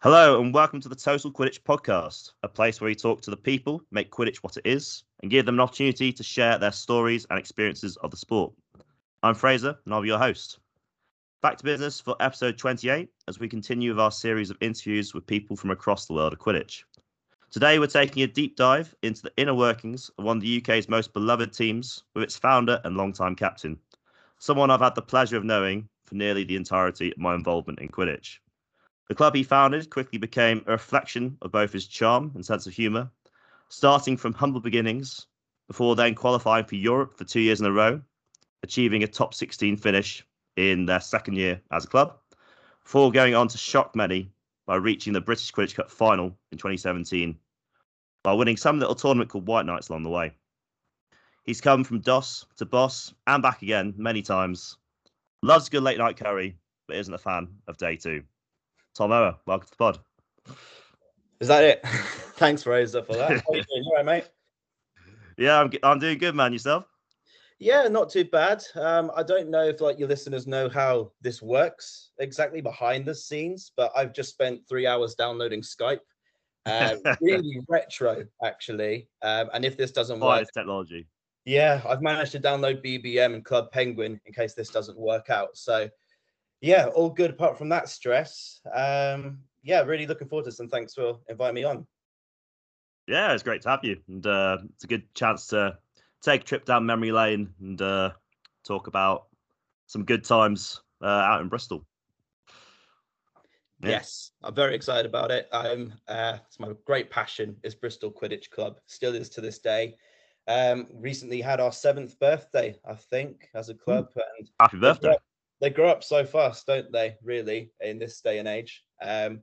Hello, and welcome to the Total Quidditch podcast, a place where we talk to the people, make Quidditch what it is, and give them an opportunity to share their stories and experiences of the sport. I'm Fraser, and I'll be your host. Back to business for episode 28 as we continue with our series of interviews with people from across the world of Quidditch. Today, we're taking a deep dive into the inner workings of one of the UK's most beloved teams with its founder and long-time captain, someone I've had the pleasure of knowing for nearly the entirety of my involvement in Quidditch. The club he founded quickly became a reflection of both his charm and sense of humour, starting from humble beginnings before then qualifying for Europe for two years in a row, achieving a top 16 finish in their second year as a club, before going on to shock many by reaching the British Quidditch Cup final in 2017 by winning some little tournament called Whiteknights along the way. He's come from doss to boss and back again many times. Loves a good late night curry, but isn't a fan of day two. Tom Ower, welcome to the pod. Is that it? Thanks, Fraser, for that. How you doing? You all right, mate? Yeah, I'm, I'm doing good, man. Yourself? Yeah, not too bad. Um, I don't know if like your listeners know how this works exactly behind the scenes, but I've just spent three hours downloading Skype. Um, really retro, actually. Um, and if this doesn't Oh, work, it's technology. yeah, I've managed to download BBM and Club Penguin in case this doesn't work out. So, yeah, all good apart from that stress. Um, yeah, really looking forward to this, and thanks for inviting me on. Yeah, it's great to have you. And uh, it's a good chance to take a trip down memory lane and uh, talk about some good times uh, out in Bristol. Yeah. Yes, I'm very excited about it. I'm uh, it's my great passion is Bristol Quidditch Club, still is to this day. Um, recently had our seventh birthday, I think, as a club, and Happy birthday. They grow up so fast, don't they? Really, in this day and age. Um,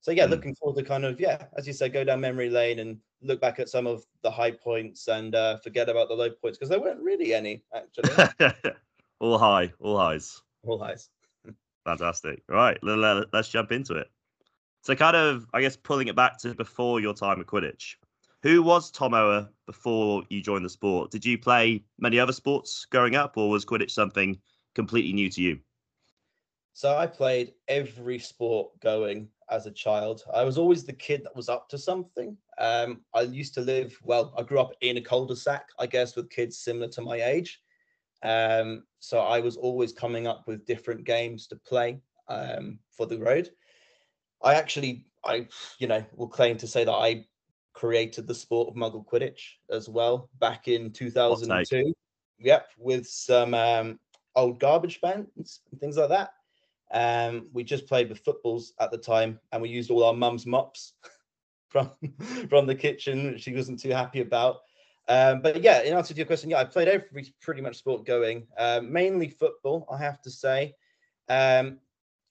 so yeah, Mm. looking forward to kind of yeah, as you said, go down memory lane and look back at some of the high points and uh, forget about the low points because there weren't really any actually. all high, all highs. All highs. Fantastic. Right, let, let, let's jump into it. So, kind of, I guess, pulling it back to before your time at Quidditch. Who was Tom Ower before you joined the sport? Did you play many other sports growing up, or was Quidditch something completely new to you? So I played every sport going as a child. I was always the kid that was up to something. Um, I used to live, well, I grew up in a cul-de-sac, I guess, with kids similar to my age. Um, so I was always coming up with different games to play um, for the road. I actually, I, you know, will claim to say that I created the sport of Muggle Quidditch as well back in 2002. Yep, with some um, old garbage bands and things like that. Um, we just played with footballs at the time, and we used all our mum's mops from from the kitchen, which she wasn't too happy about. Um, but yeah, in answer to your question, yeah, I played every pretty much sport going, um, mainly football, I have to say. Um,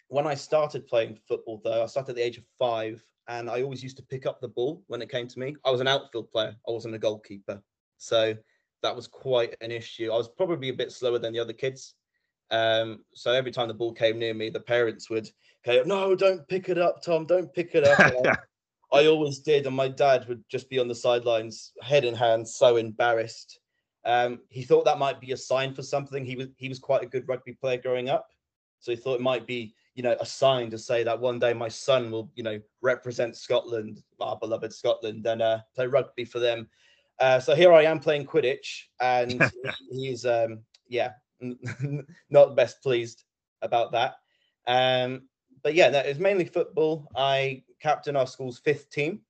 when I started playing football, though, I started at the age of five, and I always used to pick up the ball when it came to me. I was an outfield player, I wasn't a goalkeeper, so that was quite an issue. I was probably a bit slower than the other kids. Um, so every time the ball came near me, the parents would go, "No, don't pick it up, Tom. Don't pick it up." I, I always did, and my dad would just be on the sidelines, head in hand, so embarrassed. Um, he thought that might be a sign for something. He was he was quite a good rugby player growing up, so he thought it might be you know a sign to say that one day my son will you know represent Scotland, our beloved Scotland, and uh, play rugby for them. Uh, so here I am playing Quidditch, and he's um, yeah not best pleased about that. Um, but yeah, that is mainly football. I captain our school's fifth team.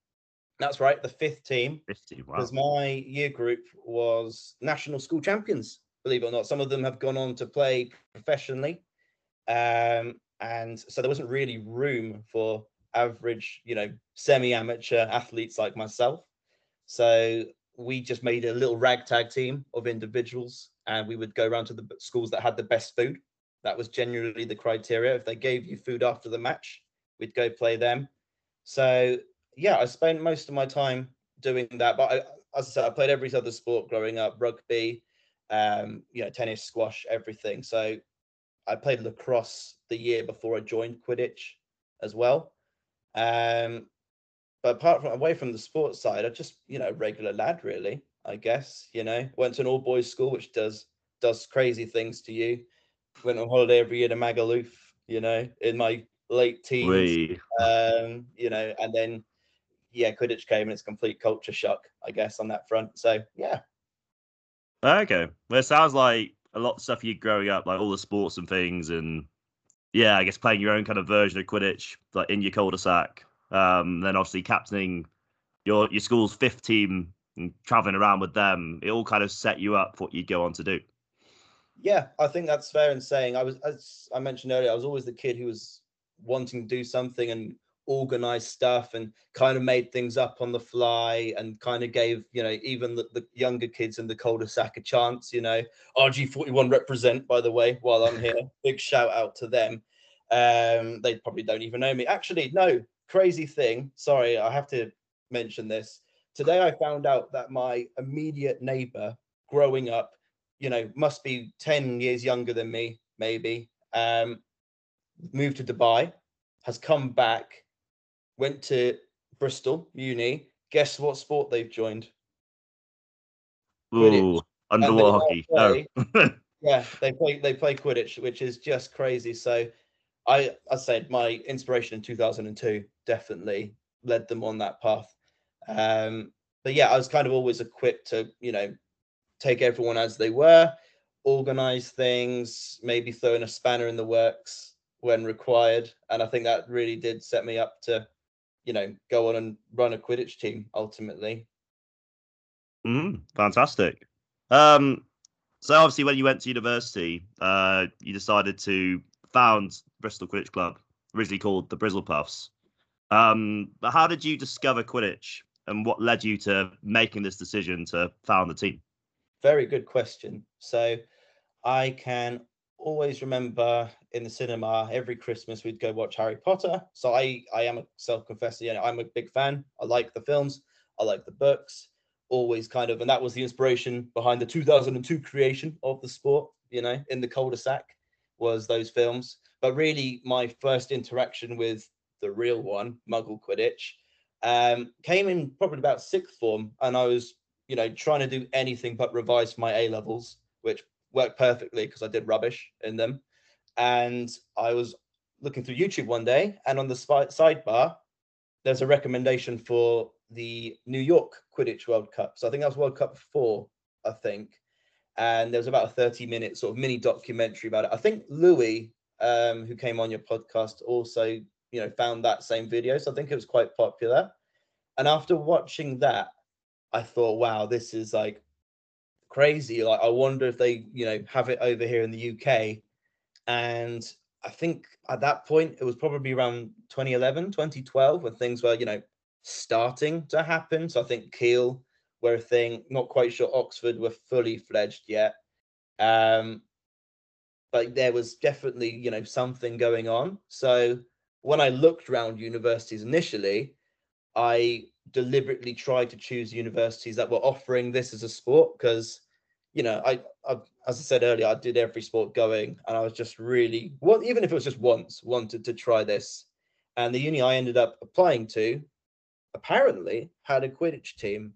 That's right, the fifth team, 50. Wow. because my year group was national school champions. Believe it or not, some of them have gone on to play professionally, um, and so there wasn't really room for average, you know, semi-amateur athletes like myself. So we just made a little ragtag team of individuals, and we would go around to the schools that had the best food. That was generally the criteria. If they gave you food after the match, we'd go play them. So yeah, I spent most of my time doing that. But I, as I said, I played every other sport growing up: rugby, um, you know, tennis, squash, everything. So I played lacrosse the year before I joined Quidditch as well. Um, but apart from away from the sports side, I just you know regular lad really. I guess you know went to an all boys school, which does does crazy things to you. Went on holiday every year to Magaluf. You know, in my late teens. Um, you know, and then yeah, Quidditch came and it's complete culture shock, I guess, on that front. So yeah. Okay. Well, it sounds like a lot of stuff you growing up, like all the sports and things, and yeah, I guess playing your own kind of version of Quidditch, like in your cul-de-sac. Um, then obviously captaining your your school's fifth team and traveling around with them. It all kind of set you up for what you'd go on to do. Yeah, I think that's fair in saying. I was, as I mentioned earlier, I was always the kid who was wanting to do something and organize stuff and kind of made things up on the fly and kind of gave you know even the, the younger kids in the cul-de-sac a chance you know rg41 represent by the way while i'm here big shout out to them um they probably don't even know me actually no crazy thing sorry i have to mention this today i found out that my immediate neighbor growing up you know must be 10 years younger than me maybe um moved to dubai has come back went to Bristol Uni. Guess what sport they've joined? Ooh, underwater hockey. Play, oh. yeah, they play they play Quidditch, which is just crazy. So I I said my inspiration in 2002 definitely led them on that path. Um, but yeah, I was kind of always equipped to, you know, take everyone as they were, organize things, maybe throw in a spanner in the works when required. And I think that really did set me up to you know, go on and run a Quidditch team ultimately. Mm, fantastic. Um, so obviously, when you went to university, uh, you decided to found Bristol Quidditch Club, originally called the Brizzlepuffs. Um, but how did you discover Quidditch, and what led you to making this decision to found the team? Very good question. So, I can always remember in the cinema every Christmas we'd go watch Harry Potter. So I I am a self-confessed, you know, I'm a big fan. I like the films, I like the books, always kind of, and that was the inspiration behind the 2002 creation of the sport, you know, in the cul-de-sac was those films. But really my first interaction with the real one, Muggle Quidditch, um, came in probably about sixth form, and I was, you know, trying to do anything but revise my A levels, which worked perfectly because I did rubbish in them. And I was looking through YouTube one day, and on the sidebar, there's a recommendation for the New York Quidditch World Cup. So I think that was World Cup four, I think. And there was about a 30 minute sort of mini documentary about it. I think Louis, um, who came on your podcast, also, you know, found that same video. So I think it was quite popular. And after watching that, I thought, wow, this is like crazy. Like, I wonder if they, you know, have it over here in the UK. And I think at that point, it was probably around 2011, 2012, when things were, you know, starting to happen. So I think Keele were a thing. Not quite sure Oxford were fully fledged yet. Um, but there was definitely, you know, something going on. So when I looked around universities initially, I deliberately tried to choose universities that were offering this as a sport because you know, I, I, as I said earlier, I did every sport going, and I was just really, well, even if it was just once, wanted to try this. And the uni I ended up applying to, apparently, had a Quidditch team.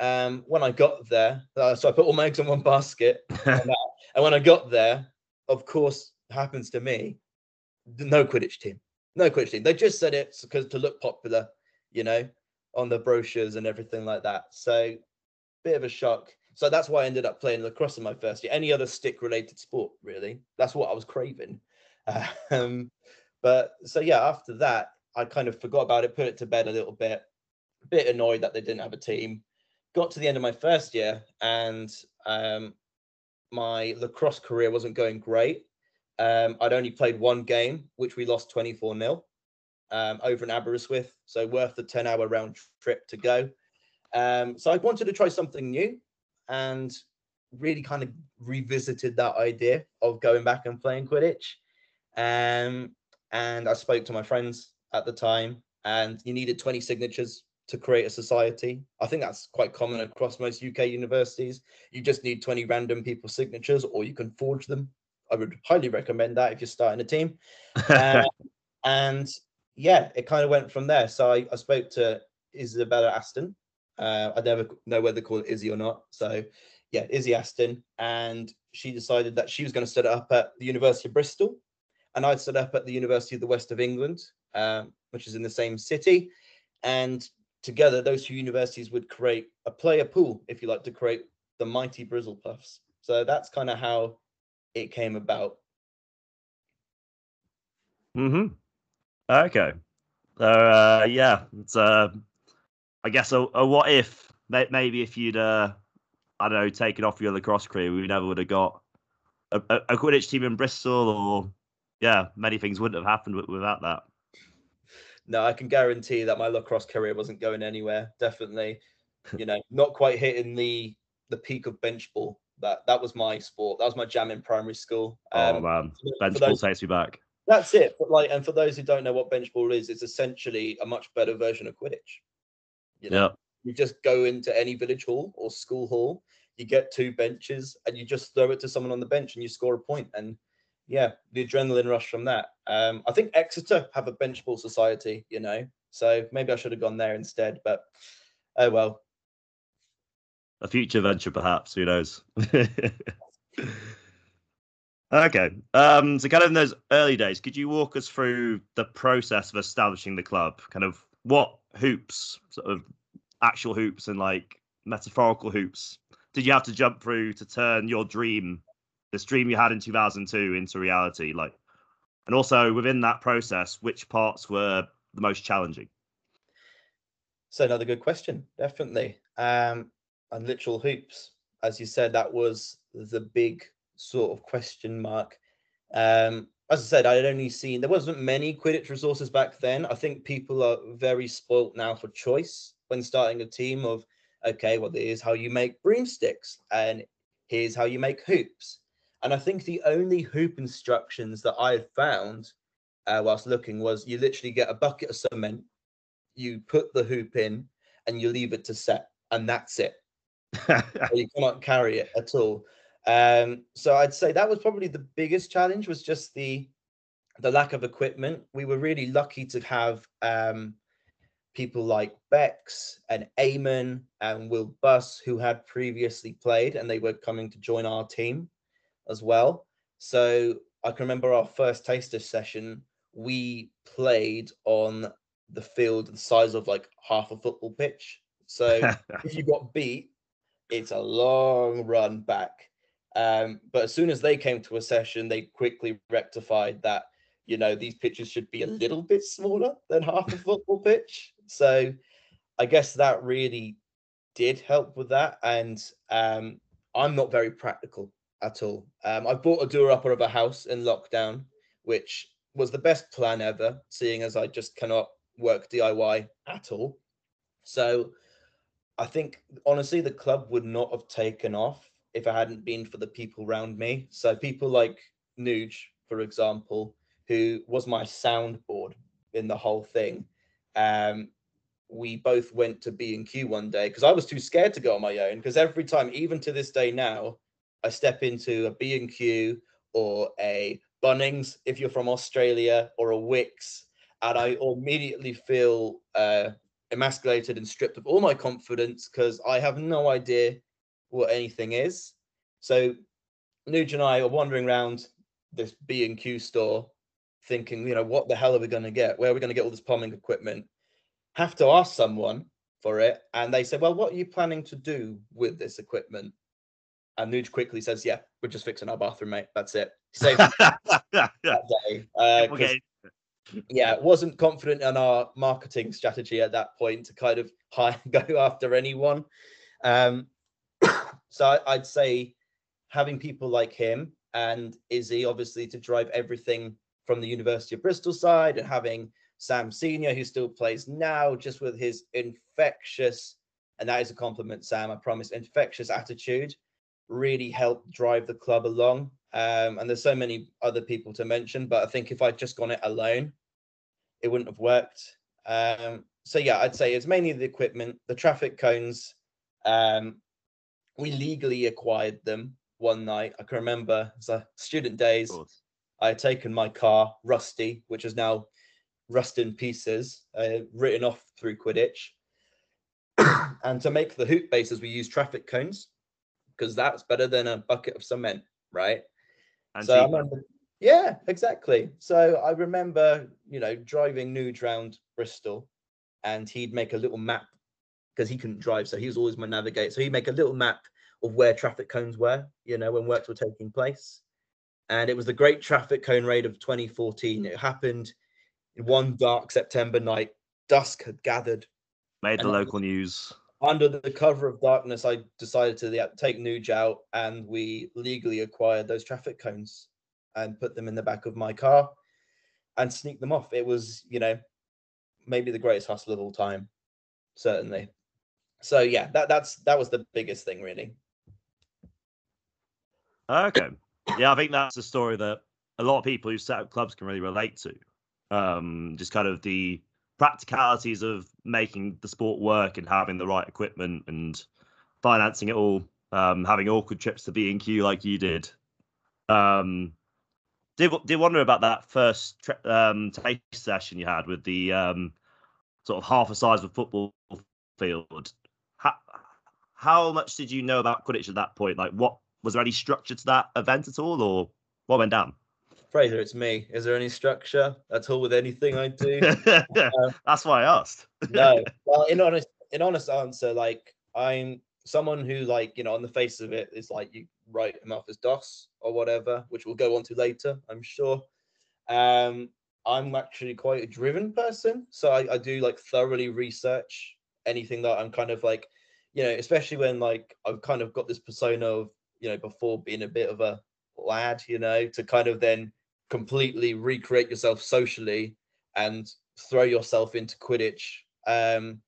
Um, when I got there, uh, so I put all my eggs in one basket, and, and when I got there, of course, happens to me, no Quidditch team, no team. They just said it because to look popular, you know, on the brochures and everything like that. So, bit of a shock. So that's why I ended up playing lacrosse in my first year. Any other stick related sport, really. That's what I was craving. Um, but so yeah, after that, I kind of forgot about it, put it to bed a little bit, a bit annoyed that they didn't have a team. Got to the end of my first year, and um, my lacrosse career wasn't going great. Um, I'd only played one game, which we lost 24 0 um, over in Aberystwyth. So worth the 10 hour round trip to go. Um, so I wanted to try something new and really kind of revisited that idea of going back and playing Quidditch. Um, and I spoke to my friends at the time, and you needed 20 signatures to create a society. I think that's quite common across most UK universities. You just need 20 random people's signatures, or you can forge them. I would highly recommend that if you're starting a team. uh, and yeah, it kind of went from there. So I, I spoke to Isabella Aston, uh, I never know whether to call it Izzy or not. So, yeah, Izzy Aston, and she decided that she was going to set it up at the University of Bristol. and I'd set up at the University of the West of England, um, which is in the same city. And together, those two universities would create a player pool, if you like, to create the mighty Brizzlepuffs. So that's kind of how it came about. Hmm. Okay. So uh, yeah, it's uh, I guess a, a what if maybe if you'd uh, I don't know taken off your lacrosse career, we never would have got a, a Quidditch team in Bristol, or yeah, many things wouldn't have happened without that. No, I can guarantee that my lacrosse career wasn't going anywhere. Definitely, you know, not quite hitting the the peak of bench ball. That that was my sport. That was my jam in primary school. Oh, um, oh man, bench ball takes me back. That's it. But like, and for those who don't know what bench ball is, it's essentially a much better version of Quidditch. You know, yeah. you just go into any village hall or school hall, you get two benches, and you just throw it to someone on the bench, and you score a point. And yeah, the adrenaline rush from that. Um, I think Exeter have a bench ball society. You know, so maybe I should have gone there instead. But oh well. A future venture, perhaps. Who knows? Okay. Um, so, kind of in those early days, could you walk us through the process of establishing the club? Kind of what hoops, sort of actual hoops and like metaphorical hoops, did you have to jump through to turn your dream, this dream you had in 2002, into reality? Like, and also within that process, which parts were the most challenging? So, another good question, definitely. Um, and literal hoops, as you said, that was the big sort of question mark. Um, as I said, I had only seen there wasn't many Quidditch resources back then. I think people are very spoilt now for choice when starting a team of okay, well, here's how you make broomsticks, and here's how you make hoops. And I think the only hoop instructions that I found uh, whilst looking was you literally get a bucket of cement, you put the hoop in, and you leave it to set, and that's it. You cannot carry it at all. Um, so I'd say that was probably the biggest challenge was just the the lack of equipment. We were really lucky to have um, people like Bex and Eamon and Will Buss who had previously played and they were coming to join our team as well. So I can remember our first taster session, we played on the field the size of like half a football pitch. So if you got beat, it's a long run back. Um, but as soon as they came to a session, they quickly rectified that, you know, these pitches should be a little bit smaller than half a football pitch. So I guess that really did help with that. And um, I'm not very practical at all. Um, I bought a door upper of a house in lockdown, which was the best plan ever, seeing as I just cannot work DIY at all. So I think honestly, the club would not have taken off if it hadn't been for the people around me. So people like Nuge, for example, who was my soundboard in the whole thing. Um, we both went to B and Q one day because I was too scared to go on my own. Because every time, even to this day now, I step into a B and Q or a Bunnings if you're from Australia or a Wickes, and I immediately feel uh, emasculated and stripped of all my confidence because I have no idea what anything is. So Nuge and I are wandering around this B and Q store, thinking, you know, what the hell are we going to get? Where are we going to get all this plumbing equipment? Have to ask someone for it, and they said, "Well, what are you planning to do with this equipment?" And Nuge quickly says, "Yeah, we're just fixing our bathroom, mate. That's it." Safe that day. Uh, okay. Yeah, wasn't confident in our marketing strategy at that point to kind of hire, go after anyone. Um, so I'd say having people like him and Izzy, obviously, to drive everything from the University of Bristol side, and having Sam Senior, who still plays now, just with his infectious, and that is a compliment, Sam, I promise, infectious attitude, really helped drive the club along. Um, and there's so many other people to mention, but I think if I'd just gone it alone, it wouldn't have worked. Um, so yeah, I'd say it's mainly the equipment, the traffic cones, um, we legally acquired them one night. I can remember as a student days, I had taken my car, Rusty, which is now rust in pieces, uh, written off through Quidditch. and to make the hoop bases, we use traffic cones because that's better than a bucket of cement, right? And so cheaper. I remember, Yeah, exactly. So I remember, you know, driving Nuge round Bristol and he'd make a little map because he couldn't drive. So he was always my navigator. So he'd make a little map of where traffic cones were, you know, when works were taking place. And it was the great traffic cone raid of 2014. It happened in one dark September night. Dusk had gathered. Made the local news. Under the cover of darkness, I decided to take Nuge out and we legally acquired those traffic cones and put them in the back of my car and sneak them off. It was, you know, maybe the greatest hustle of all time, certainly. So yeah, that that's that was the biggest thing really. Okay. Yeah, I think that's a story that a lot of people who set up clubs can really relate to. Um, just kind of the practicalities of making the sport work and having the right equipment and financing it all. Um, having awkward trips to B and Q like you did. Um, did did wonder about that first tri- um, taste session you had with the um, sort of half the size of a football field. How, how much did you know about Quidditch at that point? Like, what was there any structure to that event at all, or what went down? Fraser, it's me. Is there any structure at all with anything I do? That's why I asked. no. Well, in honest, in honest answer, like I'm someone who, like, you know, on the face of it, is like you write him off as doss or whatever, which we'll go on to later, I'm sure. Um, I'm actually quite a driven person, so I, I do like thoroughly research anything that I'm kind of like, you know, especially when like I've kind of got this persona of, you know, before being a bit of a lad, you know, to kind of then completely recreate yourself socially and throw yourself into Quidditch. Um,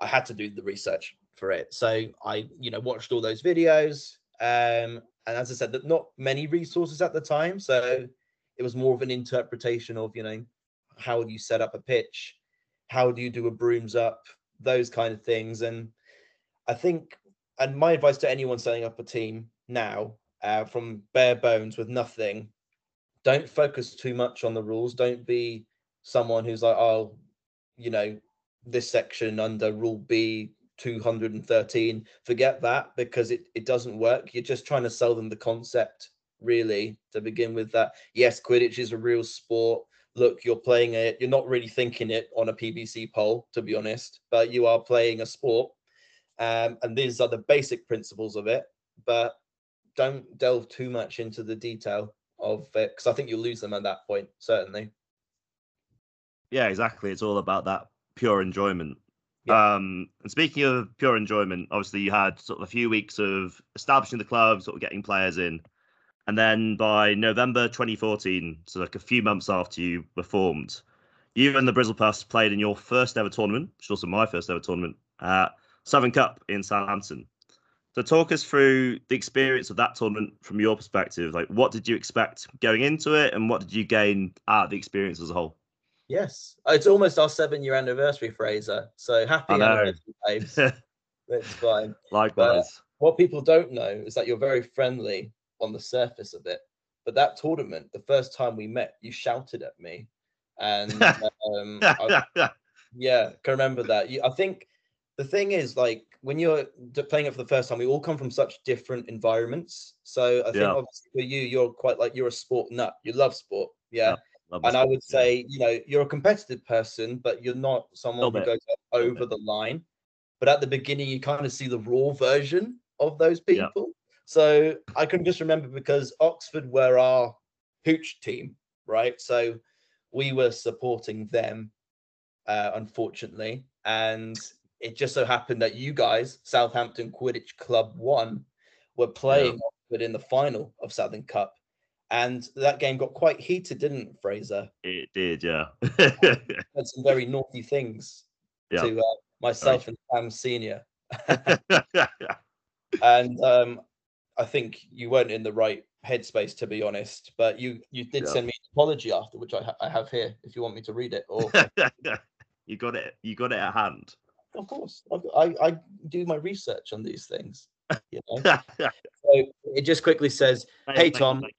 I had to do the research for it, so I, you know, watched all those videos. Um, and as I said, that not many resources at the time, so it was more of an interpretation of, you know, how do you set up a pitch, how do you do a brooms up, those kind of things. And I think, and my advice to anyone setting up a team now, uh, from bare bones with nothing, don't focus too much on the rules. Don't be someone who's like, oh, you know, this section under rule B 213. Forget that because it, it doesn't work. You're just trying to sell them the concept, really, to begin with. That yes, Quidditch is a real sport. Look, you're playing it, you're not really thinking it on a PVC pole, to be honest, but you are playing a sport. Um, and these are the basic principles of it, but don't delve too much into the detail of it because I think you'll lose them at that point, certainly. Yeah, exactly. It's all about that pure enjoyment. Yeah. Um, and speaking of pure enjoyment, obviously you had sort of a few weeks of establishing the club, sort of getting players in, and then by November 2014, so like a few months after you were formed, you and the Brizzlepuffs played in your first ever tournament, which is also my first ever tournament, at Southern Cup in Southampton. So talk us through the experience of that tournament from your perspective. Like, what did you expect going into it, and what did you gain out of the experience as a whole? Yes, it's almost our seven year anniversary, Fraser. So happy anniversary, babes. It's fine. Likewise. What people don't know is that you're very friendly on the surface of it. But that tournament, the first time we met, you shouted at me. And um, I, yeah, can remember that. You, I think the thing is, like, when you're playing it for the first time, we all come from such different environments. So I think Yeah. obviously for you, you're quite like you're a sport nut. You love sport. Yeah. The and I would sport, yeah. say, you know, you're a competitive person, but you're not someone who goes over the line. But at the beginning, you kind of see the raw version of those Yeah. people. So I can just remember because Oxford were our hooch team, right? So we were supporting them, uh, unfortunately. And it just so happened that you guys, Southampton Quidditch Club One, were playing Oxford in the final of Southern Cup. And that game got quite heated, didn't it, Fraser? It did, yeah. Had some very naughty things Yeah. to uh, myself and Sam Senior. and um, I think you weren't in the right headspace, to be honest. But you you did Yeah. send me an apology after, which I, ha- I have here, if you want me to read it. Or you got it. You got it at hand. Of course, I I do my research on these things. You know, so it just quickly says, Hey, Tom.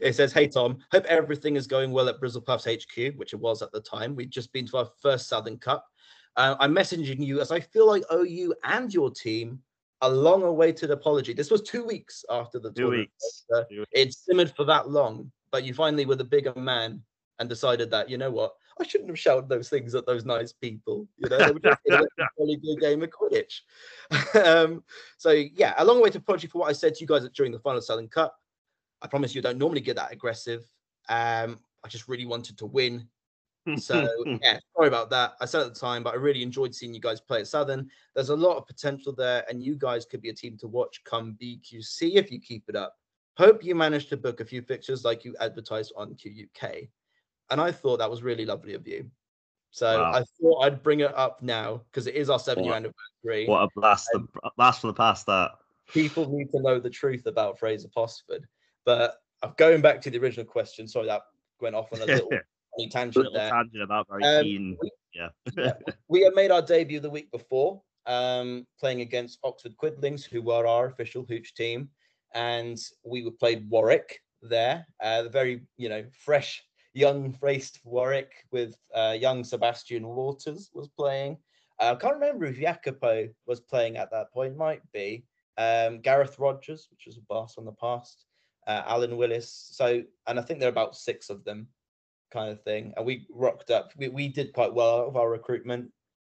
It says, Hey Tom, hope everything is going well at Brizzlepuffs HQ, which it was at the time. We'd just been to our first Southern Cup. Uh, I'm messaging you as I feel like OU and your team a long awaited apology. This was two weeks after the Two weeks. Uh, Two weeks. It simmered for that long, but you finally were the bigger man and decided that, you know what, I shouldn't have shouted those things at those nice people. You know, they were just a really good game of Quidditch. um, so, yeah, a long awaited apology for what I said to you guys during the final Southern Cup. I promise you, I don't normally get that aggressive. Um, I just really wanted to win. So yeah, sorry about that. I said at the time, but I really enjoyed seeing you guys play at Southern. There's a lot of potential there, and you guys could be a team to watch come BQC if you keep it up. Hope you manage to book a few fixtures like you advertised on QUK. And I thought that was really lovely of you. So Wow. I thought I'd bring it up now because it is our seven year anniversary. what a blast! The, blast from the past. That. People need to know the truth about Fraser Posford. But uh, going back to the original question, sorry that went off on a little tangent Little there. tangent about very Um, keen. we- Yeah. Yeah. we had made our debut the week before, um, playing against Oxford Quidlings, who were our official hooch team, and we were played Warwick there. Uh, the very you know fresh, young faced Warwick with uh, young Sebastian Waters was playing. Uh, I can't remember if Jacopo was playing at that point. Might be um, Gareth Rogers, which was a boss on the past. Uh, Alan Willis. So, and I think there are about six of them kind of thing. And we rocked up. We, we did quite well of our recruitment.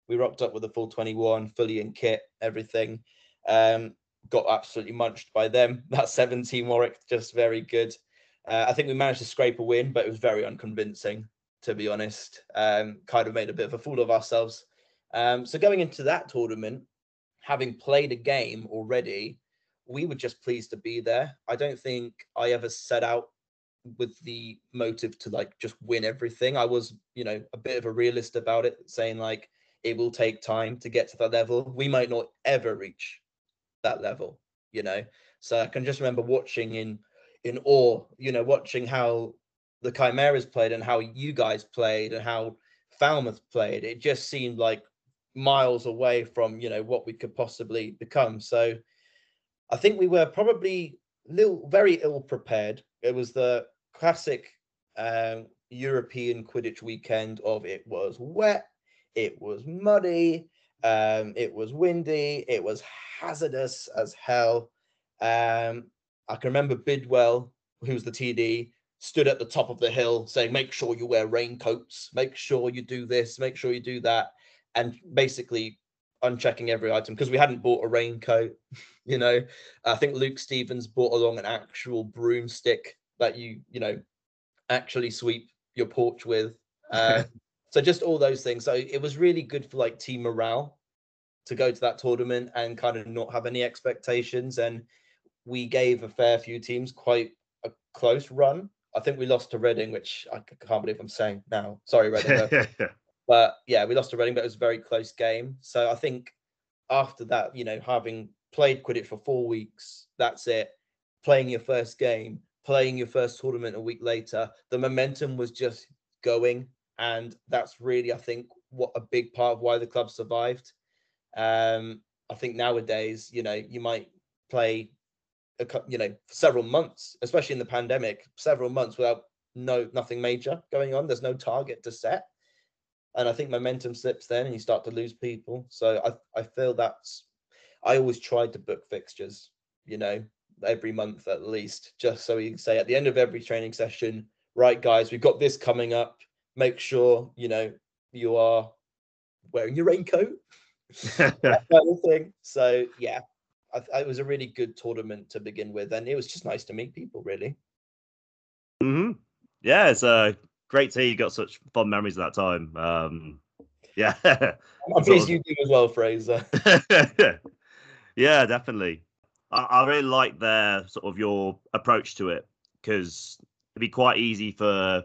We rocked up with a full 21, fully in kit, everything. Um, got absolutely munched by them. That 17 Warwick, just very good. Uh, I think we managed to scrape a win, but it was very unconvincing, to be honest. Um, kind of made a bit of a fool of ourselves. Um, so going into that tournament, having played a game already, we were just pleased to be there. I don't think I ever set out with the motive to like just win everything. I was, you know, a bit of a realist about it, saying like it will take time to get to that level. We might not ever reach that level, you know. So I can just remember watching in in awe, you know, watching how the Chimeras played and how you guys played and how Falmouth played. It just seemed like miles away from, you know, what we could possibly become. So I think we were probably little very ill prepared. It was the classic um, European Quidditch weekend of it was wet, it was muddy, um, it was windy, it was hazardous as hell. Um, I can remember Bidwell, who was the TD, stood at the top of the hill saying, "Make sure you wear raincoats. Make sure you do this. Make sure you do that." And basically unchecking every item because we hadn't bought a raincoat. You know, I think Luke Stevens brought along an actual broomstick that you, you know, actually sweep your porch with. Uh, so just all those things. So it was really good for like team morale to go to that tournament and kind of not have any expectations. And we gave a fair few teams quite a close run. I think we lost to Reading, which I can't believe I'm saying now. Sorry, Reading. but- but yeah, we lost to Reading, but it was a very close game. So I think after that, you know, having played Quidditch for four weeks, that's it. Playing your first game, playing your first tournament a week later, the momentum was just going, and that's really, I think, what a big part of why the club survived. Um, I think nowadays, you know, you might play, you know, several months, especially in the pandemic, several months without no nothing major going on. There's no target to set and I think momentum slips then, and you start to lose people. So I I feel that's I always tried to book fixtures, you know, every month at least, just so you can say at the end of every training session, right, guys, we've got this coming up. Make sure you know you are wearing your raincoat, that kind of thing. So yeah, I, th- it was a really good tournament to begin with, and it was just nice to meet people, really. hmm Yeah, it's uh, great to hear you got such fond memories of that time. Um, yeah. I'm pleased you do as well, Fraser. yeah, definitely. I, I really like their sort of your approach to it because it'd be quite easy for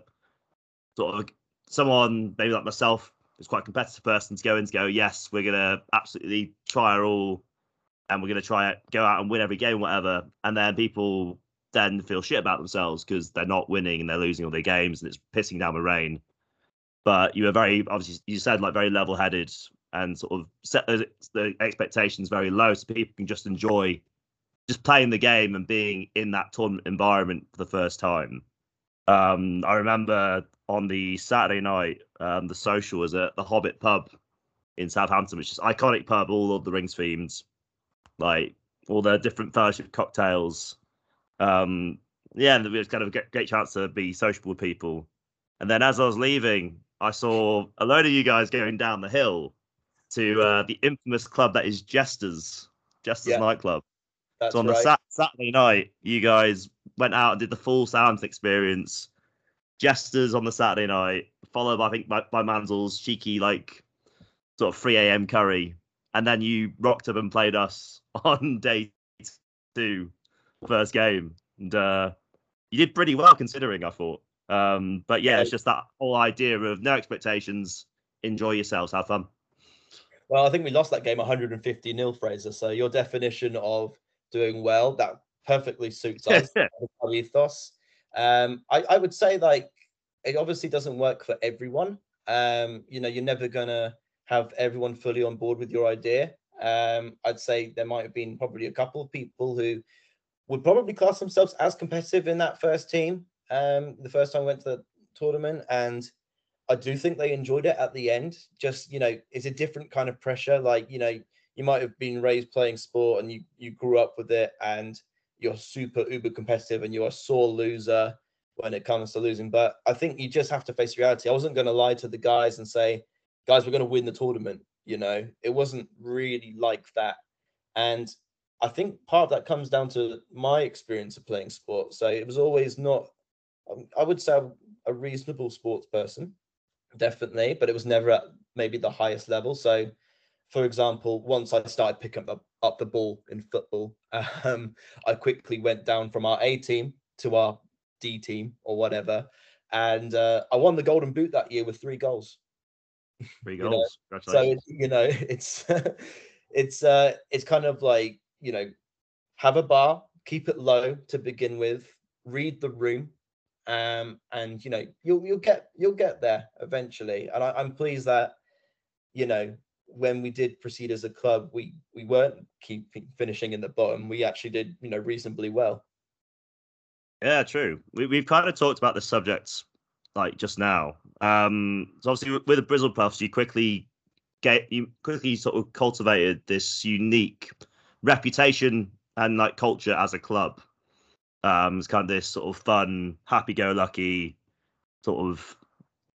sort of someone maybe like myself who's quite a competitive person to go in to go, yes, we're gonna absolutely try our all and we're gonna try it, go out and win every game, whatever. And then people then feel shit about themselves because they're not winning and they're losing all their games and it's pissing down the rain. But you were very obviously you said like very level headed and sort of set the expectations very low so people can just enjoy just playing the game and being in that tournament environment for the first time. Um, I remember on the Saturday night, um, the social was at the Hobbit pub in Southampton, which is iconic pub, Lord of the Rings themes. Like all the different fellowship cocktails. Um, yeah, and it was kind of a great chance to be sociable with people. And then as I was leaving, I saw a load of you guys going down the hill to uh, the infamous club that is Jesters, Jesters Yeah. nightclub. That's so on the sat- Saturday night, you guys went out and did the full sounds experience. Jesters on the Saturday night, followed by, I think by, by Manzel's cheeky like sort of 3 a.m. curry, and then you rocked up and played us on day two, first game, and uh, you did pretty well considering. I thought, um, but yeah, it's just that whole idea of no expectations, enjoy yourselves, have fun. Well, I think we lost that game 150 nil, Fraser. So your definition of doing well that perfectly suits us. our ethos. Um, I, I would say like it obviously doesn't work for everyone. Um, you know, you're never gonna have everyone fully on board with your idea. Um, I'd say there might have been probably a couple of people who would probably class themselves as competitive in that first team. Um, the first time I went to the tournament, and I do think they enjoyed it at the end. Just you know, it's a different kind of pressure. Like you know, you might have been raised playing sport and you you grew up with it, and you're super uber competitive and you're a sore loser when it comes to losing. But I think you just have to face reality. I wasn't going to lie to the guys and say, guys, we're going to win the tournament. You know, it wasn't really like that. And I think part of that comes down to my experience of playing sport. So it was always not, um, I would say, a reasonable sports person, definitely, but it was never at maybe the highest level. So, for example, once I started picking up, up the ball in football, um, I quickly went down from our A team to our D team or whatever. And uh, I won the Golden Boot that year with three goals. Three You know, goals. So you know, it's it's uh it's kind of like you know, have a bar, keep it low to begin with, read the room, um, and you know you'll you'll get you'll get there eventually. And I, I'm pleased that you know when we did proceed as a club, we we weren't keep finishing in the bottom. We actually did you know reasonably well. Yeah, true. We, we've kind of talked about the subject like just now. Um, so obviously with- the Brizzlepuffs, you quickly get you quickly sort of cultivated this unique reputation and like culture as a club. Um, it's kind of this sort of fun, happy-go-lucky sort of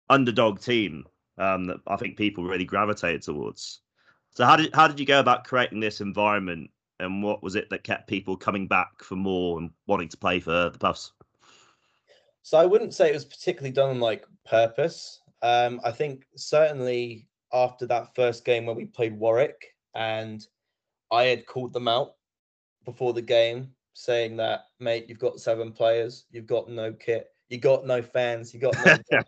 underdog team um, that I think people really gravitated towards. So how did how did you go about creating this environment and what was it that kept people coming back for more and wanting to play for the Puffs? So I wouldn't say it was particularly done on like purpose. Um, I think certainly after that first game where we played Warwick and I had called them out before the game, saying that, mate, you've got seven players, you've got no kit, you got no fans, you got no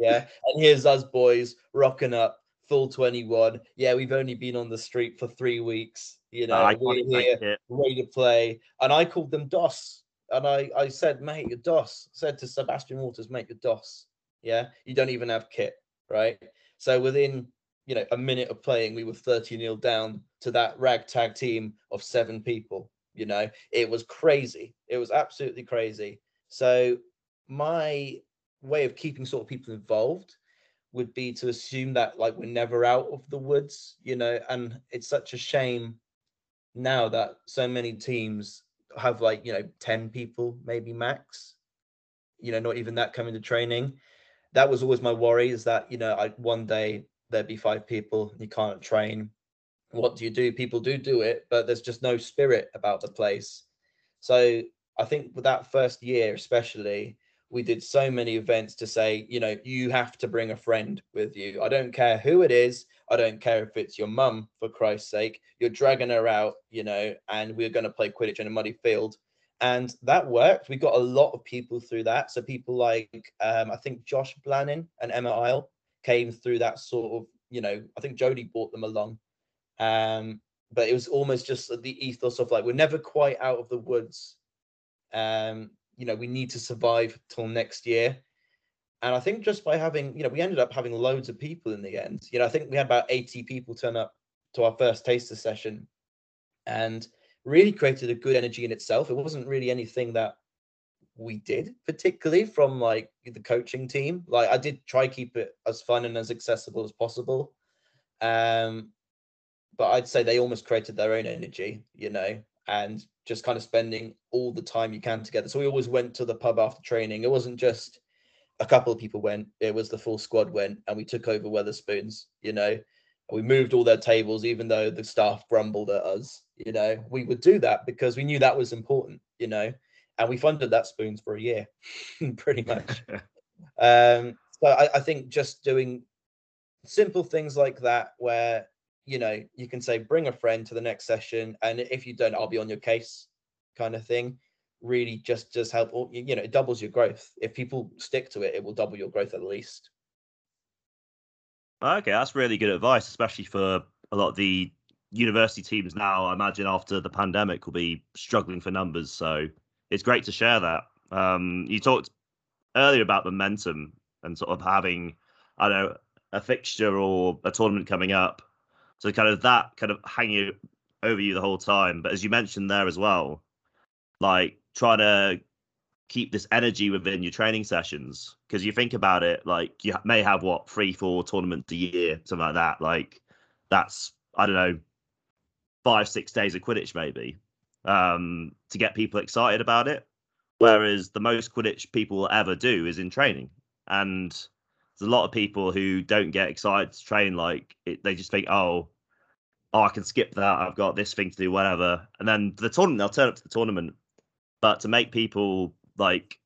yeah. And here's us boys rocking up full 21. Yeah, we've only been on the street for three weeks. You know, Uh, we're here ready to play. And I called them doss. And I, I said, mate, you're doss. Said to Sebastian Waters, mate, you're doss. Yeah. You don't even have kit. Right. So within, you know, a minute of playing, we were 30 nil down to that ragtag team of seven people. You know, it was crazy. It was absolutely crazy. So my way of keeping sort of people involved would be to assume that like we're never out of the woods, you know, and it's such a shame now that so many teams have like you know 10 people maybe max you know not even that coming to training. That was always my worry is that you know i one day there'd be five people you can't train. What do you do? People do do it but there's just no spirit about the place. So i think with that first year especially we did so many events to say you know you have to bring a friend with you. I don't care who it is I don't care if it's your mum, for Christ's sake. You're dragging her out, you know, and we're going to play Quidditch in a muddy field. And that worked. We got a lot of people through that. So people like, um, I think Josh Blannon and Emma Isle came through that sort of, you know, I think Jody brought them along. Um, but it was almost just the ethos of like, we're never quite out of the woods. Um, you know, we need to survive till next year and I think just by having, you know, we ended up having loads of people in the end. You know, I think we had about 80 people turn up to our first taster session and really created a good energy in itself. It wasn't really anything that we did particularly from like the coaching team. Like I did try keep it as fun and as accessible as possible. Um but I'd say they almost created their own energy, you know, and just kind of spending all the time you can together. So we always went to the pub after training. It wasn't just a couple of people went, it was the full squad went, and we took over Wetherspoons, you know. We moved all their tables, even though the staff grumbled at us, you know. We would do that because we knew that was important, you know, and we funded that spoons for a year, pretty much. um, so I, I think just doing simple things like that, where you know you can say bring a friend to the next session, and if you don't, I'll be on your case, kind of thing really just just help you know it doubles your growth. If people stick to it it will double your growth at least. Okay that's really good advice especially for a lot of the university teams now. I imagine after the pandemic will be struggling for numbers so it's great to share that. Um, you talked earlier about momentum and sort of having i don't know a fixture or a tournament coming up. So kind of that kind of hanging over you the whole time. But as you mentioned there as well like trying to keep this energy within your training sessions? Because you think about it like you may have what three four tournaments a year something like that like that's i don't know five six days of quidditch maybe um to get people excited about it. Whereas the most quidditch people will ever do is in training. And there's a lot of people who don't get excited to train like it, they just think oh oh i can skip that. I've got this thing to do whatever. And then the tournament they'll turn up to the tournament but to make people like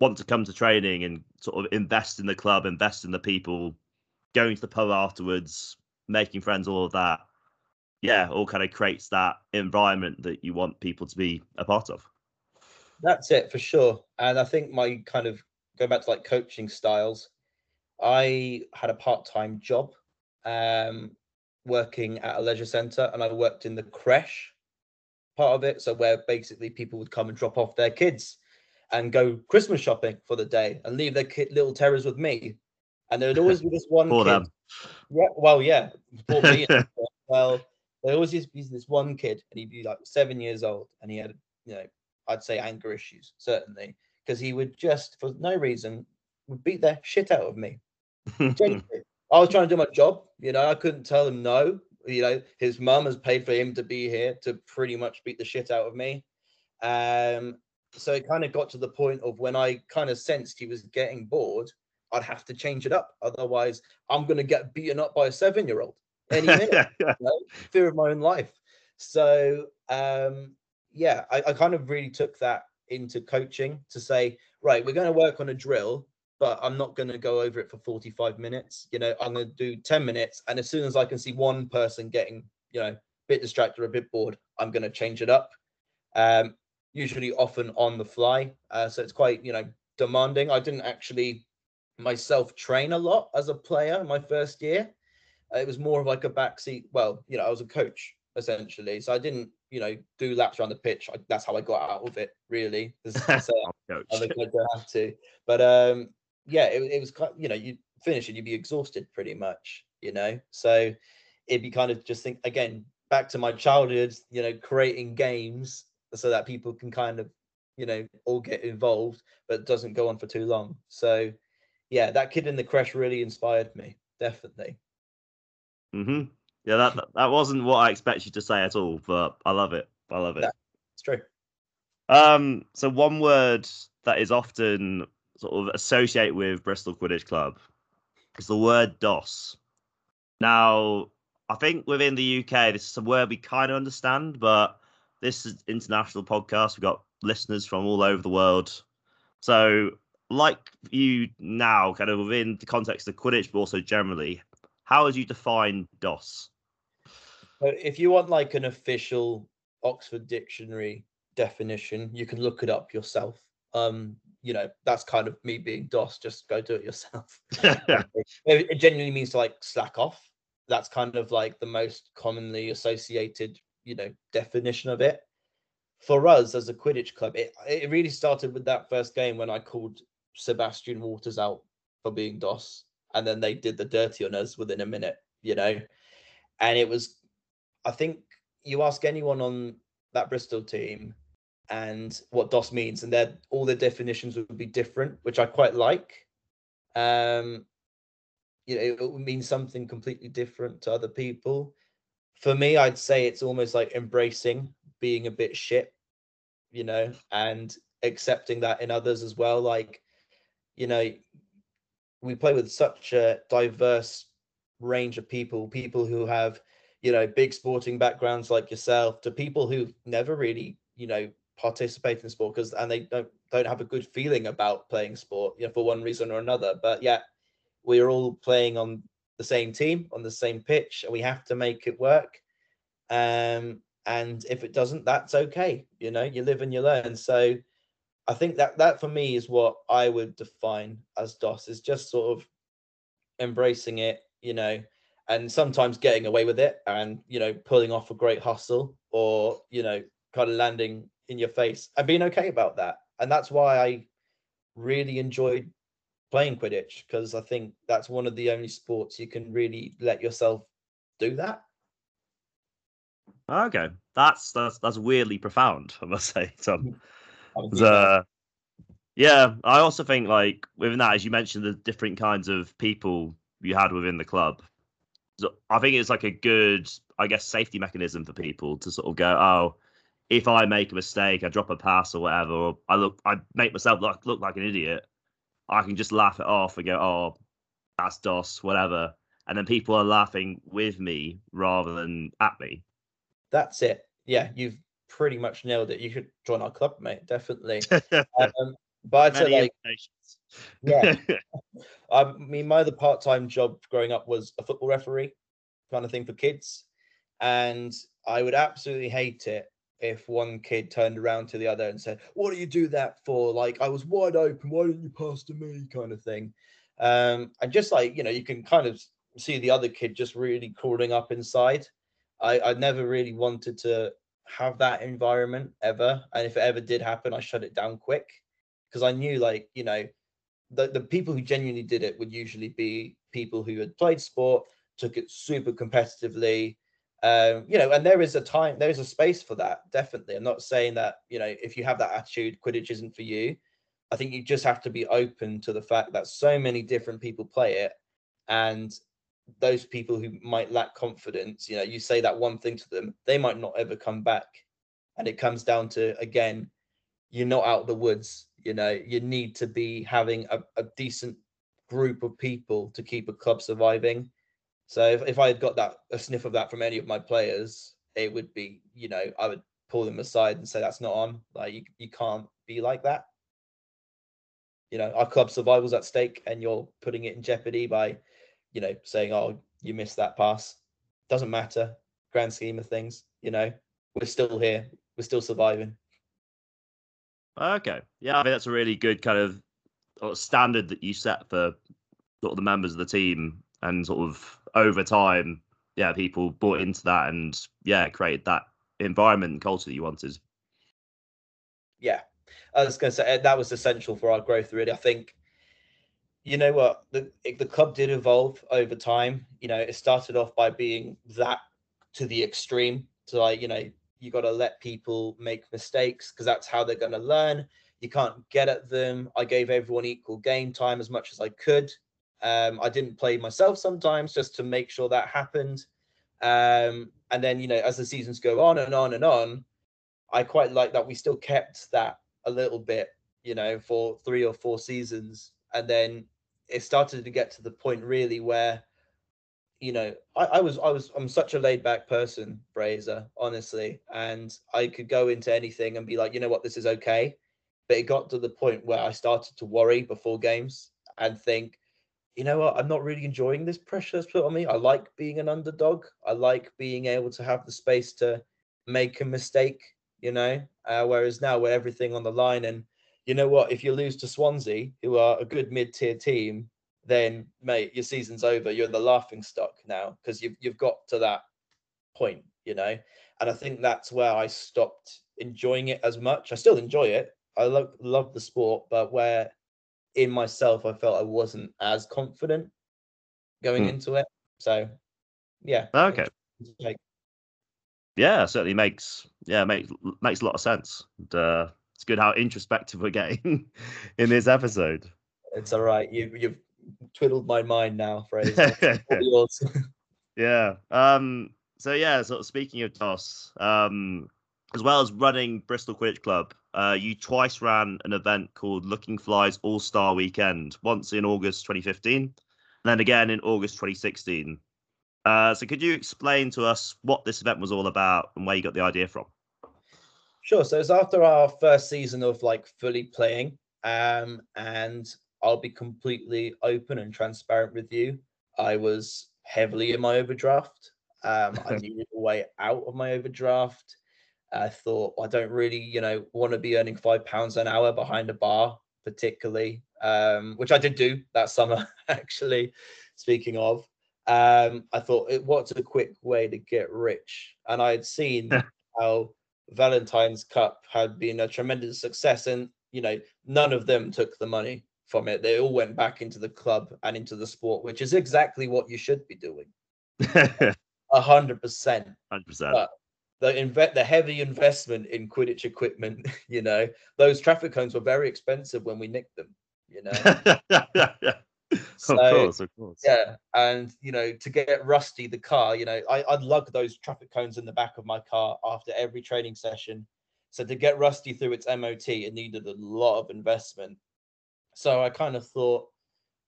want to come to training and sort of invest in the club, invest in the people, going to the pub afterwards, making friends, all of that, yeah, all kind of creates that environment that you want people to be a part of. That's it for sure. And I think my kind of going back to like coaching styles, I had a part time job um, working at a leisure centre and I worked in the creche part of it. So where basically people would come and drop off their kids and go Christmas shopping for the day and leave their kid, little terrors with me. And there would always be this one kid. them. Yeah, well, yeah, me. well, there always used to be this one kid, and he'd be like seven years old, and he had, you know, I'd say anger issues certainly, because he would just for no reason would beat the shit out of me. I was trying to do my job, you know, I couldn't tell him no, you know, his mum has paid for him to be here to pretty much beat the shit out of me. Um, so it kind of got to the point of when I kind of sensed he was getting bored, I'd have to change it up. Otherwise, I'm going to get beaten up by a seven year old any minute. you know? Fear of my own life. So, um, yeah, I, I kind of really took that into coaching to say, right, we're going to work on a drill but I'm not going to go over it for 45 minutes. You know, I'm going to do 10 minutes. And as soon as I can see one person getting, you know, a bit distracted or a bit bored, I'm going to change it up. Um, usually often on the fly. Uh, so it's quite, you know, demanding. I didn't actually myself train a lot as a player my first year. Uh, it was more of like a backseat. Well, you know, I was a coach essentially. So I didn't, you know, do laps around the pitch. I, that's how I got out of it, really. So I don't have to. But um, yeah, it, it was kind you know, you finish and you'd be exhausted pretty much, you know. So it'd be kind of just think again, back to my childhood, you know, creating games so that people can kind of, you know, all get involved, but doesn't go on for too long. So yeah, that kid in the creche really inspired me, definitely. hmm Yeah, that that wasn't what I expected you to say at all, but I love it. I love it. It's true. Um, so one word that is often sort of associate with Bristol Quidditch Club is the word doss. Now, I think within the UK, this is a word we kind of understand, but this is international podcast. We've got listeners from all over the world. So, like you now, kind of within the context of Quidditch, but also generally, how would you define doss? If you want like an official Oxford Dictionary definition, you can look it up yourself. Um, you know, that's kind of me being doss, just go do it yourself. it genuinely means to like slack off. That's kind of like the most commonly associated, you know, definition of it. For us as a Quidditch club, it, it really started with that first game when I called Sebastian Waters out for being doss. And then they did the dirty on us within a minute, you know. And it was, I think you ask anyone on that Bristol team, and what doss means, and all the definitions would be different, which I quite like. Um, you know, it would mean something completely different to other people. for me, I'd say it's almost like embracing being a bit shit, you know, and accepting that in others as well. Like, you know, we play with such a diverse range of people, people who have, you know, big sporting backgrounds like yourself, to people who've never really, you know, participate in sport because and they don't don't have a good feeling about playing sport, you know, for one reason or another. But yeah, we're all playing on the same team on the same pitch and we have to make it work um and if it doesn't that's okay you know you live and you learn so i think that that for me is what i would define as doss is just sort of embracing it you know and sometimes getting away with it and you know pulling off a great hustle or you know kind of landing in your face and being okay about that and that's why i really enjoyed playing Quidditch because I think that's one of the only sports you can really let yourself do that. Okay, that's that's that's weirdly profound, I must say, Tom. uh, yeah, I also think like within that, as you mentioned, the different kinds of people you had within the club. So I think it's like a good, I guess, safety mechanism for people to sort of go, oh, if I make a mistake, I drop a pass or whatever, or I look, I make myself look look like an idiot I can just laugh it off and go, oh, that's doss, whatever. And then people are laughing with me rather than at me. That's it. Yeah, you've pretty much nailed it. You should join our club, mate. Definitely. um, but I'd like, yeah. I mean, my other part time job growing up was a football referee kind of thing for kids. And I would absolutely hate it if one kid turned around to the other and said, "What do you do that for?" Like I was wide open. Why didn't you pass to me? Kind of thing. Um, and just like you know, you can kind of see the other kid just really crawling up inside. I I never really wanted to have that environment ever, and if it ever did happen, I shut it down quick because I knew like you know the the people who genuinely did it would usually be people who had played sport, took it super competitively um, you know, and there is a time, there is a space for that. Definitely, I'm not saying that you know if you have that attitude, Quidditch isn't for you. I think you just have to be open to the fact that so many different people play it, and those people who might lack confidence, you know, you say that one thing to them, they might not ever come back, and it comes down to again, you're not out of the woods. You know, you need to be having a, a decent group of people to keep a club surviving so if, if I had got that a sniff of that from any of my players, it would be, you know, I would pull them aside and say that's not on. Like you, you can't be like that. You know, our club survival's at stake and you're putting it in jeopardy by, you know, saying, Oh, you missed that pass. Doesn't matter. Grand scheme of things, you know, we're still here. We're still surviving. Okay. Yeah, I think that's a really good kind of uh, standard that you set for sort of the members of the team and sort of over time, yeah, people bought into that and yeah, created that environment and culture that you wanted. Yeah, I was going to say that was essential for our growth. Really, I think. You know what the the club did evolve over time. You know, it started off by being that to the extreme. So like, you know, you got to let people make mistakes because that's how they're going to learn. You can't get at them. I gave everyone equal game time as much as I could. Um, I didn't play myself sometimes just to make sure that happened. Um, and then, you know, as the seasons go on and on and on, I quite like that we still kept that a little bit, you know, for three or four seasons. And then it started to get to the point really where, you know, I, I was, I was, I'm such a laid back person, Fraser, honestly. And I could go into anything and be like, you know what, this is okay. But it got to the point where I started to worry before games and think, you know what, I'm not really enjoying this pressure that's put on me. I like being an underdog. I like being able to have the space to make a mistake, you know. Uh, whereas now we're everything on the line, and you know what, if you lose to Swansea, who are a good mid-tier team, then mate, your season's over. You're the laughing stock now because you've you've got to that point, you know. And I think that's where I stopped enjoying it as much. I still enjoy it. I love love the sport, but where in myself, I felt I wasn't as confident going hmm. into it. So, yeah. Okay. Yeah, certainly makes yeah makes makes a lot of sense. And, uh, it's good how introspective we're getting in this episode. It's all right. You you've twiddled my mind now, Fraser. yeah. Um. so yeah, sort of speaking of doss, um, as well as running Bristol Quidditch Club, uh, you twice ran an event called Looking Flies All Star Weekend, once in August 2015, and then again in August 2016. Uh, so could you explain to us what this event was all about and where you got the idea from? Sure. So it's after our first season of like fully playing, um, and I'll be completely open and transparent with you. I was heavily in my overdraft. Um, I needed a way out of my overdraft. I thought I don't really, you know, want to be earning five pounds an hour behind a bar, particularly, um, which I did do that summer, actually. Speaking of, um, I thought, what's a quick way to get rich? And I had seen how Valentine's Cup had been a tremendous success, and you know, none of them took the money from it. They all went back into the club and into the sport, which is exactly what you should be doing. A hundred percent. Hundred percent. The inve- the heavy investment in Quidditch equipment, you know, those traffic cones were very expensive when we nicked them. You know. so, of course, of course. Yeah, and you know, to get Rusty the car, you know, I, I'd lug those traffic cones in the back of my car after every training session. So to get Rusty through its MOT, it needed a lot of investment. So I kind of thought,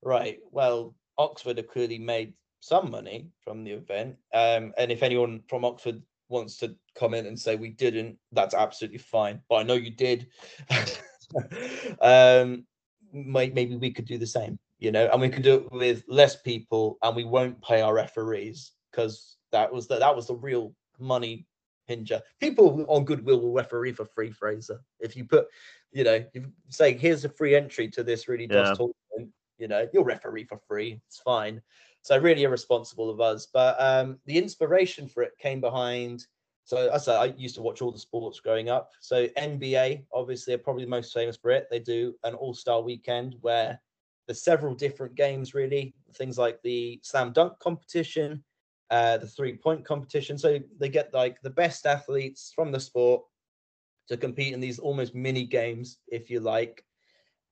right, well, Oxford have clearly made some money from the event. Um, and if anyone from Oxford wants to comment and say we didn't, that's absolutely fine. But I know you did. um, maybe we could do the same you know, and we can do it with less people, and we won't pay our referees because that was the that was the real money hinger. People on goodwill will referee for free, Fraser. If you put, you know, you say here's a free entry to this really yeah. tournament, you know, you'll referee for free. It's fine. So really irresponsible of us. But um, the inspiration for it came behind. So I said I used to watch all the sports growing up. So NBA, obviously, are probably the most famous for it. They do an all-star weekend where there's several different games really things like the slam dunk competition uh, the three point competition so they get like the best athletes from the sport to compete in these almost mini games if you like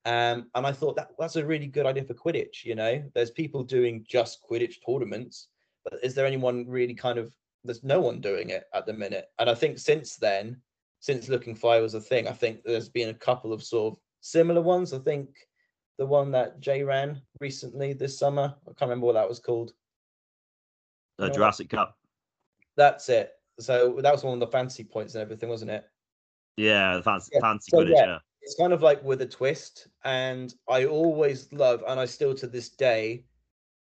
um, and i thought that that's a really good idea for quidditch you know there's people doing just quidditch tournaments but is there anyone really kind of there's no one doing it at the minute and i think since then since looking fly was a thing i think there's been a couple of sort of similar ones i think the one that Jay ran recently this summer. I can't remember what that was called. The Jurassic Cup. That's it. So that was one of the fancy points and everything, wasn't it? Yeah, the fancy, yeah. fancy so, footage, yeah. yeah. It's kind of like with a twist. And I always love, and I still to this day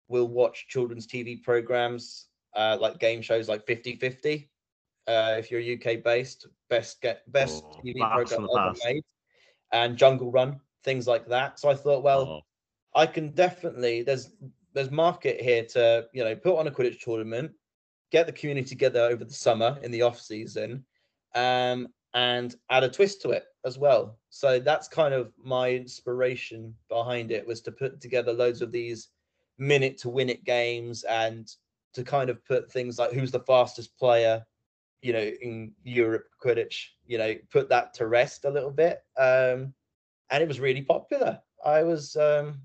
will watch children's TV programs, uh, like game shows like 50 50. Uh, if you're UK based, best get best oh, TV program ever made, and Jungle Run things like that. So I thought, well, oh. I can definitely there's there's market here to you know put on a Quidditch tournament, get the community together over the summer in the off season, um, and add a twist to it as well. So that's kind of my inspiration behind it was to put together loads of these minute to win it games and to kind of put things like who's the fastest player you know in europe quidditch you know put that to rest a little bit um and it was really popular. I was, um,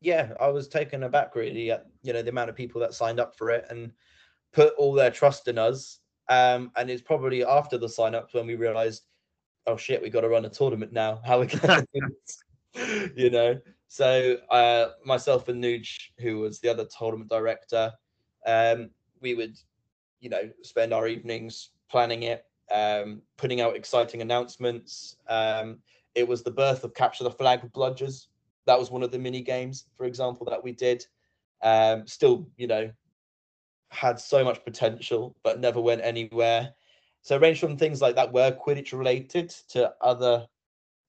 yeah, I was taken aback really at you know the amount of people that signed up for it and put all their trust in us. Um, and it's probably after the sign ups when we realized, oh shit, we got to run a tournament now. How we going to, you know? So uh, myself and Nuge, who was the other tournament director, um, we would, you know, spend our evenings planning it, um, putting out exciting announcements. Um, it was the birth of Capture the Flag with Bludgers. That was one of the mini games, for example, that we did. Um, still, you know, had so much potential, but never went anywhere. So, range from things like that were Quidditch related to other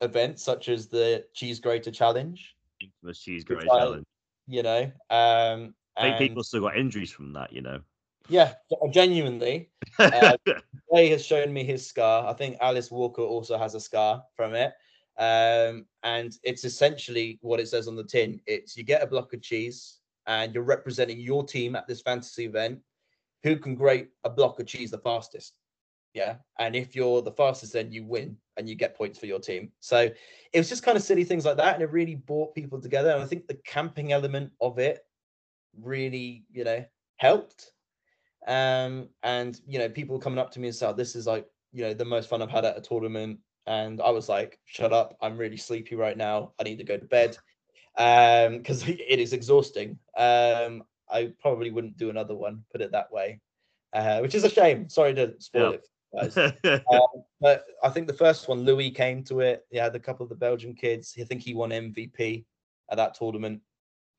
events, such as the Cheese Grater Challenge. The Cheese Grater Challenge. You know, um, I think people still got injuries from that, you know. Yeah, genuinely. Uh, Ray has shown me his scar. I think Alice Walker also has a scar from it. Um, and it's essentially what it says on the tin. It's you get a block of cheese and you're representing your team at this fantasy event. Who can grate a block of cheese the fastest? Yeah. And if you're the fastest, then you win and you get points for your team. So it was just kind of silly things like that. And it really brought people together. And I think the camping element of it really, you know, helped. Um, and you know, people coming up to me and say, oh, "This is like you know the most fun I've had at a tournament." And I was like, "Shut up! I'm really sleepy right now. I need to go to bed." Um, because it is exhausting. Um, I probably wouldn't do another one, put it that way, uh, which is a shame. Sorry to spoil it. Um, but I think the first one, Louis came to it. He had a couple of the Belgian kids. I think he won MVP at that tournament,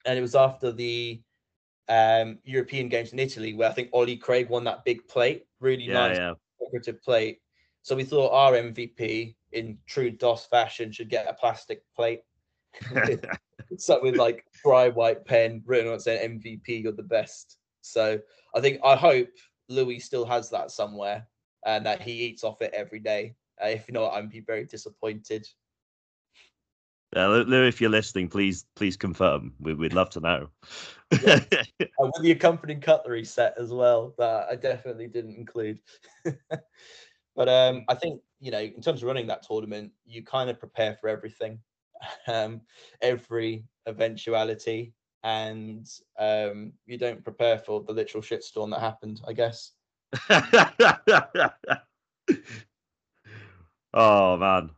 and it was after the um, European Games in Italy where I think Ollie Craig won that big plate, really yeah, nice yeah. decorative plate. So we thought our MVP in true doss fashion should get a plastic plate. Stuck with like dry white pen written on it saying MVP, you're the best. So I think I hope Louis still has that somewhere and that he eats off it every day. Uh, if not, I'd be very disappointed. Yeah, Lou, if you're listening, please please confirm. We, would love to know. yeah. with the accompanying cutlery set as well that I definitely didn't include. but um, I think you know, in terms of running that tournament, you kind of prepare for everything, um, every eventuality, and um, you don't prepare for the literal shitstorm that happened. I guess. oh man,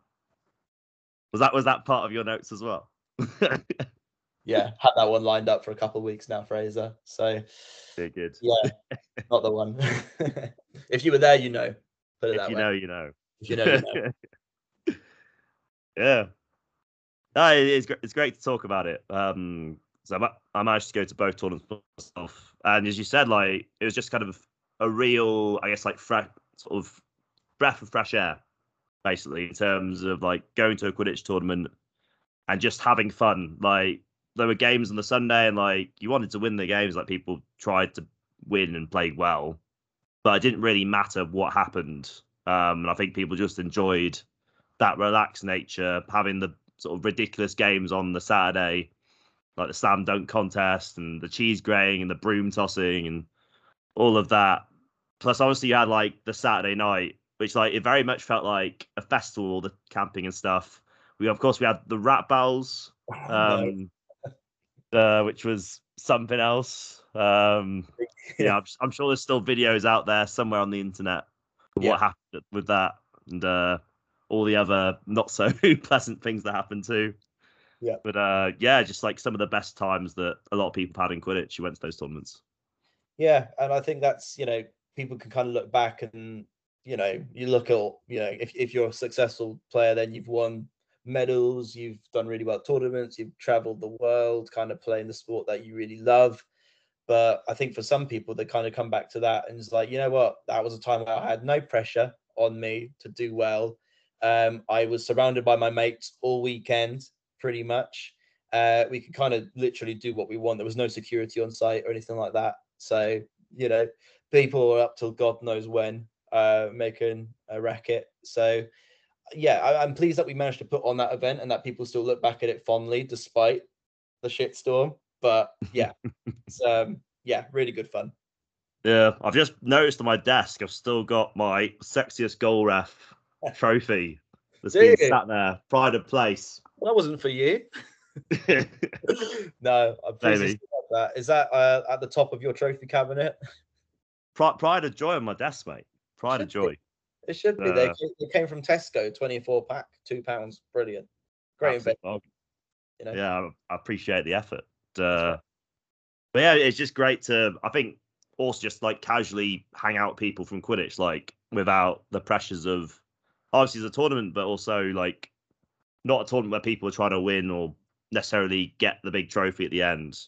was that was that part of your notes as well? yeah, had that one lined up for a couple of weeks now, Fraser. So yeah, good. Yeah, not the one. if you were there, you know. Put it if you way. know, you know. If you know, you know. yeah. It's it's great to talk about it. Um, so I, managed to go to both tournaments myself, and as you said, like it was just kind of a real, I guess, like sort of breath of fresh air, basically, in terms of like going to a Quidditch tournament and just having fun. Like there were games on the Sunday, and like you wanted to win the games. Like people tried to win and played well, but it didn't really matter what happened. Um, and I think people just enjoyed that relaxed nature, having the sort of ridiculous games on the Saturday, like the slam dunk contest and the cheese graying and the broom tossing and all of that. Plus, obviously, you had like the Saturday night, which like it very much felt like a festival, the camping and stuff. We of course we had the rat bells, um, uh, which was something else. Um, yeah, I'm, I'm, sure there's still videos out there somewhere on the internet of yeah. what happened with that and uh, all the other not so pleasant things that happened too. Yeah. But uh, yeah, just like some of the best times that a lot of people had in Quidditch. You went to those tournaments. Yeah, and I think that's you know people can kind of look back and you know you look at you know if if you're a successful player, then you've won medals, you've done really well at tournaments, you've traveled the world, kind of playing the sport that you really love. But I think for some people, they kind of come back to that and it's like, you know what, that was a time where I had no pressure on me to do well. Um, I was surrounded by my mates all weekend, pretty much. Uh, we could kind of literally do what we want. There was no security on site or anything like that. So, you know, people were up till God knows when uh, making a racket. So, yeah, I, am pleased that we managed to put on that event and that people still look back at it fondly despite the shitstorm. But yeah, it's um, yeah, really good fun. Yeah, I've just noticed on my desk, I've still got my sexiest goal ref trophy that's been sat there, pride of place. That wasn't for you. no, I'm pleased that. Is that uh, at the top of your trophy cabinet? Pride, pride of joy on my desk, mate. Pride of joy. Be. It should be. Uh, they, they came from Tesco, 24 pack, two pounds. Brilliant. Great investment. You know? Yeah, I appreciate the effort. Uh, but yeah, it's just great to, I think, also just like casually hang out with people from Quidditch, like without the pressures of obviously it's a tournament, but also like not a tournament where people are trying to win or necessarily get the big trophy at the end.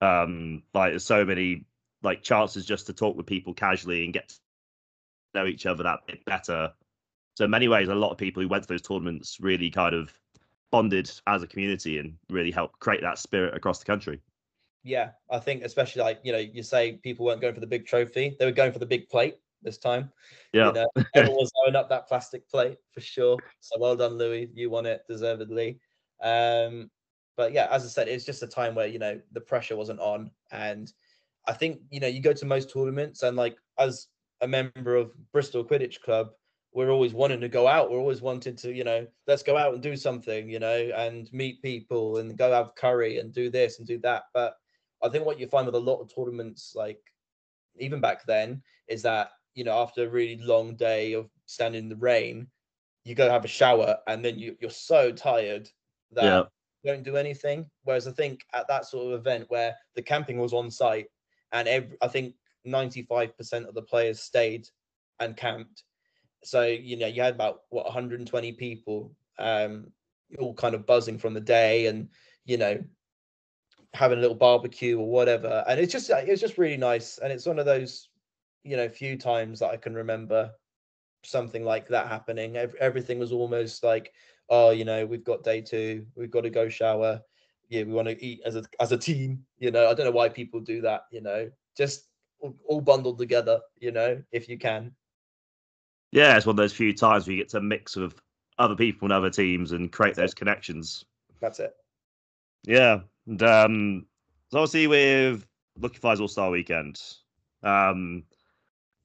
Um, like there's so many like chances just to talk with people casually and get to know each other that bit better. So in many ways, a lot of people who went to those tournaments really kind of bonded as a community and really helped create that spirit across the country. Yeah, I think especially like you know you say people weren't going for the big trophy; they were going for the big plate this time. Yeah, you know, everyone was throwing up that plastic plate for sure. So well done, Louis. You won it deservedly. Um, but yeah, as I said, it's just a time where you know the pressure wasn't on, and I think you know you go to most tournaments, and like as a member of Bristol Quidditch Club, we're always wanting to go out. We're always wanting to, you know, let's go out and do something, you know, and meet people and go have curry and do this and do that. But I think what you find with a lot of tournaments, like even back then is that you know after a really long day of standing in the rain, you go have a shower and then you, you're so tired that Yeah. you don't do anything. Whereas I think at that sort of event where the camping was on site and every, I think 95% of the players stayed and camped. So, you know, you had about what 120 people um all kind of buzzing from the day and, you know, having a little barbecue or whatever. And it's just it's just really nice. And it's one of those, you know, few times that I can remember something like that happening. Everything was almost like, oh, you know, we've got day two, we've got to go shower. Yeah, we want to eat as a as a team. You know, I don't know why people do that. You know, just all, all bundled together. You know, if you can. Yeah, it's one of those few times where you get to mix with other people and other teams and create those connections. That's it. Yeah, and um, so obviously with Lucky Fires All Star Weekend, um,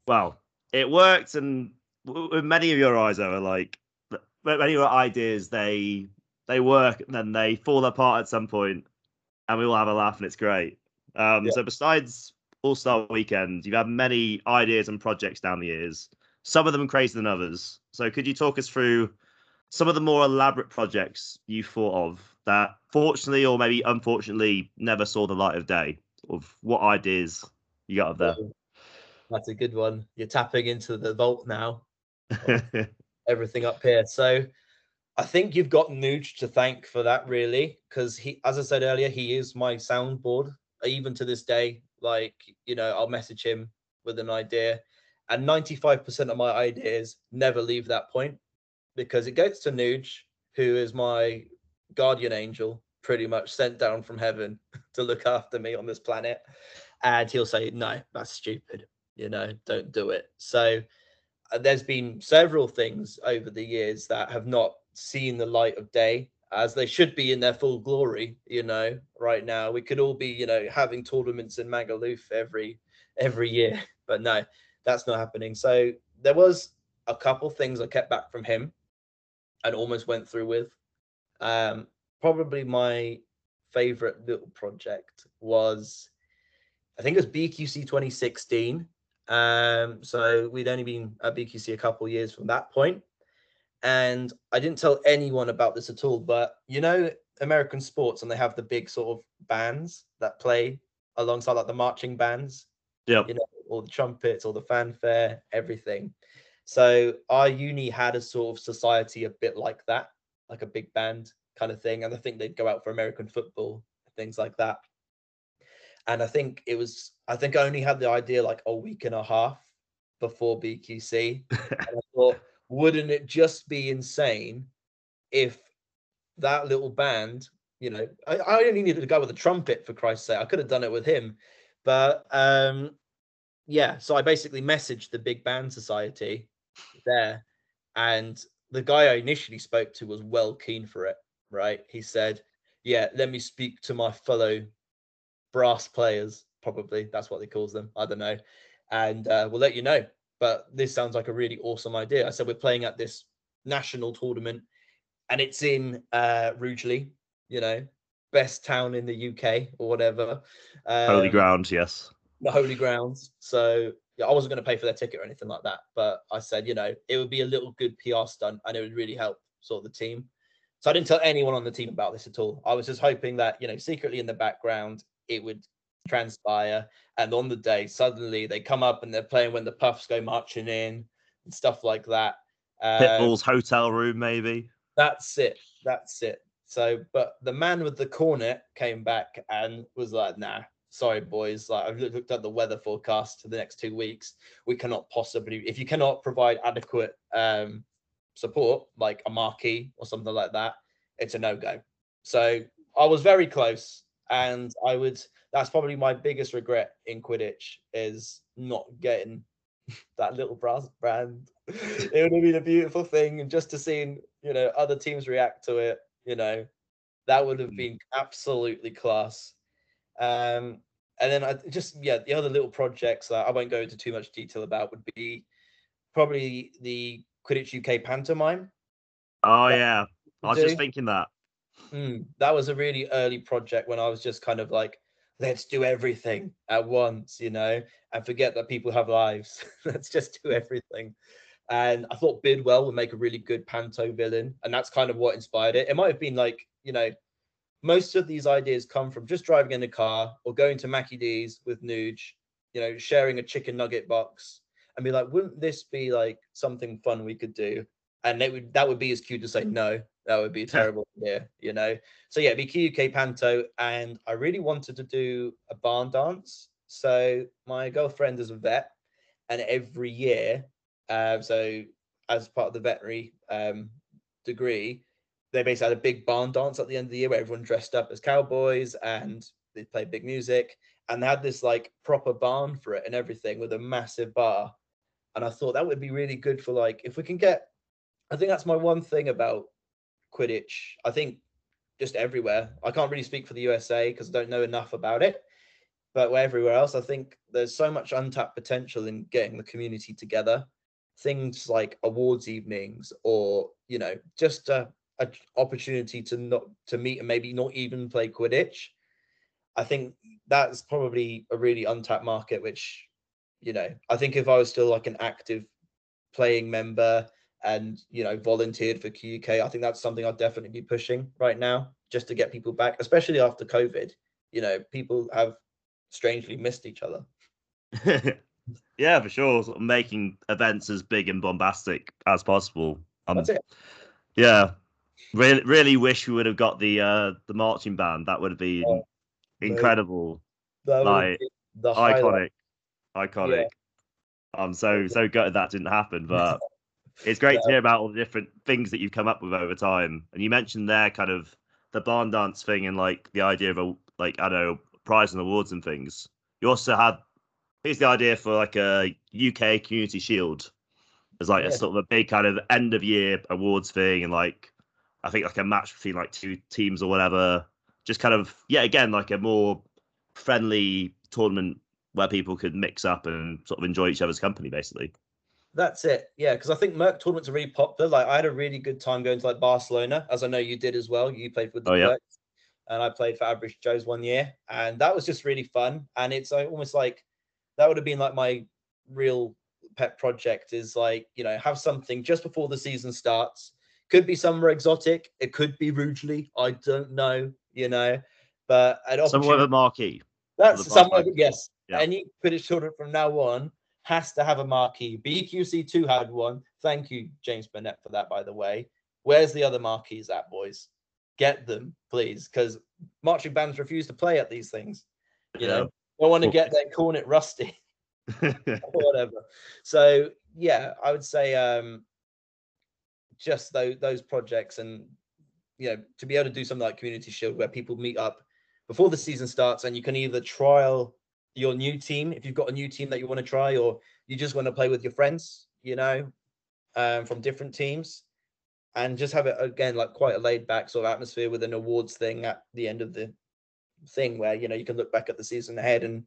well, it worked, and many of your eyes, are like many of your ideas, they they work and then they fall apart at some point, and we all have a laugh, and it's great. Um, Yeah. So besides All Star Weekend, you've had many ideas and projects down the years. Some of them crazier than others. So could you talk us through some of the more elaborate projects you thought of that fortunately or maybe unfortunately never saw the light of day of what ideas you got of Oh, That's a good one. You're tapping into the vault now. everything up here. So I think you've got Nuge to thank for that, really, because he, as I said earlier, he is my soundboard. Even to this day, like you know, I'll message him with an idea, and 95% of my ideas never leave that point because it goes to Nuge, who is my guardian angel, pretty much sent down from heaven to look after me on this planet, and he'll say, "No, that's stupid. You know, don't do it." So uh, there's been several things over the years that have not seen the light of day as they should be in their full glory you know right now. We could all be you know having tournaments in magaluf every every year but no that's not happening. So there was a couple things i kept back from him and almost went through with. Um probably my favorite little project was i think it was bqc 2016 um, so we'd only been at BQC a couple of years from that point, and I didn't tell anyone about this at all. But you know, American sports, and they have the big sort of bands that play alongside like the marching bands, yep you know, all the trumpets, or the fanfare, everything. So our uni had a sort of society a bit like that, like a big band kind of thing, and I think they'd go out for American football, things like that and I think it was I think I only had the idea like a week and a half before BQC. and I thought, wouldn't it just be insane if that little band, you know, I, I only needed to go with a trumpet for Christ's sake. I could have done it with him. But um yeah, so I basically messaged the Big Band Society there, and the guy I initially spoke to was well keen for it, right? He said, Yeah, let me speak to my fellow brass players probably that's what they calls them i don't know. And uh, we'll let you know but this sounds like a really awesome idea. I said we're playing at this national tournament and it's in uh Rugeley, you know best town in the uk or whatever. Holy um, ground yes. the holy grounds. So yeah i wasn't going to pay for their ticket or anything like that but i said you know it would be a little good pr stunt and it would really help sort of the team. So i didn't tell anyone on the team about this at all. I was just hoping that you know secretly in the background it would transpire and on the day suddenly they come up and they're playing when the puffs go marching in and stuff like that. Um, pitbull's hotel room maybe. That's it. That's it. So but the man with the cornet came back and was like nah sorry boys. Like i've looked at the weather forecast for the next two weeks. We cannot possibly if you cannot provide adequate um support like a marquee or something like that it's a no-go. So i was very close and i would that's probably my biggest regret in quidditch is not getting that little brass brand. it would have been a beautiful thing and just to see you know other teams react to it you know that would have Mm. been absolutely class um and then i just yeah the other little projects that i won't go into too much detail about would be probably the quidditch uk pantomime oh yeah i was do. just thinking that Mm, that was a really early project when I was just kind of like let's do everything mm. at once, you know, and forget that people have lives. let's just do everything. And I thought Bidwell would make a really good panto villain, and that's kind of what inspired it. It might have been like, you know, most of these ideas come from just driving in a car or going to Mackie D's with Nuge, you know, sharing a chicken nugget box and be like, wouldn't this be like something fun we could do? And it would that would be as cute to say mm. no. That would be a terrible idea, you know. So yeah, it'd be QUK Panto, and I really wanted to do a barn dance. So my girlfriend is a vet, and every year, uh, so as part of the veterinary um, degree, they basically had a big barn dance at the end of the year where everyone dressed up as cowboys and they played big music and they had this like proper barn for it and everything with a massive bar and I thought that would be really good for like if we can get. I think that's my one thing about Quidditch. I think just everywhere. I can't really speak for the USA because I don't know enough about it, but everywhere else, I think there's so much untapped potential in getting the community together. Things like awards evenings, or you know, just a, a opportunity to not to meet and maybe not even play Quidditch. I think that's probably a really untapped market, which you know, I think if I was still like an active playing member and you know volunteered for QUK, I think that's something I'd definitely be pushing right now just to get people back, especially after COVID. You know, people have strangely missed each other. yeah, for sure. Sort of making events as big and bombastic as possible. Um, that's it. Yeah, really, really wish we would have got the uh the marching band. That would have been oh, incredible. like the iconic. Highlight iconic. Yeah. I'm so so gutted that didn't happen, but it's great yeah. to hear about all the different things that you've come up with over time. And you mentioned there kind of the barn dance thing and like the idea of a like I don't know prize and awards and things. You also had here's the idea for like a UK Community Shield. There's like yeah. a sort of a big kind of end of year awards thing and like I think like a match between like two teams or whatever. Just kind of yeah, again like a more friendly tournament where people could mix up and sort of enjoy each other's company, basically. That's it. Yeah, because I think Merc tournaments are really popular. Like I had a really good time going to like Barcelona, as I know you did as well. You played with the oh, yeah. and I played for Average Joe's one year, and that was just really fun. And it's like, almost like that would have been like my real pet project is like you know have something just before the season starts. Could be somewhere exotic. It could be Rugeley. I don't know. You know, but somewhere the marquee. That's somewhere. Yes, yeah. Any Quidditch tournament from now on has to have a marquee. BQC2 had one. Thank you, James Burnett, for that, by the way. Where's the other marquees at, boys? Get them, please, because marching bands refuse to play at these things. You know, don't want to get calling it rusty or whatever. So yeah, I would say um just those those projects and you know to be able to do something like Community Shield where people meet up before the season starts and you can either trial your new team if you've got a new team that you want to try or you just want to play with your friends you know um, from different teams and just have it again like quite a laid back sort of atmosphere with an awards thing at the end of the thing where you know you can look back at the season ahead and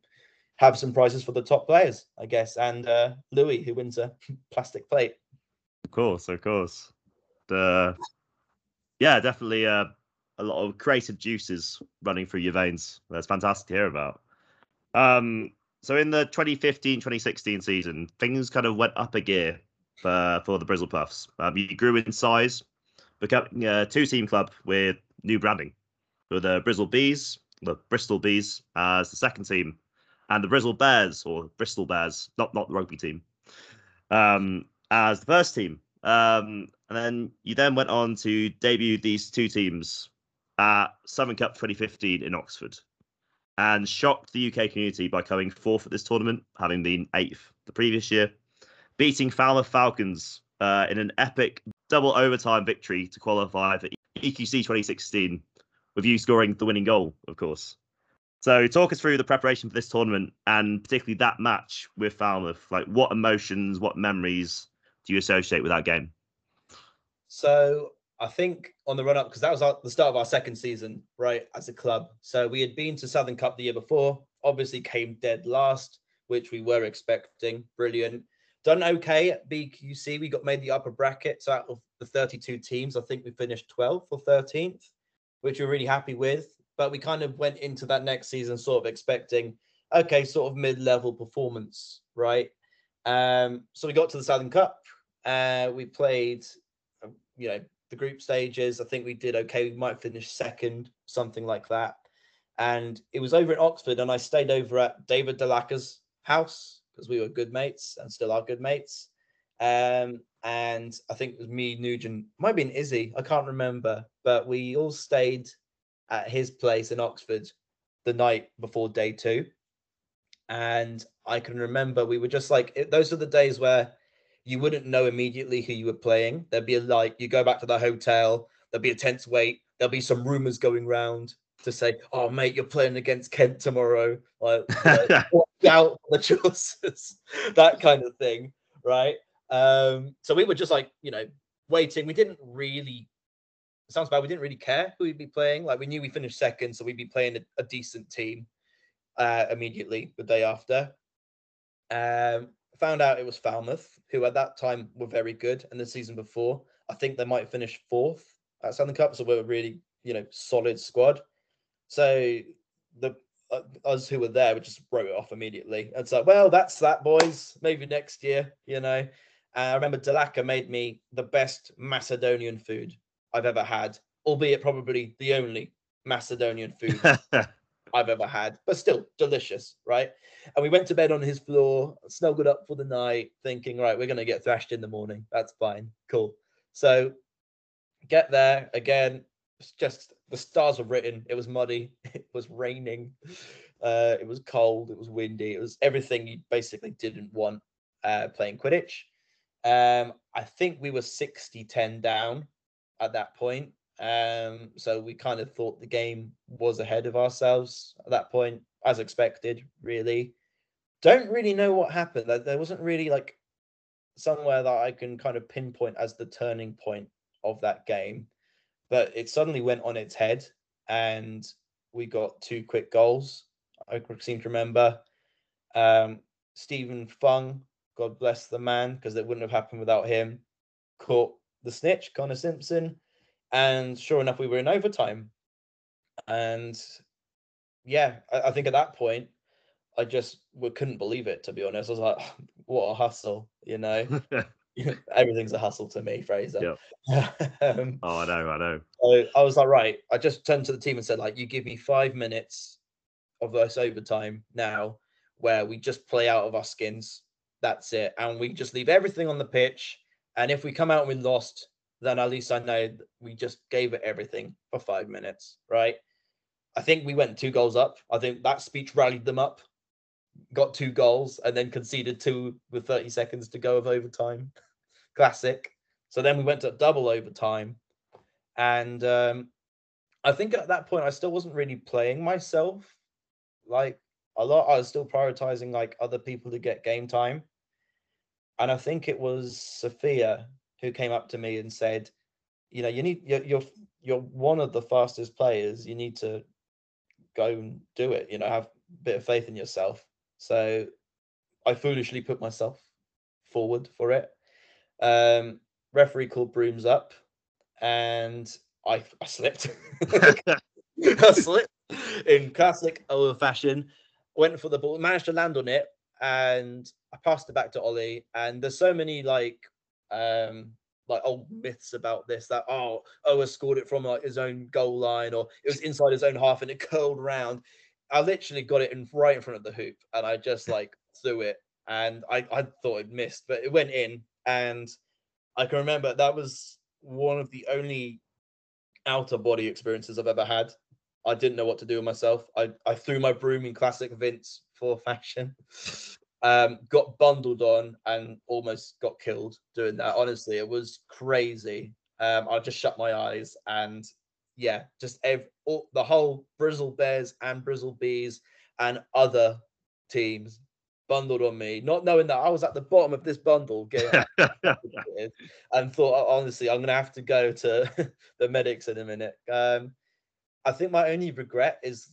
have some prizes for the top players i guess and uh louis who wins a plastic plate. Of course of course. The yeah definitely uh, a lot of creative juices running through your veins. That's fantastic to hear about um, so in the 2015-2016 season, things kind of went up a gear for for the Brizzlepuffs. Um, you grew in size, becoming a two-team club with new branding, with the Brizzle Bees, the Bristol Bees as the second team, and the Brizzle Bears or Bristol Bears, not not the rugby team, um, as the first team. Um, and then you then went on to debut these two teams at Southern Cup 2015 in Oxford and shocked the UK community by coming fourth at this tournament, having been eighth the previous year, beating Falmouth Falcons uh, in an epic double overtime victory to qualify for EQC 2016, with you scoring the winning goal, of course. So, talk us through the preparation for this tournament and particularly that match with Falmouth. Like, what emotions, what memories do you associate with that game? So, I think on the run up because that was our, the start of our second season, right, as a club. So we had been to Southern Cup the year before, obviously came dead last, which we were expecting. Brilliant. Done okay at BQC. We got made the upper bracket. So out of the 32 teams, I think we finished 12th or 13th, which we're really happy with. but we kind of went into that next season sort of expecting, okay, sort of mid-level performance, right? Um, so we got to the Southern Cup. Uh, we played, uh, you know, the group stages. I think we did okay. We might finish second, something like that. And it was over in Oxford, and I stayed over at David Delacca's house because we were good mates and still are good mates. Um, and I think it was me, Nugent, might have been Izzy, I can't remember, but we all stayed at his place in Oxford the night before day two. And I can remember we were just like, it, those are the days where you wouldn't know immediately who you were playing. There'd be a, like, you go back to the hotel, there'd be a tense wait, there'll be some rumors going round to say, "Oh, mate, you're playing against Kent tomorrow." Like, watch out the choices, that kind of thing, right? Um, so we were just like, you know, waiting. We didn't really. sounds bad. We didn't really care who we'd be playing. Like we knew we finished second, so we'd be playing a, a decent team uh, immediately the day after. Um, found out it was Falmouth, who at that time were very good, and the season before, I think they might finish fourth at Southern Cup, so we're a really, you know, solid squad. So the uh, us who were there, we just wrote it off immediately. It's like, well, that's that, boys. Maybe next year, you know. Uh, I remember Delacca made me the best Macedonian food I've ever had, albeit probably the only Macedonian food I've ever had, but still delicious, right? And we went to bed on his floor, snuggled up for the night, thinking, right, we're going to get thrashed in the morning. That's fine. Cool. So get there again. It's just the stars were written. It was muddy. It was raining. Uh, it was cold. It was windy. It was everything you basically didn't want uh, playing Quidditch. Um, I think we were 60 10 down at that point. Um, so we kind of thought the game was ahead of ourselves at that point, as expected, really. Don't really know what happened. There wasn't really like somewhere that I can kind of pinpoint as the turning point of that game, but it suddenly went on its head and we got two quick goals. I seem to remember. Um, Stephen Fung God bless the man, because it wouldn't have happened without him. Caught the snitch, Connor Simpson, and sure enough, we were in overtime. And yeah, I, I think at that point, I just we couldn't believe it. To be honest, I was like, "What a hustle!" You know, everything's a hustle to me, Fraser. um, oh, I know, I know. So I was like, right. I just turned to the team and said, like, you give me five minutes of this overtime now, where we just play out of our skins that's it. And we just leave everything on the pitch. And if we come out and we lost, then at least I know we just gave it everything for five minutes, right? I think we went two goals up. I think that speech rallied them up, got two goals, and then conceded two with 30 seconds to go of overtime. Classic. So then we went to double overtime. And um, I think at that point, I still wasn't really playing myself like a lot. I was still prioritizing like other people to get game time and I think it was Sophia who came up to me and said, "You know, you need you're you're, you're one of the fastest players. You need to go and do it. You know, have a bit of faith in yourself." So I foolishly put myself forward for it. Um, referee called brooms up, and I I slipped. I slipped in classic old fashion. Went for the ball, managed to land on it, and I passed it back to Ollie. And there's so many like um like old myths about this that oh Ower scored it from like his own goal line or it was inside his own half and it curled around. I literally got it in right in front of the hoop and I just like threw it and I, I thought it missed, but it went in and I can remember that was one of the only outer body experiences I've ever had. I didn't know what to do with myself. I, I threw my broom in classic Vince for fashion. Um, got bundled on and almost got killed doing that. Honestly, it was crazy. Um, I just shut my eyes and yeah, just every, all, the whole Bristol Bears and Bristol Bees and other teams bundled on me, not knowing that I was at the bottom of this bundle getting and thought, honestly, I'm going to have to go to the medics in a minute. Um, I think my only regret is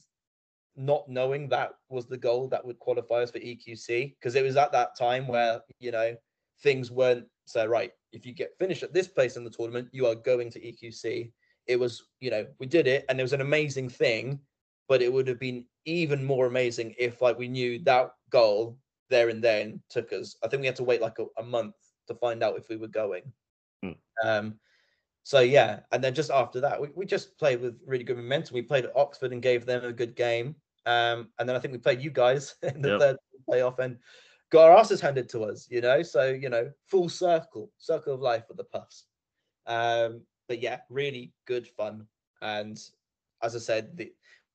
not knowing that was the goal that would qualify us for EQC because it was at that time where you know things weren't so right. If you get finished at this place in the tournament, you are going to EQC. It was you know we did it and it was an amazing thing, but it would have been even more amazing if like we knew that goal there and then took us. I think we had to wait like a, a month to find out if we were going. Hmm. Um, so yeah, and then just after that, we, we just played with really good momentum. We played at Oxford and gave them a good game. Um, and then I think we played you guys in the Yep. third playoff and got our asses handed to us, you know. So, you know, full circle, circle of life with the puffs. Um, but yeah, really good fun. And as I said, the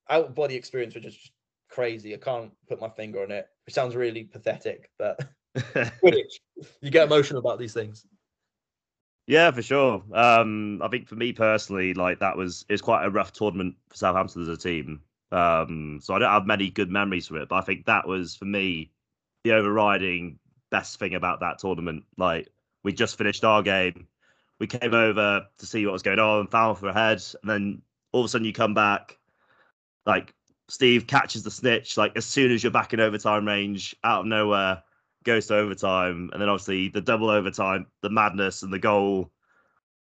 out of body experience was just crazy. I can't put my finger on it. It sounds really pathetic, but you get emotional about these things. Yeah, for sure. Um, I think for me personally, like that was it's quite a rough tournament for Southampton as a team. Um, so I don't have many good memories from it, but I think that was for me the overriding best thing about that tournament. Like we just finished our game, we came over to see what was going on, Falmouth were ahead, and then all of a sudden you come back, like Steve catches the snitch, like as soon as you're back in overtime range, out of nowhere, goes to overtime, and then obviously the double overtime, the madness and the goal,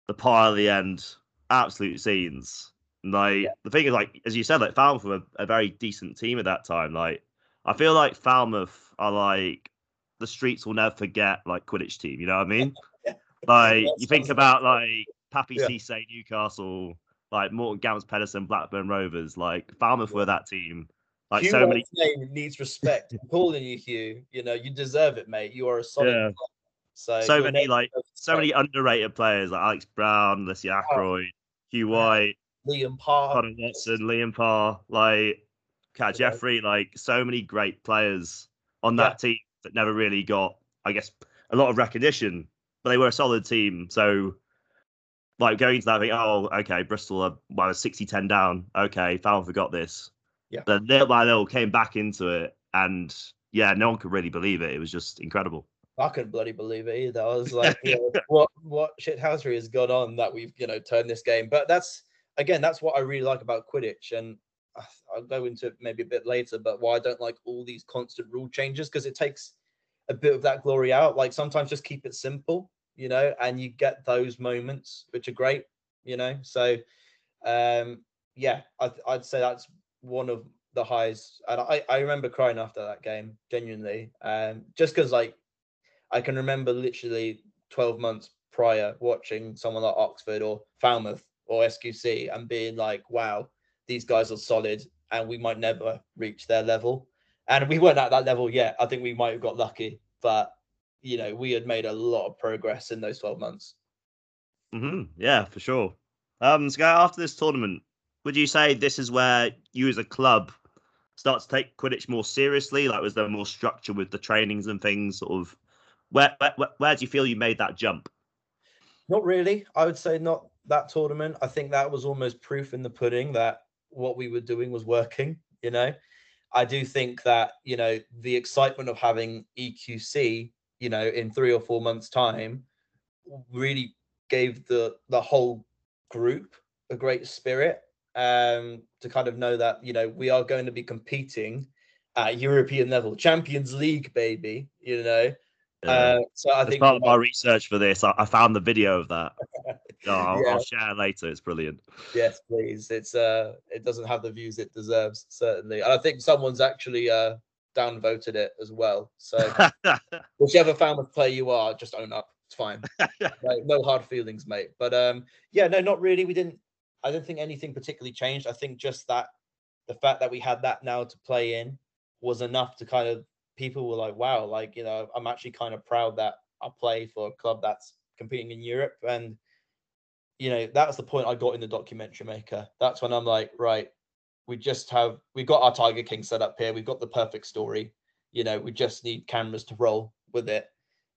the pile at the end, absolute scenes. Like the thing is, like as you said, like Falmouth were a very decent team at that time. Like I feel like Falmouth are like the streets will never forget like Quidditch team. You know what I mean? Yeah. Like you think about like Papiss Yeah. Cisse, Newcastle, like Morten Gamst Pedersen, Blackburn Rovers. Like Falmouth were that team. Like Hugh so many. Name needs respect. I'm calling you Hugh. You know, you deserve it, mate. You are a solid. Yeah. So, so many like so many underrated players like Alex Brown, Leslie oh. Ackroyd, Hugh Yeah. White, Liam Parr. Connor Watson, Liam Parr, like Cat Yeah. Jeffrey, like so many great players on Yeah. that team that never really got, I guess, a lot of recognition, but they were a solid team. So, like going to that, think, oh, okay, Bristol are well, 60 10 down. Okay, Falmouth forgot this. Yeah. Then little by little came back into it. And yeah, no one could really believe it. It was just incredible. I couldn't bloody believe it either. I was like, you know, what what shithousery has gone on that we've you know turned this game. But that's again, that's what I really like about Quidditch, and I- I'll go into it maybe a bit later. But why I don't like all these constant rule changes because it takes a bit of that glory out. Like sometimes just keep it simple, you know, and you get those moments which are great, you know. So um yeah, I'd, I'd say that's one of the highs, and I I remember crying after that game genuinely, um just because like I can remember literally 12 months prior watching someone like Oxford or Falmouth or SQC and being like, wow, these guys are solid and we might never reach their level. And we weren't at that level yet. I think we might have got lucky, but you know, we had made a lot of progress in those 12 months. hmm Yeah, for sure. Um, so after this tournament, would you say this is where you as a club start to take Quidditch more seriously? Like, was there more structure with the trainings and things? Sort of, where, where- where do you feel you made that jump? Not really. I would say not that tournament. I think that was almost proof in the pudding that what we were doing was working, you know. I do think that, you know, the excitement of having EQC, you know, in 3 or 4 months time really gave the the whole group a great spirit um to kind of know that, you know, we are going to be competing at European level, Champions League baby, you know. Uh, Uh, so I as think part of my research for this, I, I found the video of that. Oh, I'll, Yeah. I'll share later. It's brilliant. Yes, please. It's uh it doesn't have the views it deserves, certainly. And I think someone's actually uh downvoted it as well. So whichever Falmouth player you are, just own up. It's fine. Like, no hard feelings, mate. But um yeah, no, not really. We didn't I don't think anything particularly changed. I think just that the fact that we had that now to play in was enough to kind of people were like, wow, like you know, I'm actually kind of proud that I play for a club that's competing in Europe. And you know, that's the point I got in the documentary maker. That's when I'm like, right, we just have we got our Tiger King set up here. We've got the perfect story. You know, we just need cameras to roll with it.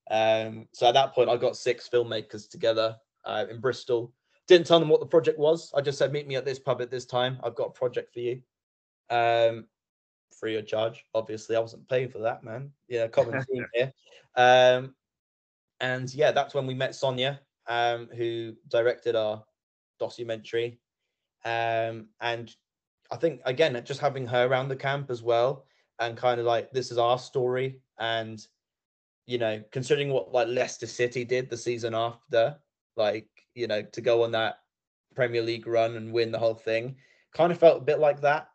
Um, so at that point, I got six filmmakers together uh, in Bristol. Didn't tell them what the project was. I just said, meet me at this pub at this time. I've got a project for you. Um, free of charge. Obviously, I wasn't paying for that, man. Yeah, common theme here. Um, and yeah, that's when we met Sonia, um, who directed our documentary. Um, and I think again, just having her around the camp as well, and kind of like this is our story, and you know, considering what like Leicester City did the season after, like you know, to go on that Premier League run and win the whole thing, kind of felt a bit like that.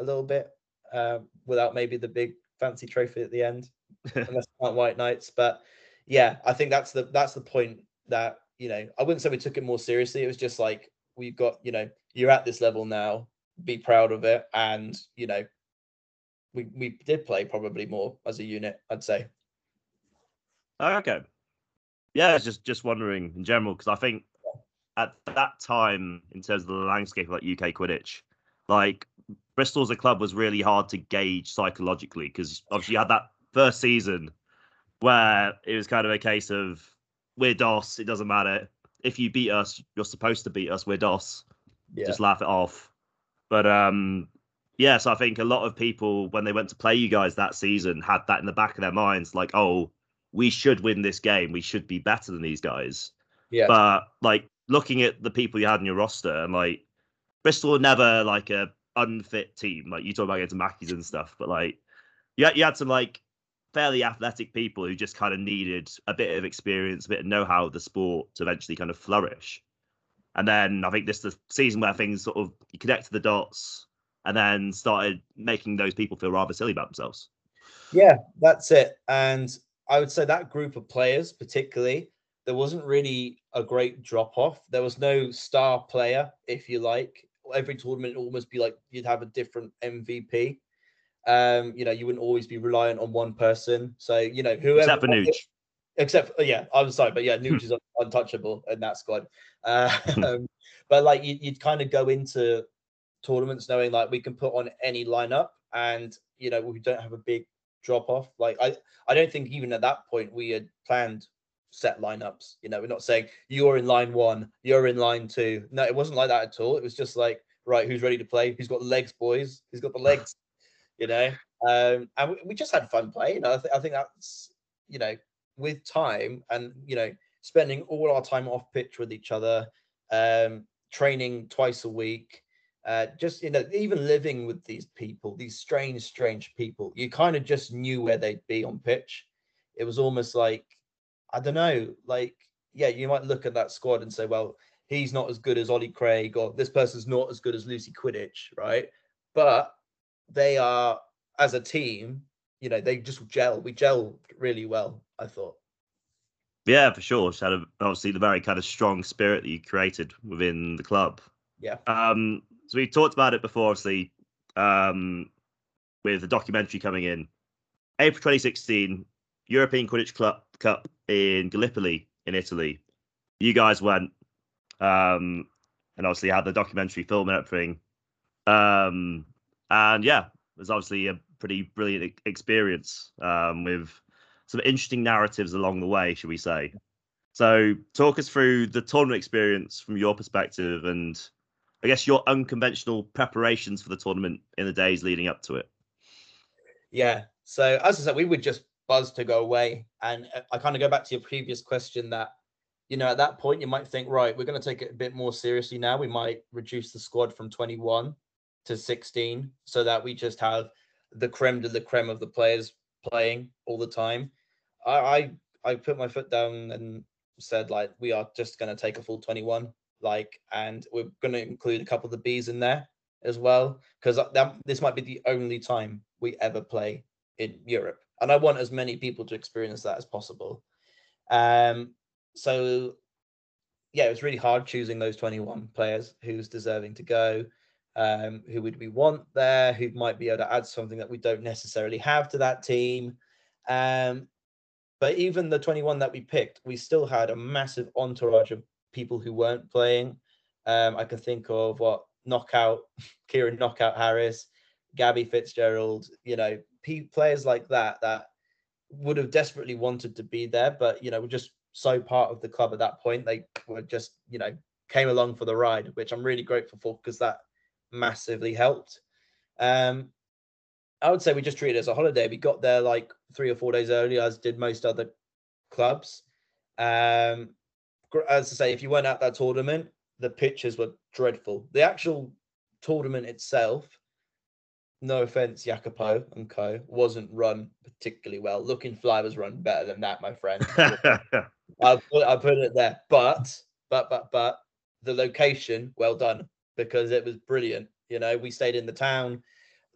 a little bit uh, without maybe the big fancy trophy at the end, unless not Whiteknights. But yeah, I think that's the that's the point that you know I wouldn't say we took it more seriously. It was just like we've got you know you're at this level now, be proud of it, and you know we we did play probably more as a unit. I'd say. Okay. Yeah, I was just just wondering in general because I think at that time, in terms of the landscape of like UK Quidditch, like Bristol as a club was really hard to gauge psychologically because obviously you had that first season where it was kind of a case of we're doss, it doesn't matter. If you beat us, you're supposed to beat us, we're doss. Yeah. Just laugh it off. But um yeah, so I think a lot of people when they went to play you guys that season had that in the back of their minds, like, oh, we should win this game. We should be better than these guys. Yeah. But like looking at the people you had in your roster, and like Bristol were never like a unfit team. Like you talk about getting to Mackies and stuff, but like you had, you had some like fairly athletic people who just kind of needed a bit of experience, a bit of know-how of the sport to eventually kind of flourish. And then I think this is the season where things sort of connected the dots and then started making those people feel rather silly about themselves. Yeah, that's it. And I would say that group of players, particularly, there wasn't really a great drop off. There was no star player, if you like. Every tournament almost be like you'd have a different MVP. Um, you know, you wouldn't always be reliant on one person. So, you know, whoever Except for Nuge. except for, yeah, I'm sorry, but yeah, Nuge is untouchable in that squad. Uh, um, but like you, you'd kind of go into tournaments knowing like we can put on any lineup and you know we don't have a big drop off. Like I, I don't think even at that point we had planned set lineups. You know, we're not saying you're in line one, you're in line two. No, it wasn't like that at all. It was just like, right, who's ready to play? Who's got the legs, boys? Who's got the legs? You know, um, and we, we just had fun playing. I, th- I think that's you know, with time and you know, spending all our time off pitch with each other, um, training twice a week. Uh, just you know, even living with these people, these strange, strange people, you kind of just knew where they'd be on pitch. It was almost like I don't know, like, yeah, you might look at that squad and say, well, he's not as good as Ollie Craig, or this person's not as good as Lucy Quidditch, right? But they are, as a team, you know, they just gel. We gel really well, I thought. Yeah, for sure. Just had a, obviously the very kind of strong spirit that you created within the club. Yeah. Um, so we talked about it before, obviously, um, with the documentary coming in. April 2016, European Quidditch Club Cup in Gallipoli in Italy. You guys went, um, and obviously had the documentary film and everything. Um, and yeah, it was obviously a pretty brilliant experience um, with some interesting narratives along the way, should we say. So, talk us through the tournament experience from your perspective and I guess your unconventional preparations for the tournament in the days leading up to it. Yeah. So as I said, we would just buzz to go away. And uh, I kind of go back to your previous question that, you know, at that point you might think, right, we're going to take it a bit more seriously now. We might reduce the squad from 21 to 16 so that we just have the creme de la creme of the players playing all the time. I I, I put my foot down and said like we are just going to take a full 21 like and we're going to include a couple of the bees in there as well because that this might be the only time we ever play in Europe and I want as many people to experience that as possible. Um, so yeah, it was really hard choosing those 21 players who's deserving to go, um, who would we want there, who might be able to add something that we don't necessarily have to that team. Um, but even the 21 that we picked, we still had a massive entourage of people who weren't playing. Um, I can think of what knockout, Kieran knockout Harris, Gabby Fitzgerald, you know, players like that that would have desperately wanted to be there, but you know, were just so part of the club at that point. They were just, you know, came along for the ride, which I'm really grateful for because that massively helped. Um, I would say we just treated it as a holiday. We got there like three or four days early, as did most other clubs. Um, as I say, if you weren't at that tournament, the pitches were dreadful. The actual tournament itself, no offense, Jacopo and Co, wasn't run particularly well. Looking Fly was run better than that, my friend. I'll put, I'll put it there. But, but, but, but the location, well done because it was brilliant. You know, we stayed in the town.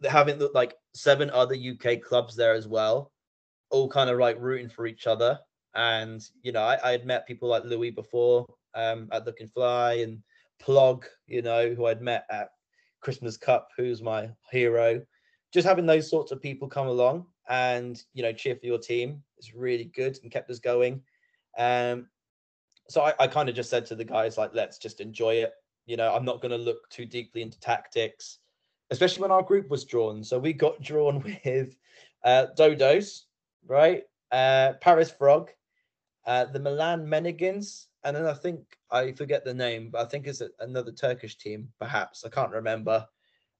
having like seven other UK clubs there as well, all kind of like rooting for each other. And you know, I, I had met people like Louis before um, at Look and Fly and Plog, you know, who I'd met at Christmas Cup, who's my hero. Just having those sorts of people come along and you know cheer for your team is really good and kept us going. Um, so I, I kind of just said to the guys like, let's just enjoy it. You know, I'm not going to look too deeply into tactics, especially when our group was drawn. So we got drawn with uh, Dodos, right? Uh, Paris Frog, uh, the Milan Menigans, and then I think I forget the name, but I think it's another Turkish team, perhaps. I can't remember.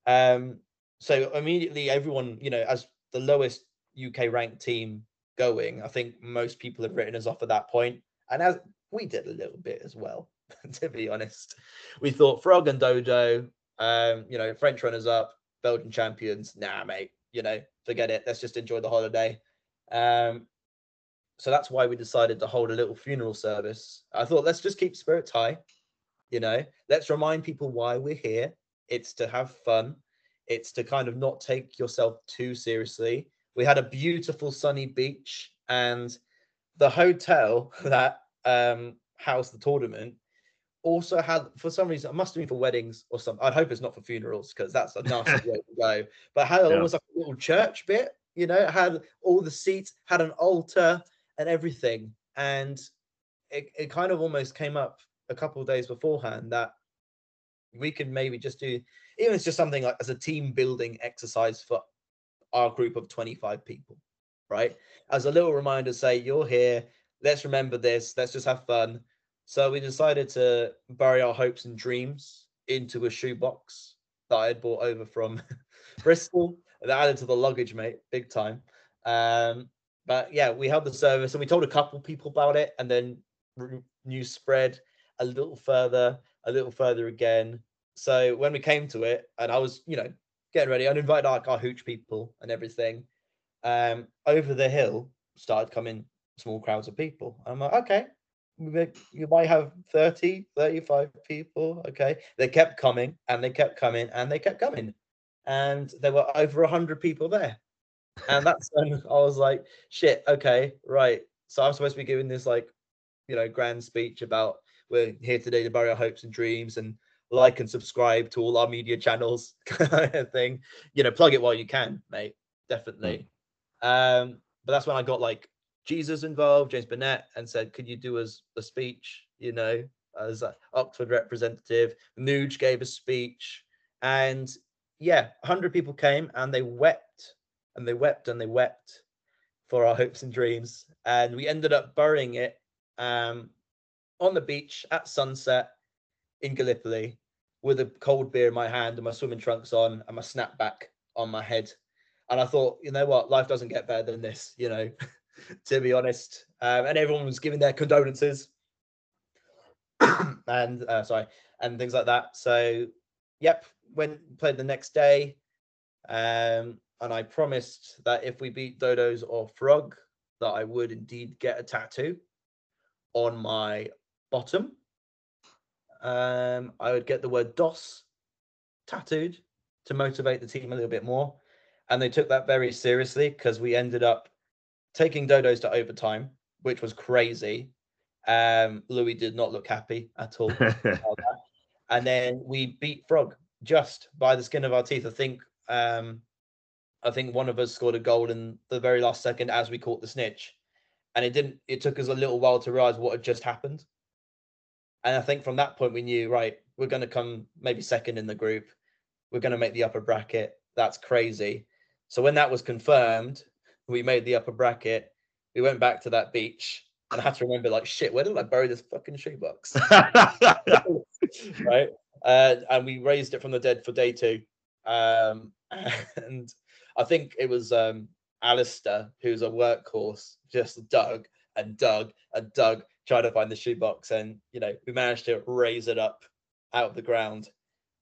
Um, so immediately, everyone, you know, as the lowest UK ranked team going, I think most people have written us off at that point, and as we did a little bit as well, to be honest. We thought Frog and Dodo, um, you know, French runners up, Belgian champions. Nah, mate, you know, forget it. Let's just enjoy the holiday. Um, so that's why we decided to hold a little funeral service. I thought let's just keep spirits high, you know. Let's remind people why we're here. It's to have fun. It's to kind of not take yourself too seriously. We had a beautiful sunny beach and the hotel that um housed the tournament also had for some reason it must have been for weddings or something. I'd hope it's not for funerals because that's a nasty way to go. But had yeah. almost like a little church bit, you know, it had all the seats, had an altar, and everything. And it, it kind of almost came up a couple of days beforehand that we could maybe just do even it's just something like as a team building exercise for our group of 25 people right as a little reminder say you're here let's remember this let's just have fun so we decided to bury our hopes and dreams into a shoebox that i had brought over from bristol that added to the luggage mate big time um, but yeah, we held the service and we told a couple people about it, and then news spread a little further, a little further again. So when we came to it, and I was, you know, getting ready, I'd invited like our hooch people and everything. Um, over the hill started coming small crowds of people. I'm like, okay, you might have 30, 35 people. Okay. They kept coming and they kept coming and they kept coming. And there were over 100 people there and that's when I was like, shit, okay, right. So I'm supposed to be giving this like, you know, grand speech about we're here today to bury our hopes and dreams and like and subscribe to all our media channels kind of thing. You know, plug it while you can, mate. Definitely. Um, but that's when I got like Jesus involved, James Burnett, and said, Could you do us a speech? You know, as an Oxford representative. Nuge gave a speech. And yeah, 100 people came and they wept and they wept and they wept for our hopes and dreams. And we ended up burying it um, on the beach at sunset in Gallipoli with a cold beer in my hand and my swimming trunks on and my snapback on my head. And I thought, you know what, life doesn't get better than this, you know, to be honest. Um, and everyone was giving their condolences and uh, sorry, and things like that. So, yep, went played the next day. Um, and I promised that if we beat Dodos or Frog, that I would indeed get a tattoo on my bottom. Um, I would get the word doss tattooed to motivate the team a little bit more. And they took that very seriously because we ended up taking Dodos to overtime, which was crazy. Um, Louis did not look happy at all. and then we beat Frog just by the skin of our teeth. I think um, I think one of us scored a goal in the very last second as we caught the snitch. And it didn't, it took us a little while to realize what had just happened. And I think from that point, we knew, right, we're going to come maybe second in the group. We're going to make the upper bracket. That's crazy. So when that was confirmed, we made the upper bracket. We went back to that beach and I had to remember, like, shit, where did I bury this fucking shoebox? right. Uh, and we raised it from the dead for day two. Um, and I think it was um, Alistair, who's a workhorse, just dug and dug and dug, trying to find the shoebox. And, you know, we managed to raise it up out of the ground.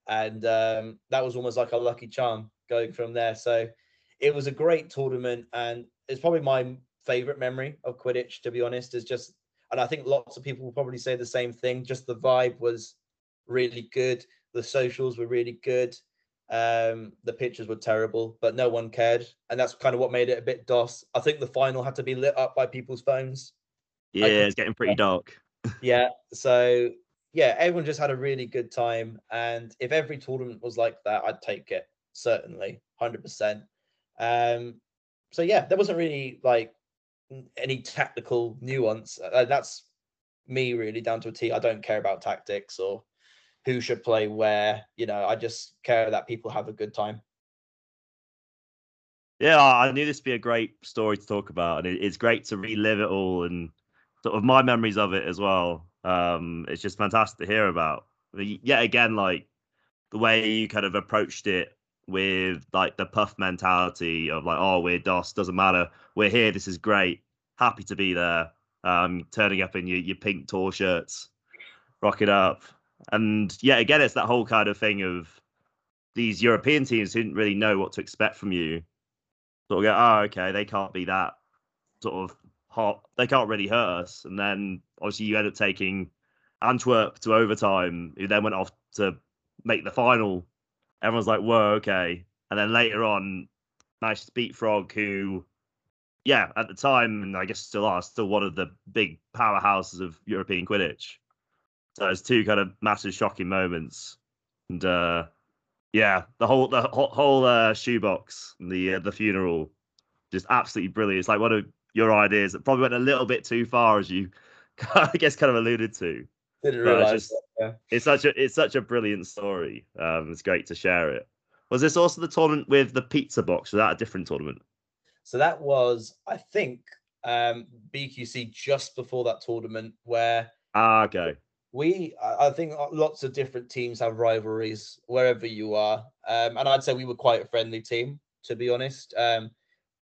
And um, that was almost like a lucky charm going from there. So it was a great tournament. And it's probably my favorite memory of Quidditch, to be honest, is just, and I think lots of people will probably say the same thing. Just the vibe was really good. The socials were really good. Um, the pictures were terrible, but no one cared, and that's kind of what made it a bit doss. I think the final had to be lit up by people's phones. Yeah, it's getting pretty dark. yeah, so yeah, everyone just had a really good time, and if every tournament was like that, I'd take it certainly, hundred percent. Um, so yeah, there wasn't really like any tactical nuance. Uh, that's me really down to a T. I don't care about tactics or who should play where. You know, I just care that people have a good time. Yeah, I knew this would be a great story to talk about, and it's great to relive it all and sort of my memories of it as well. Um, it's just fantastic to hear about. Yet again, like the way you kind of approached it with like the puff mentality of like, oh, we're doss, doesn't matter, we're here, this is great, happy to be there. Um, turning up in your, your pink tour shirts, rock it up. And yeah, again, it's that whole kind of thing of these European teams didn't really know what to expect from you. Sort of go, oh, okay, they can't be that sort of hot. They can't really hurt us. And then obviously you end up taking Antwerp to overtime, who then went off to make the final. Everyone's like, whoa, okay. And then later on, managed to beat Frog, who, yeah, at the time, and I guess still are, still one of the big powerhouses of European Quidditch. So it's two kind of massive shocking moments, and uh, yeah, the whole the whole uh, shoebox, the uh, the funeral, just absolutely brilliant. It's like one of your ideas that probably went a little bit too far, as you I guess kind of alluded to. Didn't realize it's, just, that, yeah. it's such a it's such a brilliant story. Um, it's great to share it. Was this also the tournament with the pizza box? Was that a different tournament? So that was, I think, um, BQC just before that tournament where ah, okay we i think uh, lots of different teams have rivalries wherever you are. Um, and i'd say we were quite a friendly team to be honest. Um,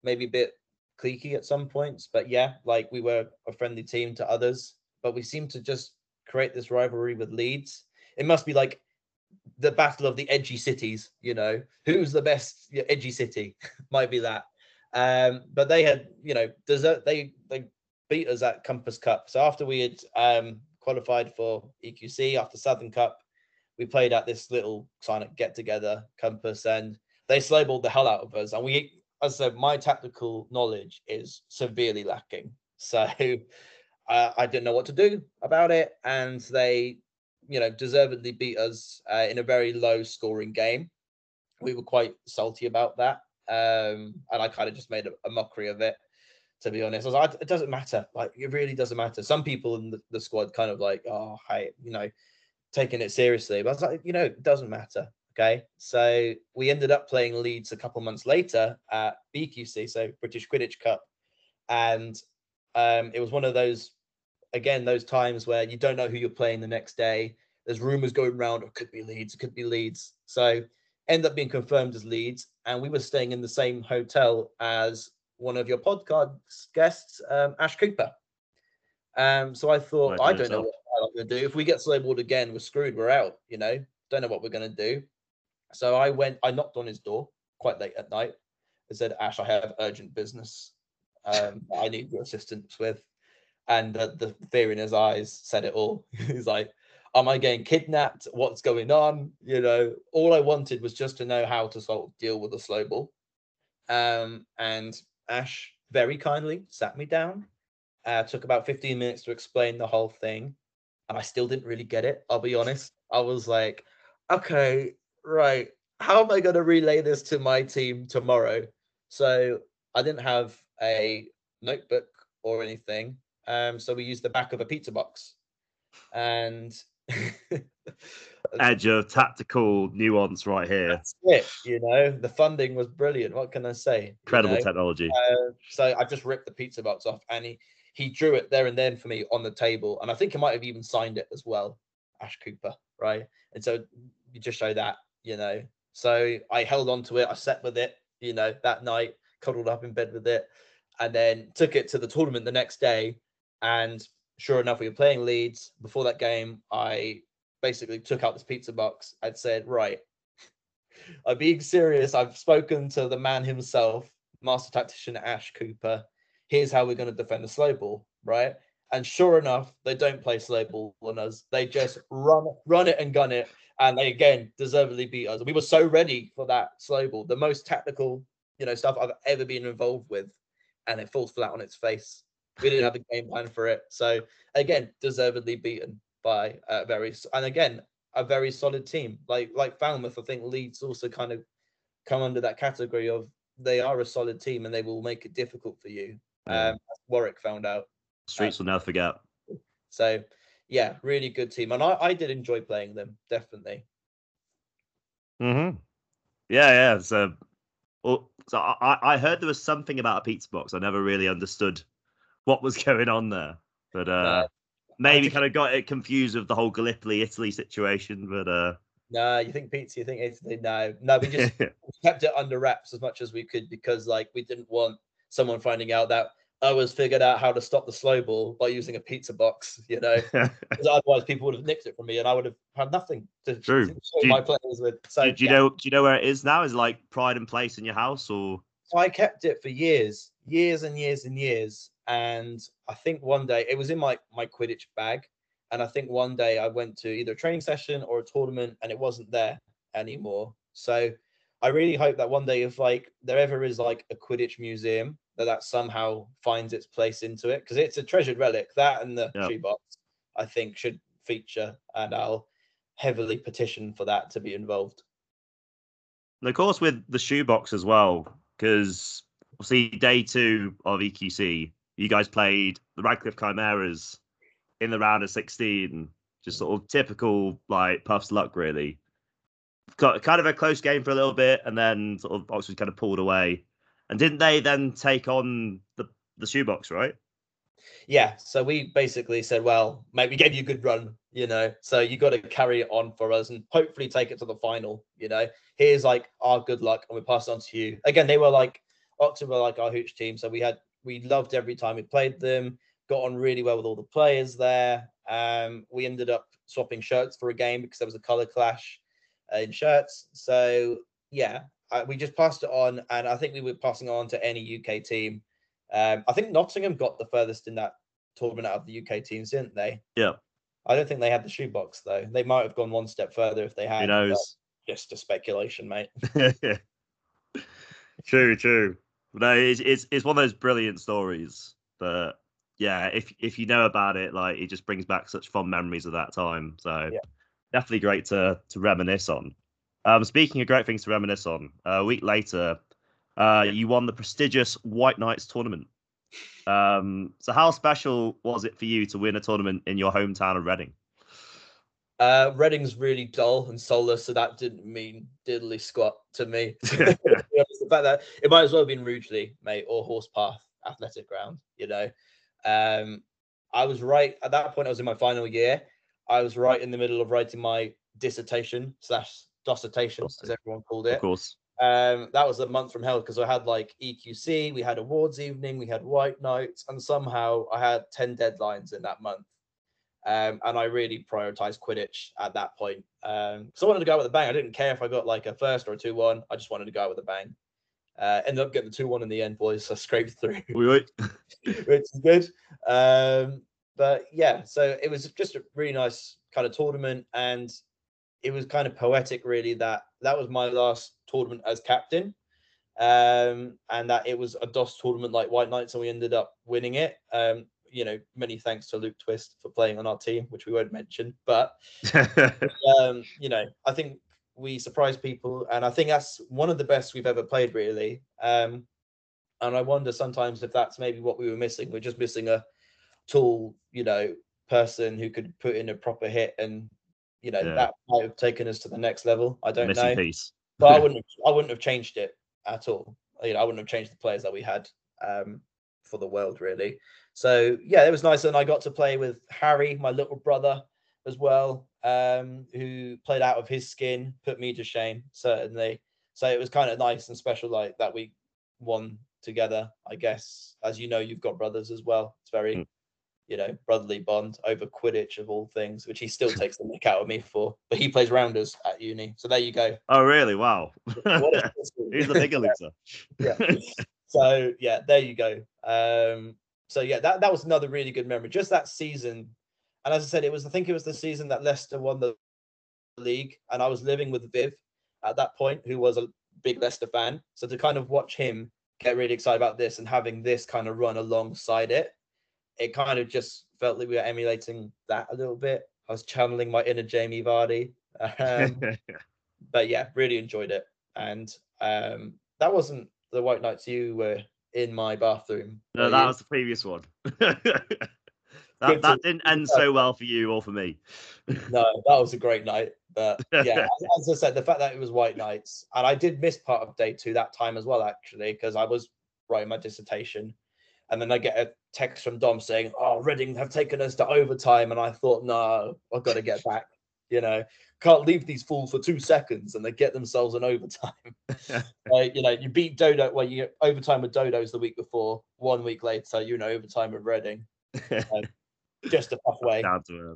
maybe a bit cliquey at some points but yeah like we were a friendly team to others. But we seem to just create this rivalry with leeds. It must be like the battle of the edgy cities you know? Who's the best? Edgy city. Might be that. Um, but they had you know desert they they beat us at compass cup. So after we had um, qualified for EQC after Southern Cup. We played at this little up get together, Compass, and they slowballed the hell out of us. And we, as I said, my tactical knowledge is severely lacking. So uh, I didn't know what to do about it. And they, you know, deservedly beat us uh, in a very low scoring game. We were quite salty about that. Um, and I kind of just made a, a mockery of it to be honest. I was like, it doesn't matter. Like, it really doesn't matter. Some people in the, the squad kind of like, oh, hey, you know, taking it seriously. But I was like, you know, it doesn't matter. Okay. So we ended up playing Leeds a couple months later at BQC, so British Quidditch Cup. And um, it was one of those, again, those times where you don't know who you're playing the next day. There's rumors going around, it could be Leeds, it could be Leeds. So end up being confirmed as Leeds. And we were staying in the same hotel as one of your podcast guests, um, Ash Cooper. Um, so I thought, I don't know what I'm going to do. If we get slowballed again, we're screwed. We're out. You know, don't know what we're going to do. So I went. I knocked on his door quite late at night. I said, Ash, I have urgent business. Um, I need your assistance with. And uh, the fear in his eyes said it all. He's like, "Am I getting kidnapped? What's going on?" You know, all I wanted was just to know how to sort of deal with a slow ball. Um, and Ash very kindly sat me down. Uh, took about 15 minutes to explain the whole thing. And I still didn't really get it. I'll be honest. I was like, okay, right. How am I going to relay this to my team tomorrow? So I didn't have a notebook or anything. Um, so we used the back of a pizza box. And edge of tactical nuance right here. That's it. You know, the funding was brilliant. What can I say? Incredible you know? technology. Uh, so I just ripped the pizza box off, and he he drew it there and then for me on the table, and I think he might have even signed it as well, Ash Cooper, right? And so you just show that, you know. So I held on to it. I sat with it, you know, that night, cuddled up in bed with it, and then took it to the tournament the next day. And sure enough, we were playing Leeds. Before that game, I basically took out this pizza box and said, right, I'm being serious. I've spoken to the man himself, master tactician Ash Cooper. Here's how we're going to defend the slow ball, right? And sure enough, they don't play slow ball on us. They just run, run it and gun it, and they again deservedly beat us. We were so ready for that slow ball, the most tactical, you know, stuff I've ever been involved with, and it falls flat on its face. We didn't have a game plan for it, so again, deservedly beaten by a very and again a very solid team. Like like Falmouth, I think Leeds also kind of come under that category of they are a solid team and they will make it difficult for you. Yeah. Um, Warwick found out. Streets will never forget. So yeah, really good team, and I, I did enjoy playing them definitely. hmm Yeah, yeah. So, well, so I, I heard there was something about a pizza box. I never really understood what was going on there, but uh, maybe kind of got it confused with the whole Gallipoli Italy situation. But uh, No, you think pizza, you think Italy. No, no, we just kept it under wraps as much as we could because like we didn't want someone finding out that I was figured out how to stop the slow ball by using a pizza box, you know. 'Cause otherwise people would have nicked it from me and I would have had nothing to, True. to Do show you- my players with. So do, you yeah. know? Do you know where it is now? Is like pride and place in your house, or So I kept it for years, years and years and years. And I think one day it was in my my Quidditch bag. And I think one day I went to either a training session or a tournament and it wasn't there anymore. So I really hope that one day if like there ever is like a Quidditch museum that that somehow finds its place into it because it's a treasured relic. That and the Yeah. shoebox I think should feature and I'll heavily petition for that to be involved. and of course with the shoebox as well? Because we'll see, day two of EQC, you guys played the Radcliffe Chimeras in the round of sixteen. Just sort of typical like Puff's luck, really. Got kind of a close game for a little bit, and then sort of Oxford kind of pulled away. And didn't they then take on the the shoebox, right? yeah so we basically said well mate we gave you a good run you know so you got to carry it on for us and hopefully take it to the final you know here's like our good luck and we pass it on to you again they were like Oxford were like our hooch team so we had we loved every time we played them got on really well with all the players there um we ended up swapping shirts for a game because there was a color clash uh, in shirts so yeah uh, we just passed it on and i think we were passing on to any uk team um, I think Nottingham got the furthest in that tournament out of the UK teams, didn't they? Yeah. I don't think they had the shoebox though. They might have gone one step further if they had. Who knows? Just a speculation, mate. true, true. No, it's, it's it's one of those brilliant stories that yeah, if if you know about it, like it just brings back such fond memories of that time. So Yeah. definitely great to to reminisce on. Um, speaking of great things to reminisce on, a week later, uh, you won the prestigious Whiteknights tournament. Um, so how special was it for you to win a tournament in your hometown of Reading? Uh, Reading's really dull and soulless, so that didn't mean diddly squat to me. To be honest, the fact that it might as well have been Rugeley, mate, or Horsepath Athletic Ground. You know, um, I was right at that point. I was in my final year. I was right in the middle of writing my dissertation slash dissertation, as everyone called it. Of course. Um, that was a month from hell because I had like EQC, we had awards evening, we had Whiteknights, and somehow I had 10 deadlines in that month. Um, and I really prioritized Quidditch at that point. Um, so I wanted to go out with a bang. I didn't care if I got like a first or a 2 1. I just wanted to go out with a bang. Uh, ended up getting the 2 1 in the end, boys. So I scraped through, which is good. Um, but yeah, so it was just a really nice kind of tournament. And it was kind of poetic, really, that that was my last tournament as captain. Um, and that it was a doss tournament like Whiteknights, and we ended up winning it. Um, you know, many thanks to Luke Twist for playing on our team, which we won't mention. But um, you know, I think we surprised people, and I think that's one of the best we've ever played, really. Um, and I wonder sometimes if that's maybe what we were missing. We're just missing a tall, you know, person who could put in a proper hit, and you know, Yeah. that might have taken us to the next level. I don't missing know, piece. but I wouldn't, have, I wouldn't have changed it at all. You know, I wouldn't have changed the players that we had um, for the world, really. So yeah, it was nice, and I got to play with Harry, my little brother, as well, um, who played out of his skin, put me to shame, certainly. So it was kind of nice and special, like that we won together. I guess, as you know, you've got brothers as well. It's very, Mm. you know, brotherly bond over Quidditch of all things, which he still takes the nick out of me for. But he plays rounders at uni, so there you go. Oh, really? Wow. What a history. Who's the bigger loser? yeah. So yeah, there you go. Um, so yeah, that, that was another really good memory. Just that season. And as I said, it was I think it was the season that Leicester won the league, and I was living with Viv at that point, who was a big Leicester fan. So to kind of watch him get really excited about this and having this kind of run alongside it, it kind of just felt like we were emulating that a little bit. I was channeling my inner Jamie Vardy. Um, but yeah, really enjoyed it. And um, that wasn't the Whiteknights you were in my bathroom. No, that you? was the previous one. that, that didn't end so well for you or for me. no, that was a great night. But yeah, as I said, the fact that it was Whiteknights, and I did miss part of day two that time as well, actually, because I was writing my dissertation. And then I get a text from Dom saying, Oh, Reading have taken us to overtime. And I thought, No, I've got to get back. You know, can't leave these fools for two seconds and they get themselves an overtime. you know, you beat Dodo, well, you get overtime with Dodos the week before, one week later, you know, overtime with Reading. Just a tough way.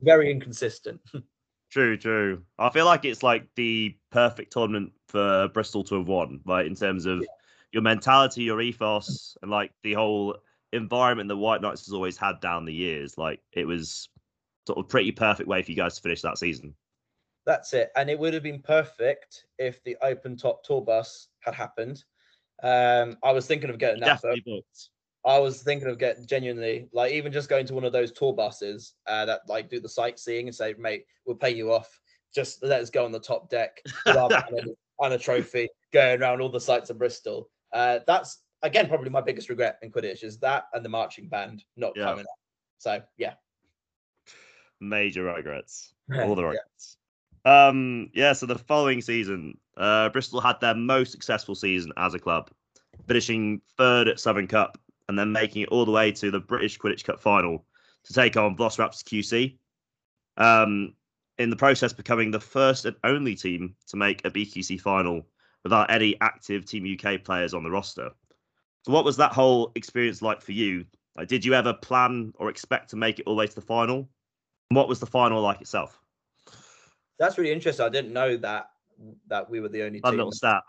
Very inconsistent. True, true. I feel like it's like the perfect tournament for Bristol to have won, like in terms of yeah. your mentality, your ethos, and like the whole environment that Whiteknights has always had down the years. Like it was sort of pretty perfect way for you guys to finish that season. That's it. And it would have been perfect if the open top tour bus had happened. Um, I was thinking of getting that. Definitely booked. I was thinking of getting genuinely like even just going to one of those tour buses uh, that like do the sightseeing and say, mate, we'll pay you off. Just let us go on the top deck and a trophy going around all the sites of Bristol. Uh, that's again probably my biggest regret in Quidditch is that and the marching band not yeah. coming up. So yeah. Major regrets. All the regrets. yeah. Um yeah, so the following season, uh Bristol had their most successful season as a club, finishing third at Southern Cup and then making it all the way to the British Quidditch Cup final to take on Velociraptors QC. Um, in the process, becoming the first and only team to make a BQC final without any active Team UK players on the roster. So, what was that whole experience like for you? Like, did you ever plan or expect to make it all the way to the final? And what was the final like itself? That's really interesting. I didn't know that that we were the only. A little stat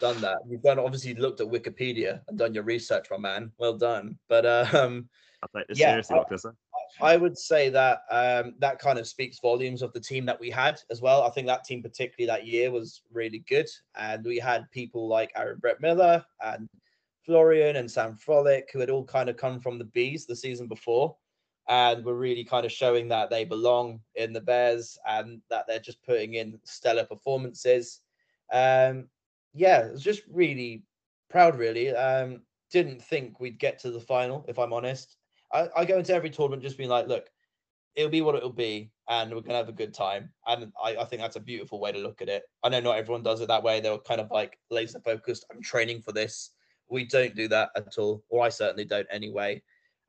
done that. You've done obviously looked at Wikipedia and done your research, my man. Well done. But um, yeah, I, I, would say that um, that kind of speaks volumes of the team that we had as well. I think that team, particularly that year, was really good, and we had people like Aaron Brett Miller and Florian and Sam Frolic, who had all kind of come from the Bees the season before, and were really kind of showing that they belong in the Bears and that they're just putting in stellar performances. Um, yeah, it was just really proud, really. Um, didn't think we'd get to the final, if I'm honest. I, I go into every tournament just being like, look, it'll be what it'll be, and we're gonna have a good time. And I, I think that's a beautiful way to look at it. I know not everyone does it that way. They're kind of like laser focused. I'm training for this. We don't do that at all, or I certainly don't anyway.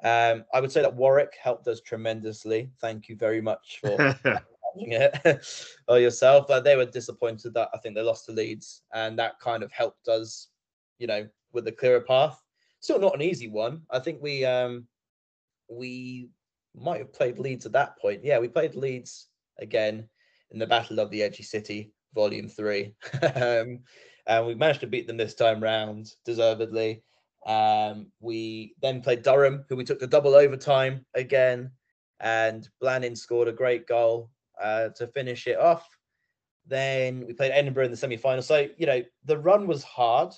Um, I would say that Warwick helped us tremendously. Thank you very much for it or yourself. Uh, they were disappointed that I think they lost to Leeds, and that kind of helped us, you know, with the clearer path. Still not an easy one. I think we um we might have played Leeds at that point. Yeah, we played Leeds again in the Battle of the Edgy City, Volume Three, um, and we managed to beat them this time round deservedly. Um, we then played Durham, who we took the double overtime again, and Blannin scored a great goal uh, to finish it off. Then we played Edinburgh in the semi final. So, you know, the run was hard.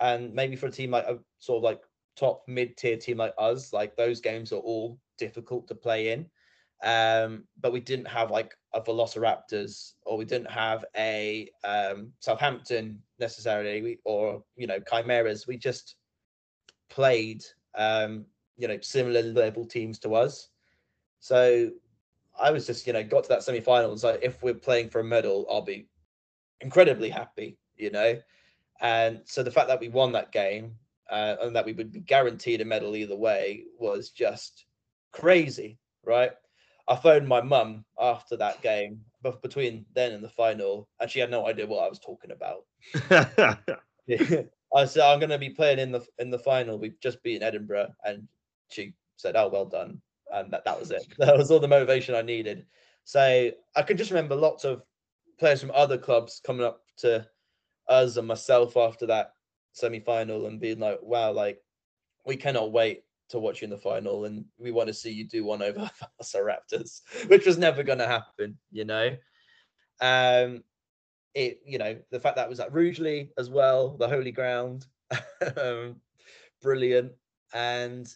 And maybe for a team like a sort of like top mid tier team like us, like those games are all difficult to play in. Um, but we didn't have like a Velociraptors or we didn't have a um, Southampton necessarily, or you know, Chimeras. We just played um, you know similar level teams to us. So I was just, you know, got to that semi final. So if we're playing for a medal, I'll be incredibly happy, you know. And so the fact that we won that game uh, and that we would be guaranteed a medal either way was just crazy, right? I phoned my mum after that game, but between then and the final, and she had no idea what I was talking about. I said I'm going to be playing in the in the final. We've just beaten Edinburgh, and she said, "Oh, well done." And that, that was it. That was all the motivation I needed. So I can just remember lots of players from other clubs coming up to us and myself after that semi final and being like, wow, like we cannot wait to watch you in the final, and we want to see you do one over Velociraptors, which was never going to happen, you know. Um, it, you know, the fact that was at Rugeley as well, the holy ground, um, brilliant. And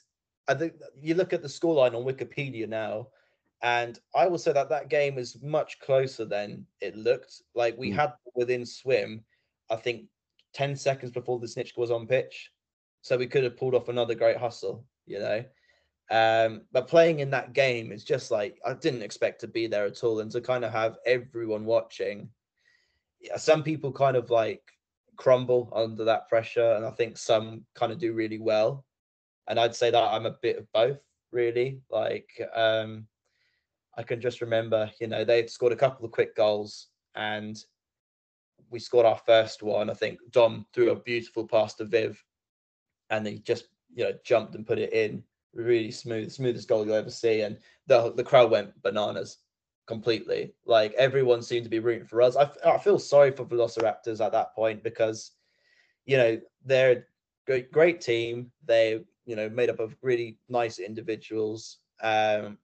I think you look at the scoreline on Wikipedia now, and I will say that that game is much closer than it looked. Like we mm. had within swim, I think 10 seconds before the snitch was on pitch. So we could have pulled off another great hustle, you know. Um, but playing in that game is just like I didn't expect to be there at all, and to kind of have everyone watching. Yeah, some people kind of like crumble under that pressure, and I think some kind of do really well. And I'd say that I'm a bit of both, really. Like, um, I can just remember, you know, they'd scored a couple of quick goals, and we scored our first one. I think Dom threw a beautiful pass to Viv, and he just you know jumped and put it in really smooth, smoothest goal you'll ever see, and the the crowd went bananas completely. Like everyone seemed to be rooting for us. I, I feel sorry for Velociraptors at that point because you know they're a great, great team. They you know made up of really nice individuals. Um,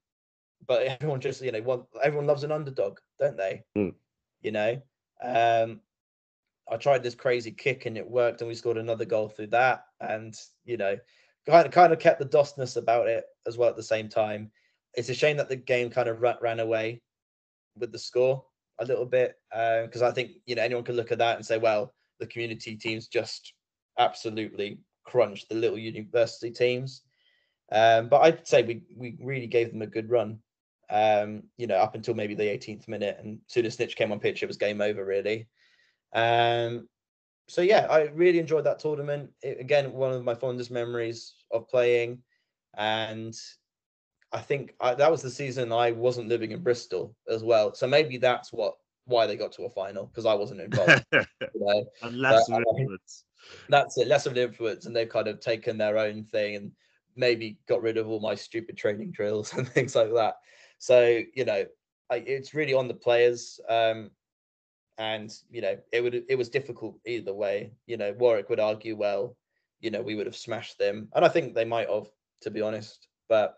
but everyone just you know want everyone loves an underdog, don't they? Mm. You know, um, I tried this crazy kick and it worked, and we scored another goal through that. And you know, kind of kind of kept the dossness about it as well at the same time. It's a shame that the game kind of ran away with the score a little bit because uh, I think you know anyone could look at that and say, well, the community teams just absolutely crunched the little university teams. Um, but I'd say we we really gave them a good run. Um, you know, up until maybe the 18th minute, and soon as Snitch came on pitch, it was game over really. Um, so yeah, I really enjoyed that tournament. It, again, one of my fondest memories of playing, and I think I, that was the season I wasn't living in Bristol as well. So maybe that's what why they got to a final because I wasn't involved. you know? And less but, of influence. That's it, less of an influence, and they've kind of taken their own thing and maybe got rid of all my stupid training drills and things like that. So you know, I, it's really on the players. Um, and you know it would it was difficult either way. You know Warwick would argue, well, you know we would have smashed them, and I think they might have, to be honest. But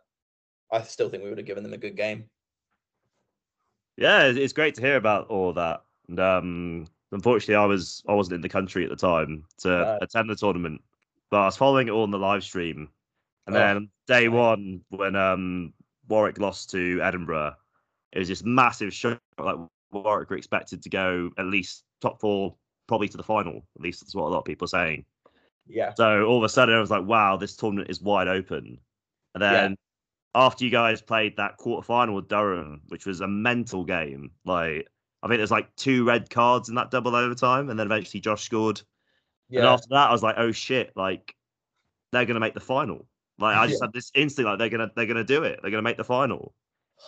I still think we would have given them a good game. Yeah, it's great to hear about all that. And um, unfortunately, I was I wasn't in the country at the time to right. attend the tournament, but I was following it all on the live stream. And oh, then day one, when um, Warwick lost to Edinburgh, it was this massive shock. Like Warwick were expected to go at least top four, probably to the final. At least that's what a lot of people are saying. Yeah. So all of a sudden, I was like, wow, this tournament is wide open. And then. After you guys played that quarter final with Durham, which was a mental game, like I think there's like two red cards in that double overtime, and then eventually Josh scored. Yeah. And after that, I was like, oh shit, like they're gonna make the final. Like I just yeah. had this instinct, like they're gonna they're gonna do it. They're gonna make the final.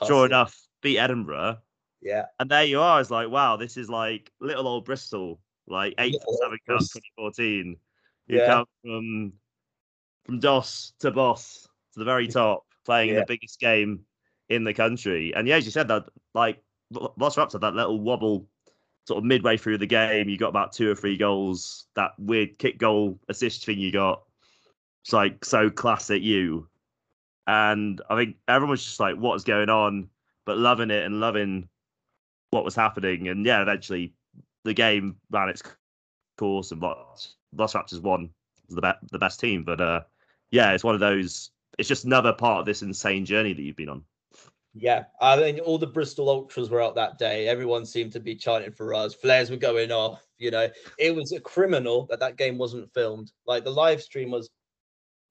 Sure enough, beat Edinburgh, yeah. And there you are. It's like, wow, this is like little old Bristol, like eight or seven cup 2014. You yeah. come from from doss to boss to the very top, playing yeah. in the biggest game in the country. And yeah, as you said, that like Velociraptor, had that little wobble sort of midway through the game, you got about two or three goals. That weird kick goal assist thing you got. It's like so classic you. And I think everyone was just like, what's going on? But loving it and loving what was happening. And yeah, eventually the game ran its course and Velociraptors won the, be- the best team. But uh, yeah, it's one of those, it's just another part of this insane journey that you've been on. Yeah, I mean, all the Bristol Ultras were out that day. Everyone seemed to be chanting for us. Flares were going off. You know, it was a criminal that that game wasn't filmed. Like the live stream was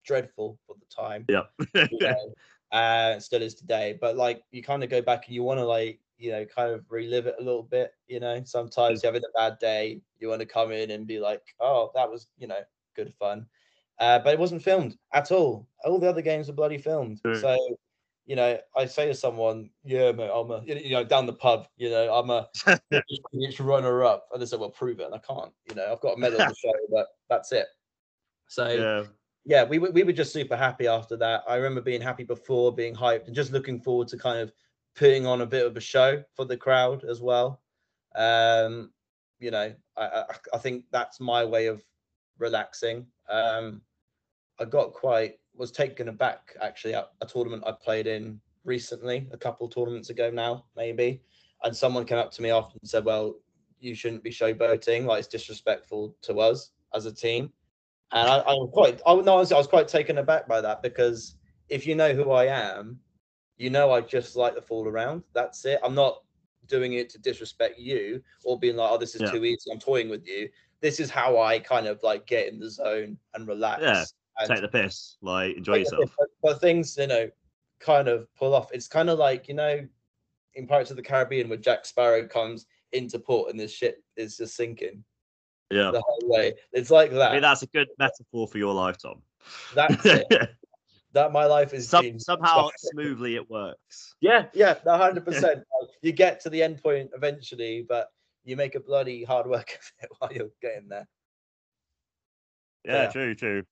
dreadful for the time. Yeah, you know, uh, still is today. But like, you kind of go back and you want to like you know, kind of relive it a little bit. You know, sometimes you're having a bad day, you want to come in and be like, oh, that was, you know, good fun. Uh, but it wasn't filmed at all. All the other games are bloody filmed. So, you know, I say to someone, yeah, mate, I'm a, you know, down the pub, you know, I'm a runner up. And they say, well, prove it. And I can't, you know, I've got a medal to show, but that's it. So, yeah. Yeah, we, we were just super happy after that. I remember being happy before, being hyped, and just looking forward to kind of putting on a bit of a show for the crowd as well. Um, you know, I, I, I think that's my way of relaxing. Um, I got quite was taken aback actually at a tournament I played in recently, a couple tournaments ago now, maybe. And someone came up to me after and said, Well, you shouldn't be showboating, like it's disrespectful to us as a team. And I, I was quite I no, honestly, I was quite taken aback by that because if you know who I am, you know I just like to fall around. That's it. I'm not doing it to disrespect you or being like, oh, this is yeah. too easy. I'm toying with you. This is how I kind of like get in the zone and relax. Yeah. And take the piss, like enjoy yourself. But, but things, you know, kind of pull off. It's kind of like, you know, in Pirates of the Caribbean where Jack Sparrow comes into port and this ship is just sinking. Yeah. The whole way. It's like that. I mean, that's a good metaphor for your life, Tom. That's it. that my life is Some, somehow smoothly it works. Yeah, yeah, hundred percent. You get to the end point eventually, but you make a bloody hard work of it while you're getting there. Yeah, yeah. true, true.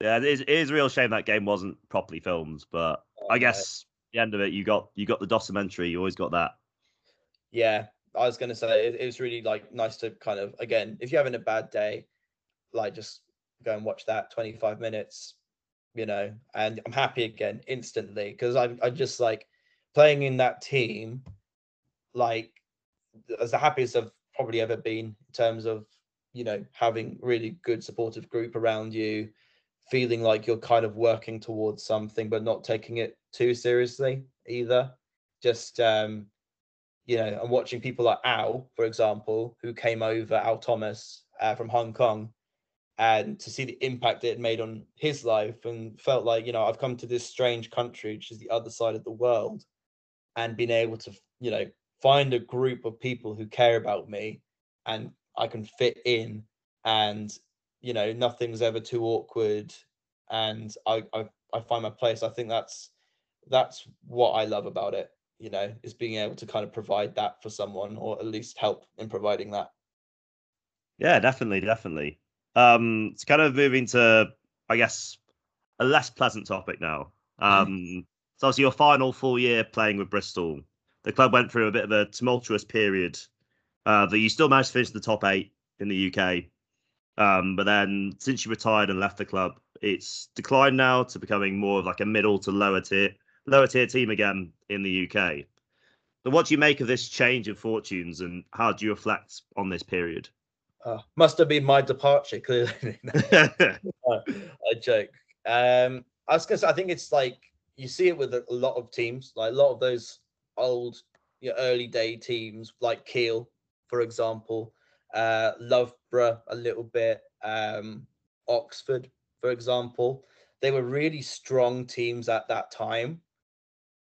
Yeah, it is, it is a real shame that game wasn't properly filmed, but oh, I guess the end of it, you got you got the documentary. You always got that. Yeah, I was gonna say it, it was really like nice to kind of again, if you're having a bad day, like just go and watch that 25 minutes you know, and I'm happy again instantly because I I just like playing in that team, like as the happiest I've probably ever been in terms of you know having really good supportive group around you, feeling like you're kind of working towards something but not taking it too seriously either. Just um, you know, and watching people like Al, for example, who came over, Al Thomas uh, from Hong Kong, and to see the impact it made on his life and felt like you know i've come to this strange country which is the other side of the world and been able to you know find a group of people who care about me and i can fit in and you know nothing's ever too awkward and i i, I find my place i think that's that's what i love about it you know is being able to kind of provide that for someone or at least help in providing that yeah definitely definitely um, it's kind of moving to, I guess, a less pleasant topic now. Mm-hmm. Um, so obviously your final full year playing with Bristol, the club went through a bit of a tumultuous period. Uh, that you still managed to finish the top eight in the UK, um, but then since you retired and left the club, it's declined now to becoming more of like a middle to lower tier, lower tier team again in the UK. So what do you make of this change in fortunes, and how do you reflect on this period? Uh, must have been my departure, clearly. I joke. Um, I was gonna say, I think it's like you see it with a lot of teams, like a lot of those old, you know, early day teams, like Keele, for example, uh, Loughborough a little bit, um, Oxford, for example. They were really strong teams at that time.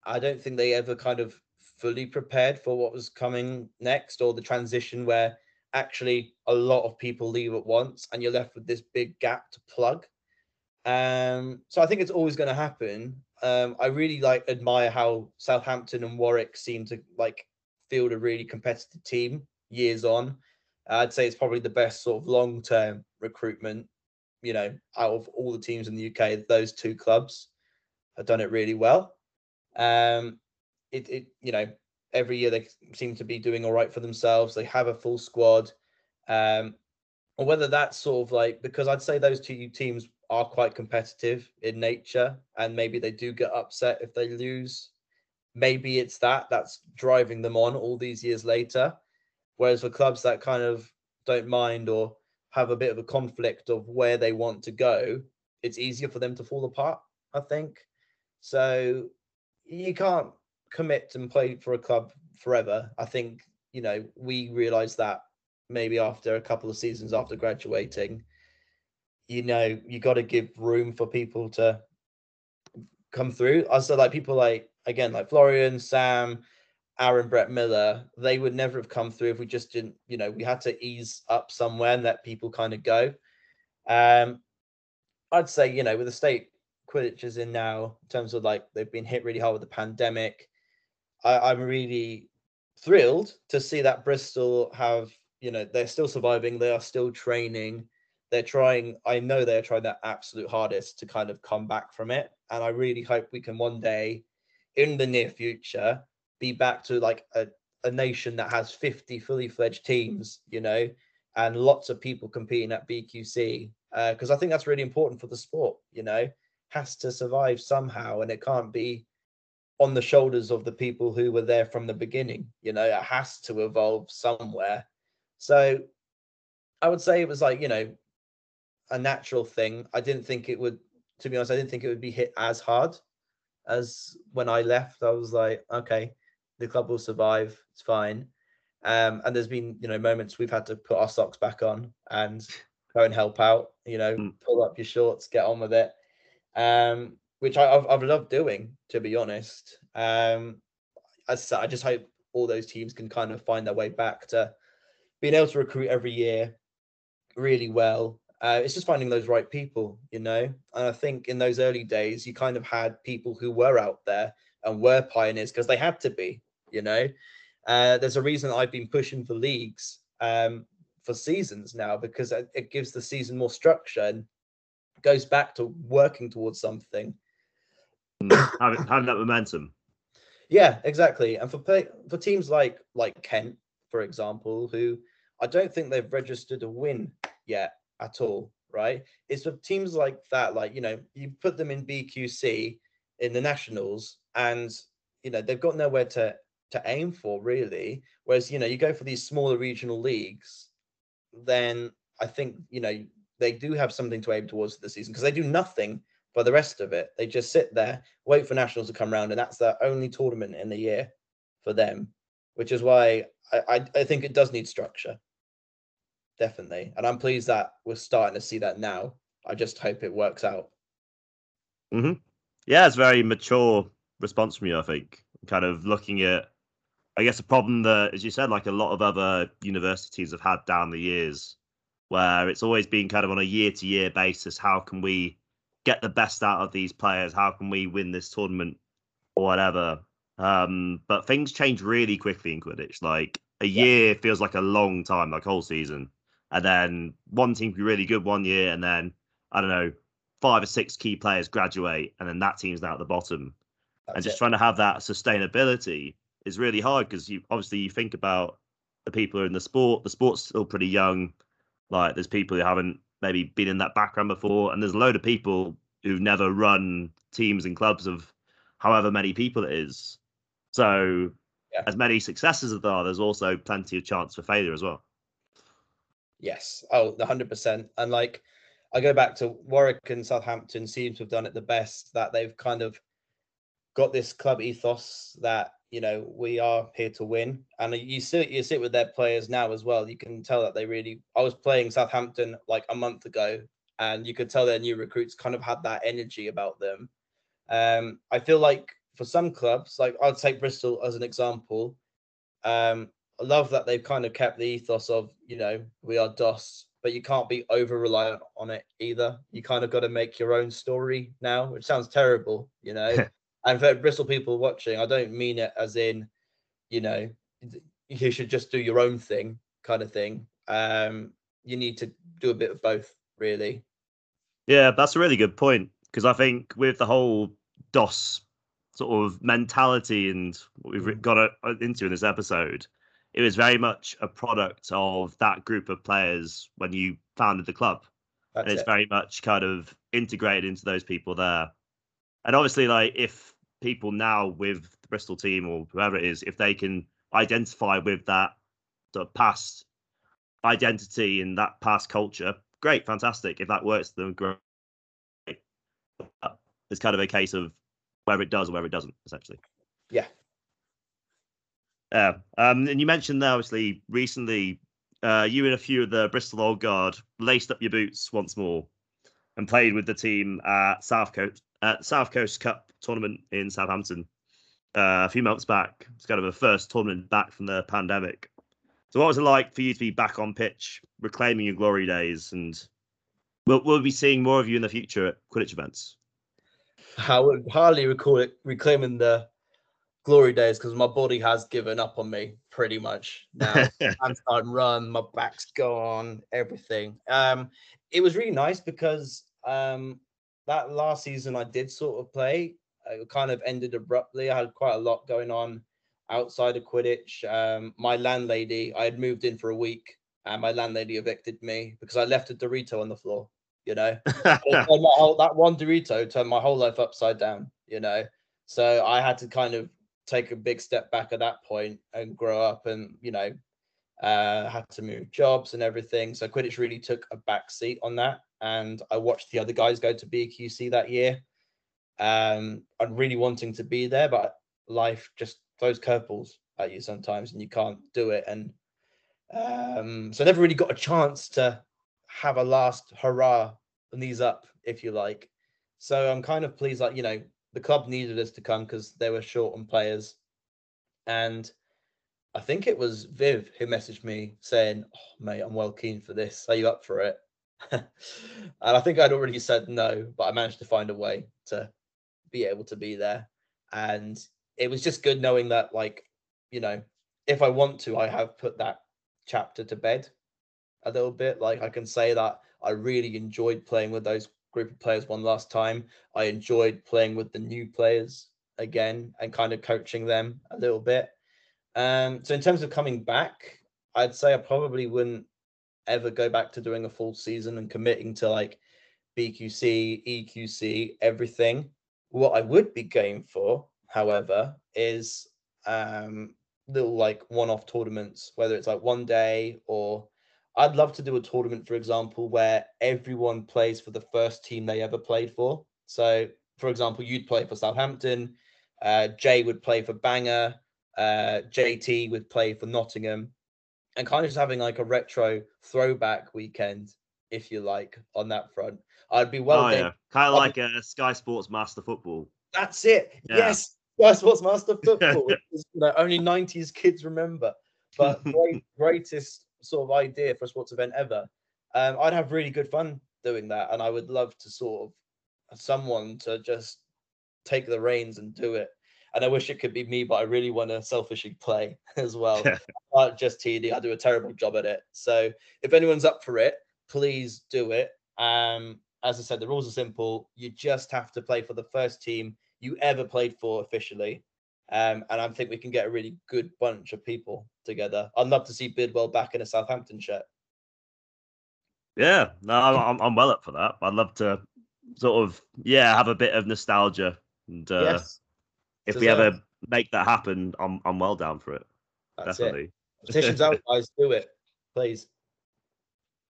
I don't think they ever kind of fully prepared for what was coming next or the transition where actually a lot of people leave at once and you're left with this big gap to plug um so i think it's always going to happen um i really like admire how southampton and warwick seem to like field a really competitive team years on i'd say it's probably the best sort of long term recruitment you know out of all the teams in the uk those two clubs have done it really well um it, it you know every year they seem to be doing all right for themselves. They have a full squad. Um, or whether that's sort of like because I'd say those two teams are quite competitive in nature, and maybe they do get upset if they lose. Maybe it's that that's driving them on all these years later. Whereas for clubs that kind of don't mind or have a bit of a conflict of where they want to go, it's easier for them to fall apart, I think. So you can't commit and play for a club forever. I think you know we realized that maybe after a couple of seasons after graduating. You know, you got to give room for people to come through. Also, like people like again, like Florian, Sam, Aaron, Brett Miller, they would never have come through if we just didn't, you know, we had to ease up somewhere and let people kind of go. Um, I'd say, you know, with the state Quidditch is in now, in terms of like they've been hit really hard with the pandemic, I, I'm really thrilled to see that Bristol have, you know, they're still surviving, they are still training, they're trying, I know they're trying their absolute hardest to kind of come back from it. And I really hope we can one day in the near future be back to like a, a nation that has 50 fully fledged teams, you know, and lots of people competing at BQC. Because uh, I think that's really important for the sport, you know, has to survive somehow, and it can't be on the shoulders of the people who were there from the beginning. You know, it has to evolve somewhere. So I would say it was like, you know, a natural thing. I didn't think it would, to be honest, I didn't think it would be hit as hard as when I left. I was like, okay, the club will survive. It's fine. Um, and there's been, you know, moments we've had to put our socks back on and go and help out, you know, mm. pull up your shorts, get on with it. Um, which I, have I've loved doing, to be honest. Um, as I just hope all those teams can kind of find their way back to being able to recruit every year really well. Uh, it's just finding those right people, you know. And I think in those early days, you kind of had people who were out there and were pioneers because they had to be, you know. Uh, there's a reason I've been pushing for leagues um, for seasons now because it gives the season more structure and goes back to working towards something having, having that momentum. Yeah, exactly. And for play, for teams like like Kent, for example, who I don't think they've registered a win yet at all, right? It's for teams like that, like you know, you put them in BQC in the nationals, and you know they've got nowhere to to aim for really. Whereas you know you go for these smaller regional leagues, then I think you know they do have something to aim towards the season because they do nothing for the rest of it. They just sit there, wait for nationals to come around, and that's their only tournament in the year for them, which is why I, I think it does need structure. Definitely. And I'm pleased that we're starting to see that now. I just hope it works out. Mm-hmm. Yeah, it's very mature response from you, I think. Kind of looking at, I guess, a problem that, as you said, like a lot of other universities have had down the years, where it's always been kind of on a year to year basis. How can we get the best out of these players? How can we win this tournament or whatever? Um, but things change really quickly in Quidditch. Like a year yeah. feels like a long time, like whole season. And then one team can be really good one year, and then I don't know, five or six key players graduate, and then that team's now at the bottom. That's and just it. trying to have that sustainability is really hard because you obviously you think about the people who are in the sport. The sport's still pretty young. Like there's people who haven't maybe been in that background before, and there's a load of people who've never run teams and clubs of however many people it is. So, yeah. as many successes as there are, there's also plenty of chance for failure as well. Yes. Oh, the hundred percent. And like, I go back to Warwick and Southampton seem to have done it the best. That they've kind of got this club ethos that you know we are here to win and you sit you sit with their players now as well you can tell that they really i was playing southampton like a month ago and you could tell their new recruits kind of had that energy about them um i feel like for some clubs like i'll take bristol as an example um i love that they've kind of kept the ethos of you know we are doss but you can't be over reliant on it either you kind of got to make your own story now which sounds terrible you know And for Bristol people watching, I don't mean it as in, you know, you should just do your own thing kind of thing. Um, you need to do a bit of both, really. Yeah, that's a really good point because I think with the whole doss sort of mentality and what we've mm. got uh, into in this episode, it was very much a product of that group of players when you founded the club. That's and it's it. very much kind of integrated into those people there. And obviously, like if people now with the Bristol team or whoever it is, if they can identify with that of past identity and that past culture, great, fantastic. If that works for them, great. It's kind of a case of whether it does or whether it doesn't, essentially. Yeah. Yeah. Um, and you mentioned there, obviously, recently, uh, you and a few of the Bristol Old Guard laced up your boots once more and played with the team at South Coast, at South Coast Cup tournament in Southampton uh, a few months back. It's kind of a first tournament back from the pandemic. So, what was it like for you to be back on pitch, reclaiming your glory days, and we'll we'll be seeing more of you in the future at Quidditch events? I would hardly recall it reclaiming the glory days because my body has given up on me pretty much now. I can't run, my back's gone, everything. Um, it was really nice because um, that last season I did sort of play it kind of ended abruptly. I had quite a lot going on outside of Quidditch. Um, my landlady, I had moved in for a week, and my landlady evicted me because I left a Dorito on the floor. You know, whole, that one Dorito turned my whole life upside down. You know, so I had to kind of take a big step back at that point and grow up, and you know, uh, had to move jobs and everything. So Quidditch really took a back seat on that, and I watched the other guys go to BQC that year. Um, I'm really wanting to be there, but life just throws curveballs at you sometimes, and you can't do it. And um, so I never really got a chance to have a last hurrah these up, if you like. So I'm kind of pleased, like you know, the club needed us to come because they were short on players, and I think it was Viv who messaged me saying, oh, "Mate, I'm well keen for this. Are you up for it?" and I think I'd already said no, but I managed to find a way to be able to be there, and it was just good knowing that, like, you know, if I want to, I have put that chapter to bed a little bit. Like, I can say that I really enjoyed playing with those group of players one last time. I enjoyed playing with the new players again and kind of coaching them a little bit um, so in terms of coming back, I'd say I probably wouldn't ever go back to doing a full season and committing to like BQC, EQC, everything. What I would be game for, however, is um little like one-off tournaments, whether it's like one day or I'd love to do a tournament, for example, where everyone plays for the first team they ever played for. So, for example, you'd play for Southampton, uh, Jay would play for Bangor, uh, JT would play for Nottingham, and kind of just having like a retro throwback weekend, if you like, on that front. I'd be well. Oh, yeah. Kind of like a Sky Sports Master Football. That's it. Yeah. Yes, Sky Sports Master Football. you know, only '90s kids remember, but great, greatest sort of idea for a sports event ever. Um, I'd have really good fun doing that, and I would love to sort of someone to just take the reins and do it and I wish it could be me, but I really want to selfishly play as well. Not just TD, I do a terrible job at it. So if anyone's up for it, please do it. Um, as I said, the rules are simple. You just have to play for the first team you ever played for officially. Um, and I think we can get a really good bunch of people together. I'd love to see Bidwell back in a Southampton shirt. Yeah, no, I'm, I'm well up for that. I'd love to sort of, yeah, have a bit of nostalgia and uh, yes if we ever make that happen, I'm I'm well down for it. That's Definitely. It. Petitions out, guys. Do it, please.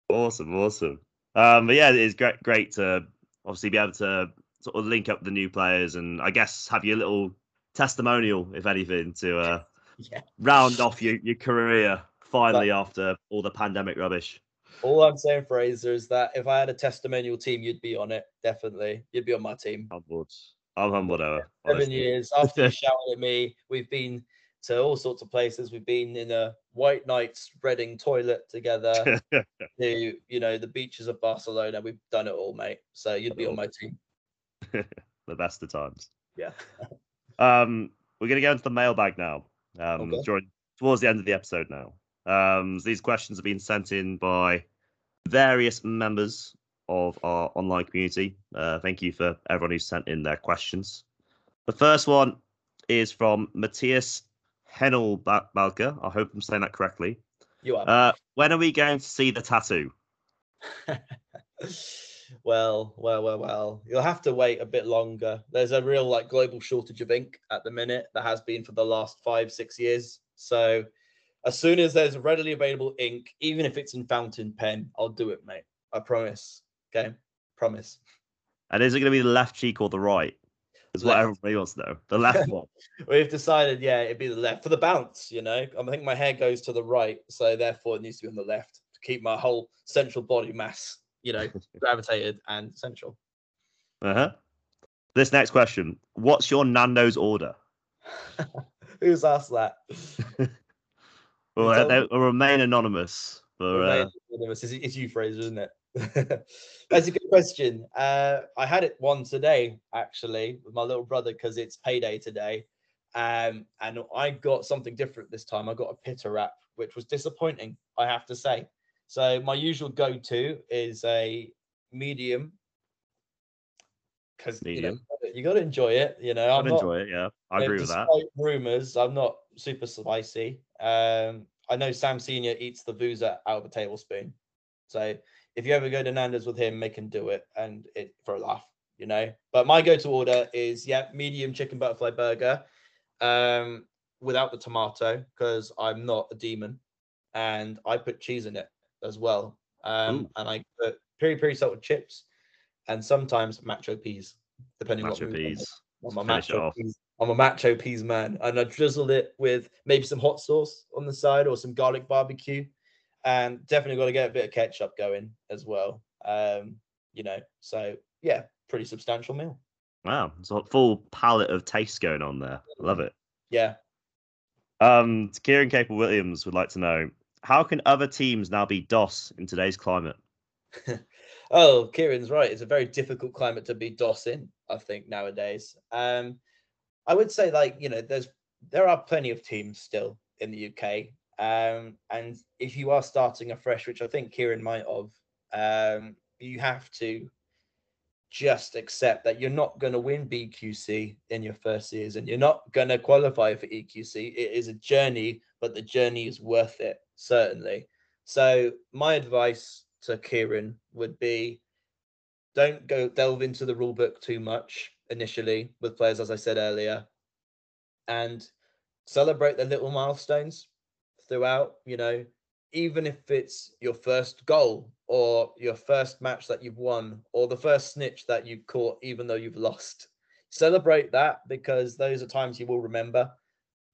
Awesome, awesome. Um, but yeah, it's great, great to obviously be able to sort of link up the new players and I guess have your little testimonial, if anything, to uh, yeah. round off your, your career finally but, after all the pandemic rubbish. All I'm saying, Fraser, is that if I had a testimonial team, you'd be on it. Definitely, you'd be on my team. On board. I'm humbled, Seven honestly. years after you shouted at me, we've been to all sorts of places. We've been in a Whiteknights Reading toilet together to, you know, the beaches of Barcelona. We've done it all, mate. So you'd be on my team. the best of times. Yeah. um, we're gonna go into the mailbag now. Um, okay. during towards the end of the episode now. Um, so these questions have been sent in by various members of our online community. Uh, thank you for everyone who sent in their questions. The first one is from Matthias Hennelbalker. I hope I'm saying that correctly. You are. Uh, when are we going to see the tattoo? well, well, well, well. You'll have to wait a bit longer. There's a real like global shortage of ink at the minute. that has been for the last five, six years. So as soon as there's readily available ink, even if it's in fountain pen, I'll do it, mate. I promise. Okay, promise. And is it going to be the left cheek or the right? Is what everybody wants to know. The left one. We've decided, yeah, it'd be the left for the bounce. You know, I think my hair goes to the right, so therefore it needs to be on the left to keep my whole central body mass, you know, gravitated and central. Uh huh. This next question: What's your Nando's order? Who's asked that? well, they, remain anonymous. For, remain uh... anonymous. It's, it's you, Fraser, isn't it? That's a good question. Uh, I had it one today actually with my little brother because it's payday today, um, and I got something different this time. I got a pitta wrap, which was disappointing, I have to say. So my usual go-to is a medium because you know you got to enjoy it. You know, I'm enjoy it. Yeah, I you know, agree with that. Rumors, I'm not super spicy. Um, I know Sam Senior eats the Vuza out of a tablespoon. So if you ever go to Nando's with him, make him do it and it for a laugh, you know. But my go-to order is yeah, medium chicken butterfly burger, um, without the tomato because I'm not a demon, and I put cheese in it as well. Um, and I put peri peri salted chips, and sometimes macho peas, depending on what Macho I'm in. peas. I'm a macho peas. I'm a macho peas man, and I drizzle it with maybe some hot sauce on the side or some garlic barbecue, and definitely got to get a bit of ketchup going as well. Um, you know, so yeah, pretty substantial meal. Wow, it's a full palette of taste going on there. Love it. Yeah. Um, Kieran Capel Williams would like to know how can other teams now be doss in today's climate? Oh, Kieran's right. It's a very difficult climate to be doss in, I think, nowadays. Um, I would say, like, you know, there's there are plenty of teams still in the UK. Um, and if you are starting afresh, which I think Kieran might have, um, you have to just accept that you're not going to win BQC in your first season. You're not going to qualify for EQC. It is a journey, but the journey is worth it, certainly. So, my advice to Kieran would be don't go delve into the rule book too much initially with players, as I said earlier, and celebrate the little milestones throughout. You know, even if it's your first goal or your first match that you've won or the first snitch that you've caught, even though you've lost, celebrate that because those are times you will remember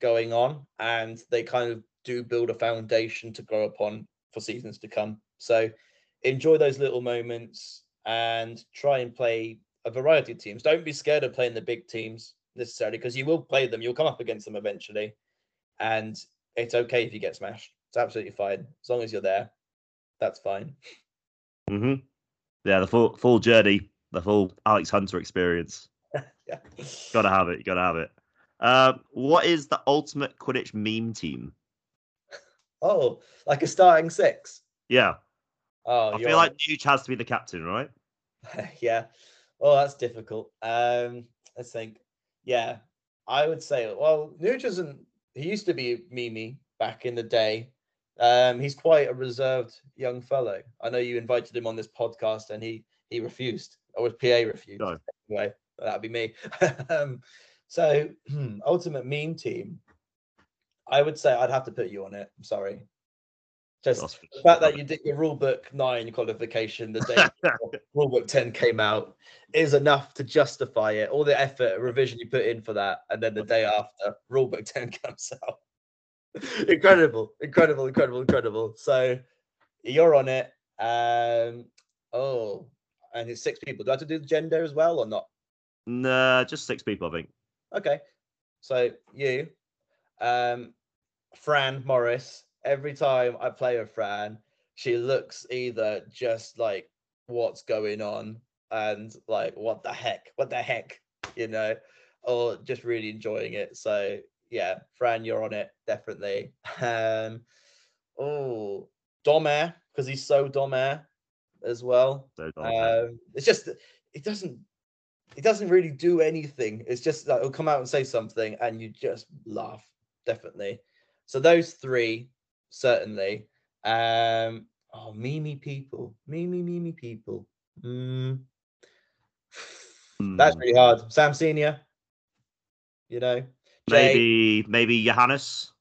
going on and they kind of do build a foundation to grow upon for seasons to come. So enjoy those little moments and try and play a variety of teams. Don't be scared of playing the big teams necessarily because you will play them. You'll come up against them eventually. And it's okay if you get smashed. It's absolutely fine. As long as you're there, that's fine. Mm-hmm. Yeah, the full full journey, the full Alex Hunter experience. yeah. Gotta have it. You gotta have it. Uh, what is the ultimate Quidditch meme team? Oh, like a starting six. Yeah, Oh, I feel like Nuge has to be the captain, right? yeah. Oh, that's difficult. Um, let's think. Yeah, I would say. Well, Nuge isn't. He used to be Mimi back in the day. Um, he's quite a reserved young fellow. I know you invited him on this podcast, and he he refused, or was PA refused. No. Anyway, that'd be me. um, so, ultimate meme team. I would say I'd have to put you on it. I'm sorry. Just That's- the fact that you did your rule book nine qualification the day before rule book 10 came out is enough to justify it all the effort and revision you put in for that and then the day after rule book 10 comes out incredible incredible incredible incredible so you're on it um oh and it's six people do i have to do the gender as well or not Nah, just six people, I think. Okay. So you, um, Fran Morris. Every time I play with Fran, she looks either just like what's going on and like what the heck, what the heck, you know, or just really enjoying it. So yeah, Fran, you're on it definitely. Um, oh, Domair because he's so Domair as well. So, Um, it's just it doesn't it doesn't really do anything. It's just like it'll come out and say something and you just laugh, definitely. So those three, certainly. Um oh Mimi people. Mimi Mimi people. Mm, that's Hmm, really hard. Sam Senior, you know. Jay. maybe maybe Johannes.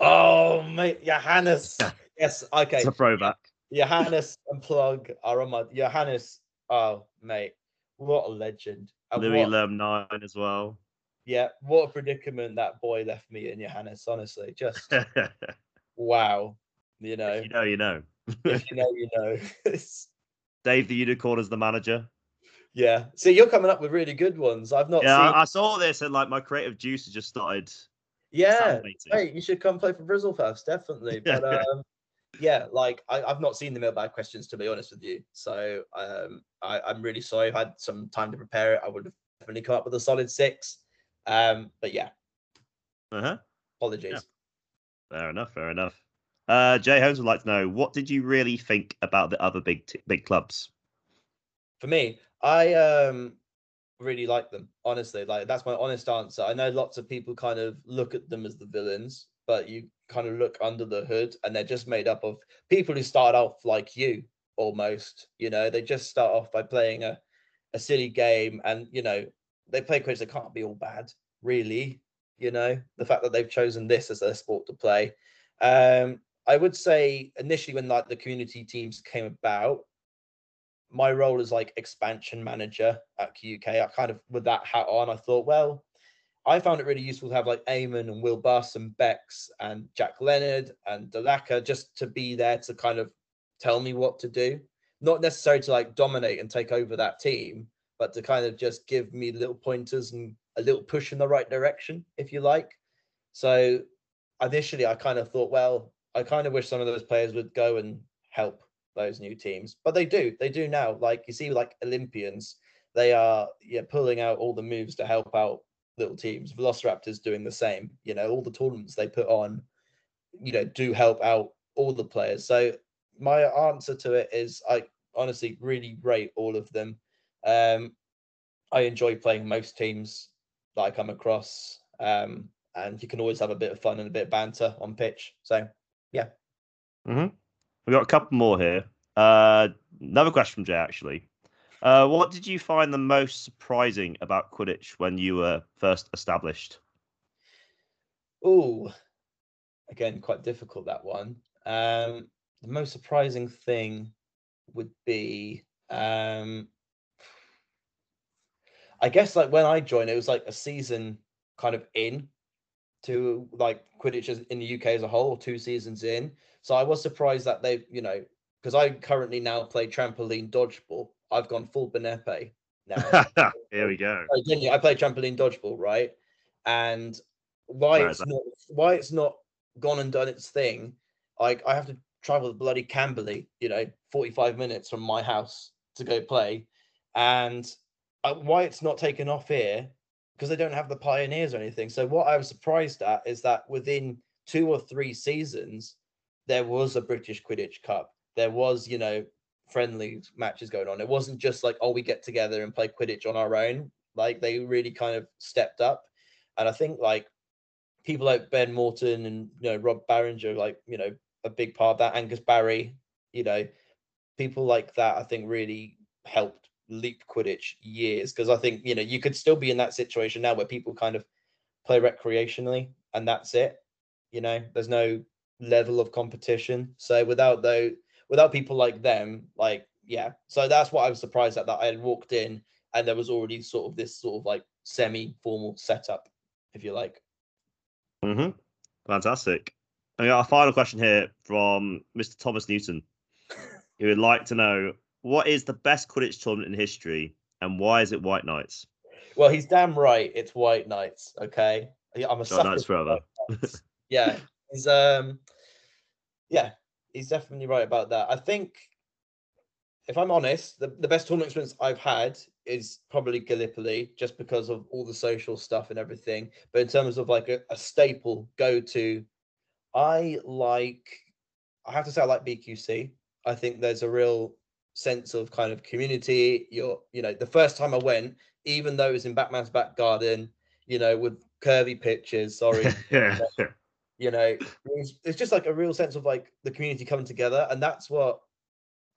Oh mate, Johannes. yes, okay. It's a throwback. Johannes and Plug are on my Johannes. Oh mate, what a legend. And Louis what- as well. Yeah, what a predicament that boy left me in, Johannes. Honestly, just wow. You know, you know, you know. if you know, you know. Dave the Unicorn is the manager. yeah. See, you're coming up with really good ones. I've not Yeah, seen. I, I saw this and like my creative juice has just started. yeah, hey, you should come play for Brizzlefest, definitely. But um, yeah, like I, I've not seen the mailbag questions to be honest with you. So um, I, I'm really sorry. If I've had some time to prepare it. I would have definitely come up with a solid six. Um, but yeah, Uh-huh. apologies. Fair enough. Fair enough. Uh, Jay Holmes would like to know what did you really think about the other big t- big clubs? for me, I um really like them. Honestly, like that's my honest answer. I know lots of people kind of look at them as the villains, but you kind of look under the hood, and they're just made up of people who start off like you almost. You know, they just start off by playing a, a silly game and, you know, they play Quidditch, they can't be all bad, really. You know, the fact that they've chosen this as their sport to play. Um, I would say initially when like the community teams came about, my role as like expansion manager at QUK, I kind of with that hat on, I thought, well, I found it really useful to have like Eamon and Will Buss and Bex and Jack Leonard and Dalaka just to be there to kind of tell me what to do. Not necessarily to like dominate and take over that team, but to kind of just give me little pointers and a little push in the right direction, if you like. So initially I kind of thought, well, I kind of wish some of those players would go and help those new teams, but they do. They do now. Like you see, like Olympians, they are yeah pulling out all the moves to help out little teams. Velociraptors doing the same. You know, all the tournaments they put on, you know, do help out all the players. So my answer to it is I honestly really rate all of them. Um, I enjoy playing most teams that I come across. Um, and you can always have a bit of fun and a bit of banter on pitch. So yeah. Mm-hmm. We've got a couple more here. Uh, another question from Jay, actually. Uh, what did you find the most surprising about Quidditch when you were first established? Oh, again, quite difficult that one. Um, the most surprising thing would be, um, I guess, like when I joined, it was like a season kind of in to like Quidditch in the UK as a whole, two seasons in. So I was surprised that they, you know, because I currently now play trampoline dodgeball. I've gone full Benepe now. Here we go. Oh, I play trampoline dodgeball, right? And why it's not why it's not gone and done its thing. Like I have to travel to bloody Camberley, you know, 45 minutes from my house to go play. And uh, why it's not taken off here because they don't have the pioneers or anything. So what I was surprised at is that within two or three seasons, there was a British Quidditch Cup. There was, you know, friendly matches going on. It wasn't just like, oh, we get together and play Quidditch on our own. Like they really kind of stepped up. And I think like people like Ben Morton and you know Rob Barringer, like, you know, a big part of that. Angus Barry, you know, people like that I think really helped leap Quidditch years. Because I think, you know, you could still be in that situation now where people kind of play recreationally and that's it. You know, there's no level of competition. So without though without people like them, like yeah. So that's what I was surprised at that I had walked in and there was already sort of this sort of like semi-formal setup, if you like. Mm-hmm. Fantastic. We got a final question here from Mr. Thomas Newton. He would like to know what is the best Quidditch tournament in history and why is it Whiteknights? Well, he's damn right. It's Whiteknights. Okay, I'm a Whiteknights forever. yeah, he's um, yeah, he's definitely right about that. I think, if I'm honest, the, the best tournament experience I've had is probably Gallipoli, just because of all the social stuff and everything. But in terms of like a, a staple go to, I like. I have to say I like BQC. I think there's a real sense of kind of community. You're, you know, the first time I went, even though it was in Batman's back garden, you know, with curvy pitches. Sorry, yeah. You know, it's, it's just like a real sense of like the community coming together, and that's what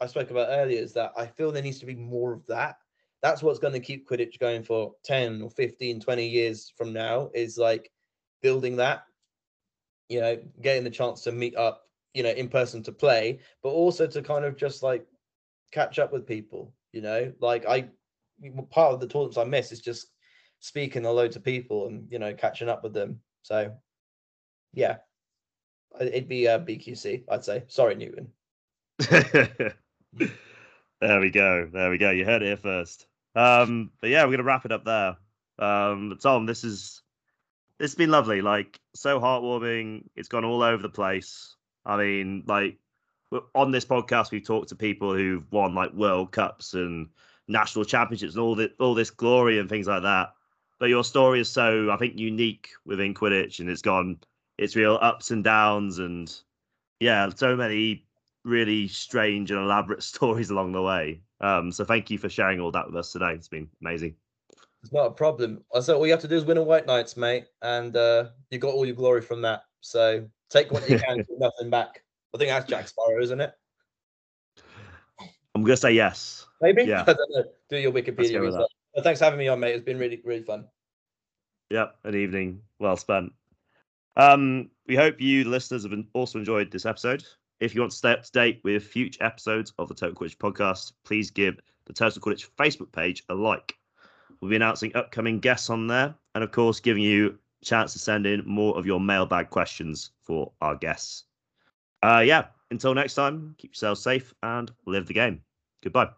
I spoke about earlier. Is that I feel there needs to be more of that. That's what's going to keep Quidditch going for 10 or 15, 20 years from now is like building that, you know, getting the chance to meet up, you know, in person to play, but also to kind of just like catch up with people. You know, like I part of the tournaments I miss is just speaking to people and you know catching up with them. So yeah, it'd be uh, BQC. I'd say. Sorry, Newton. there we go. There we go. You heard it here first. Um, but yeah, we're gonna wrap it up there. Um, Tom, this is this has been lovely. Like so heartwarming. It's gone all over the place. I mean, like on this podcast, we've talked to people who've won like World Cups and national championships and all this all this glory and things like that. But your story is so, I think, unique within Quidditch, and it's gone its real ups and downs, and yeah, so many really strange and elaborate stories along the way. Um, so thank you for sharing all that with us today. It's been amazing. It's not a problem. I said all you have to do is win a Whiteknights, mate, and uh, you got all your glory from that. So take what you can, nothing back. I think that's Jack Sparrow, isn't it? I'm gonna say yes. Maybe. Yeah. I don't know. Do your Wikipedia research. thanks for having me on, mate. It's been really, really fun. Yep, an evening well spent. Um, we hope you, the listeners, have also enjoyed this episode. If you want to stay up to date with future episodes of the Total Quidditch podcast, please give the Total Quidditch Facebook page a like. We'll be announcing upcoming guests on there, and of course, giving you a chance to send in more of your mailbag questions for our guests. Uh, yeah, until next time, keep yourselves safe and live the game. Goodbye.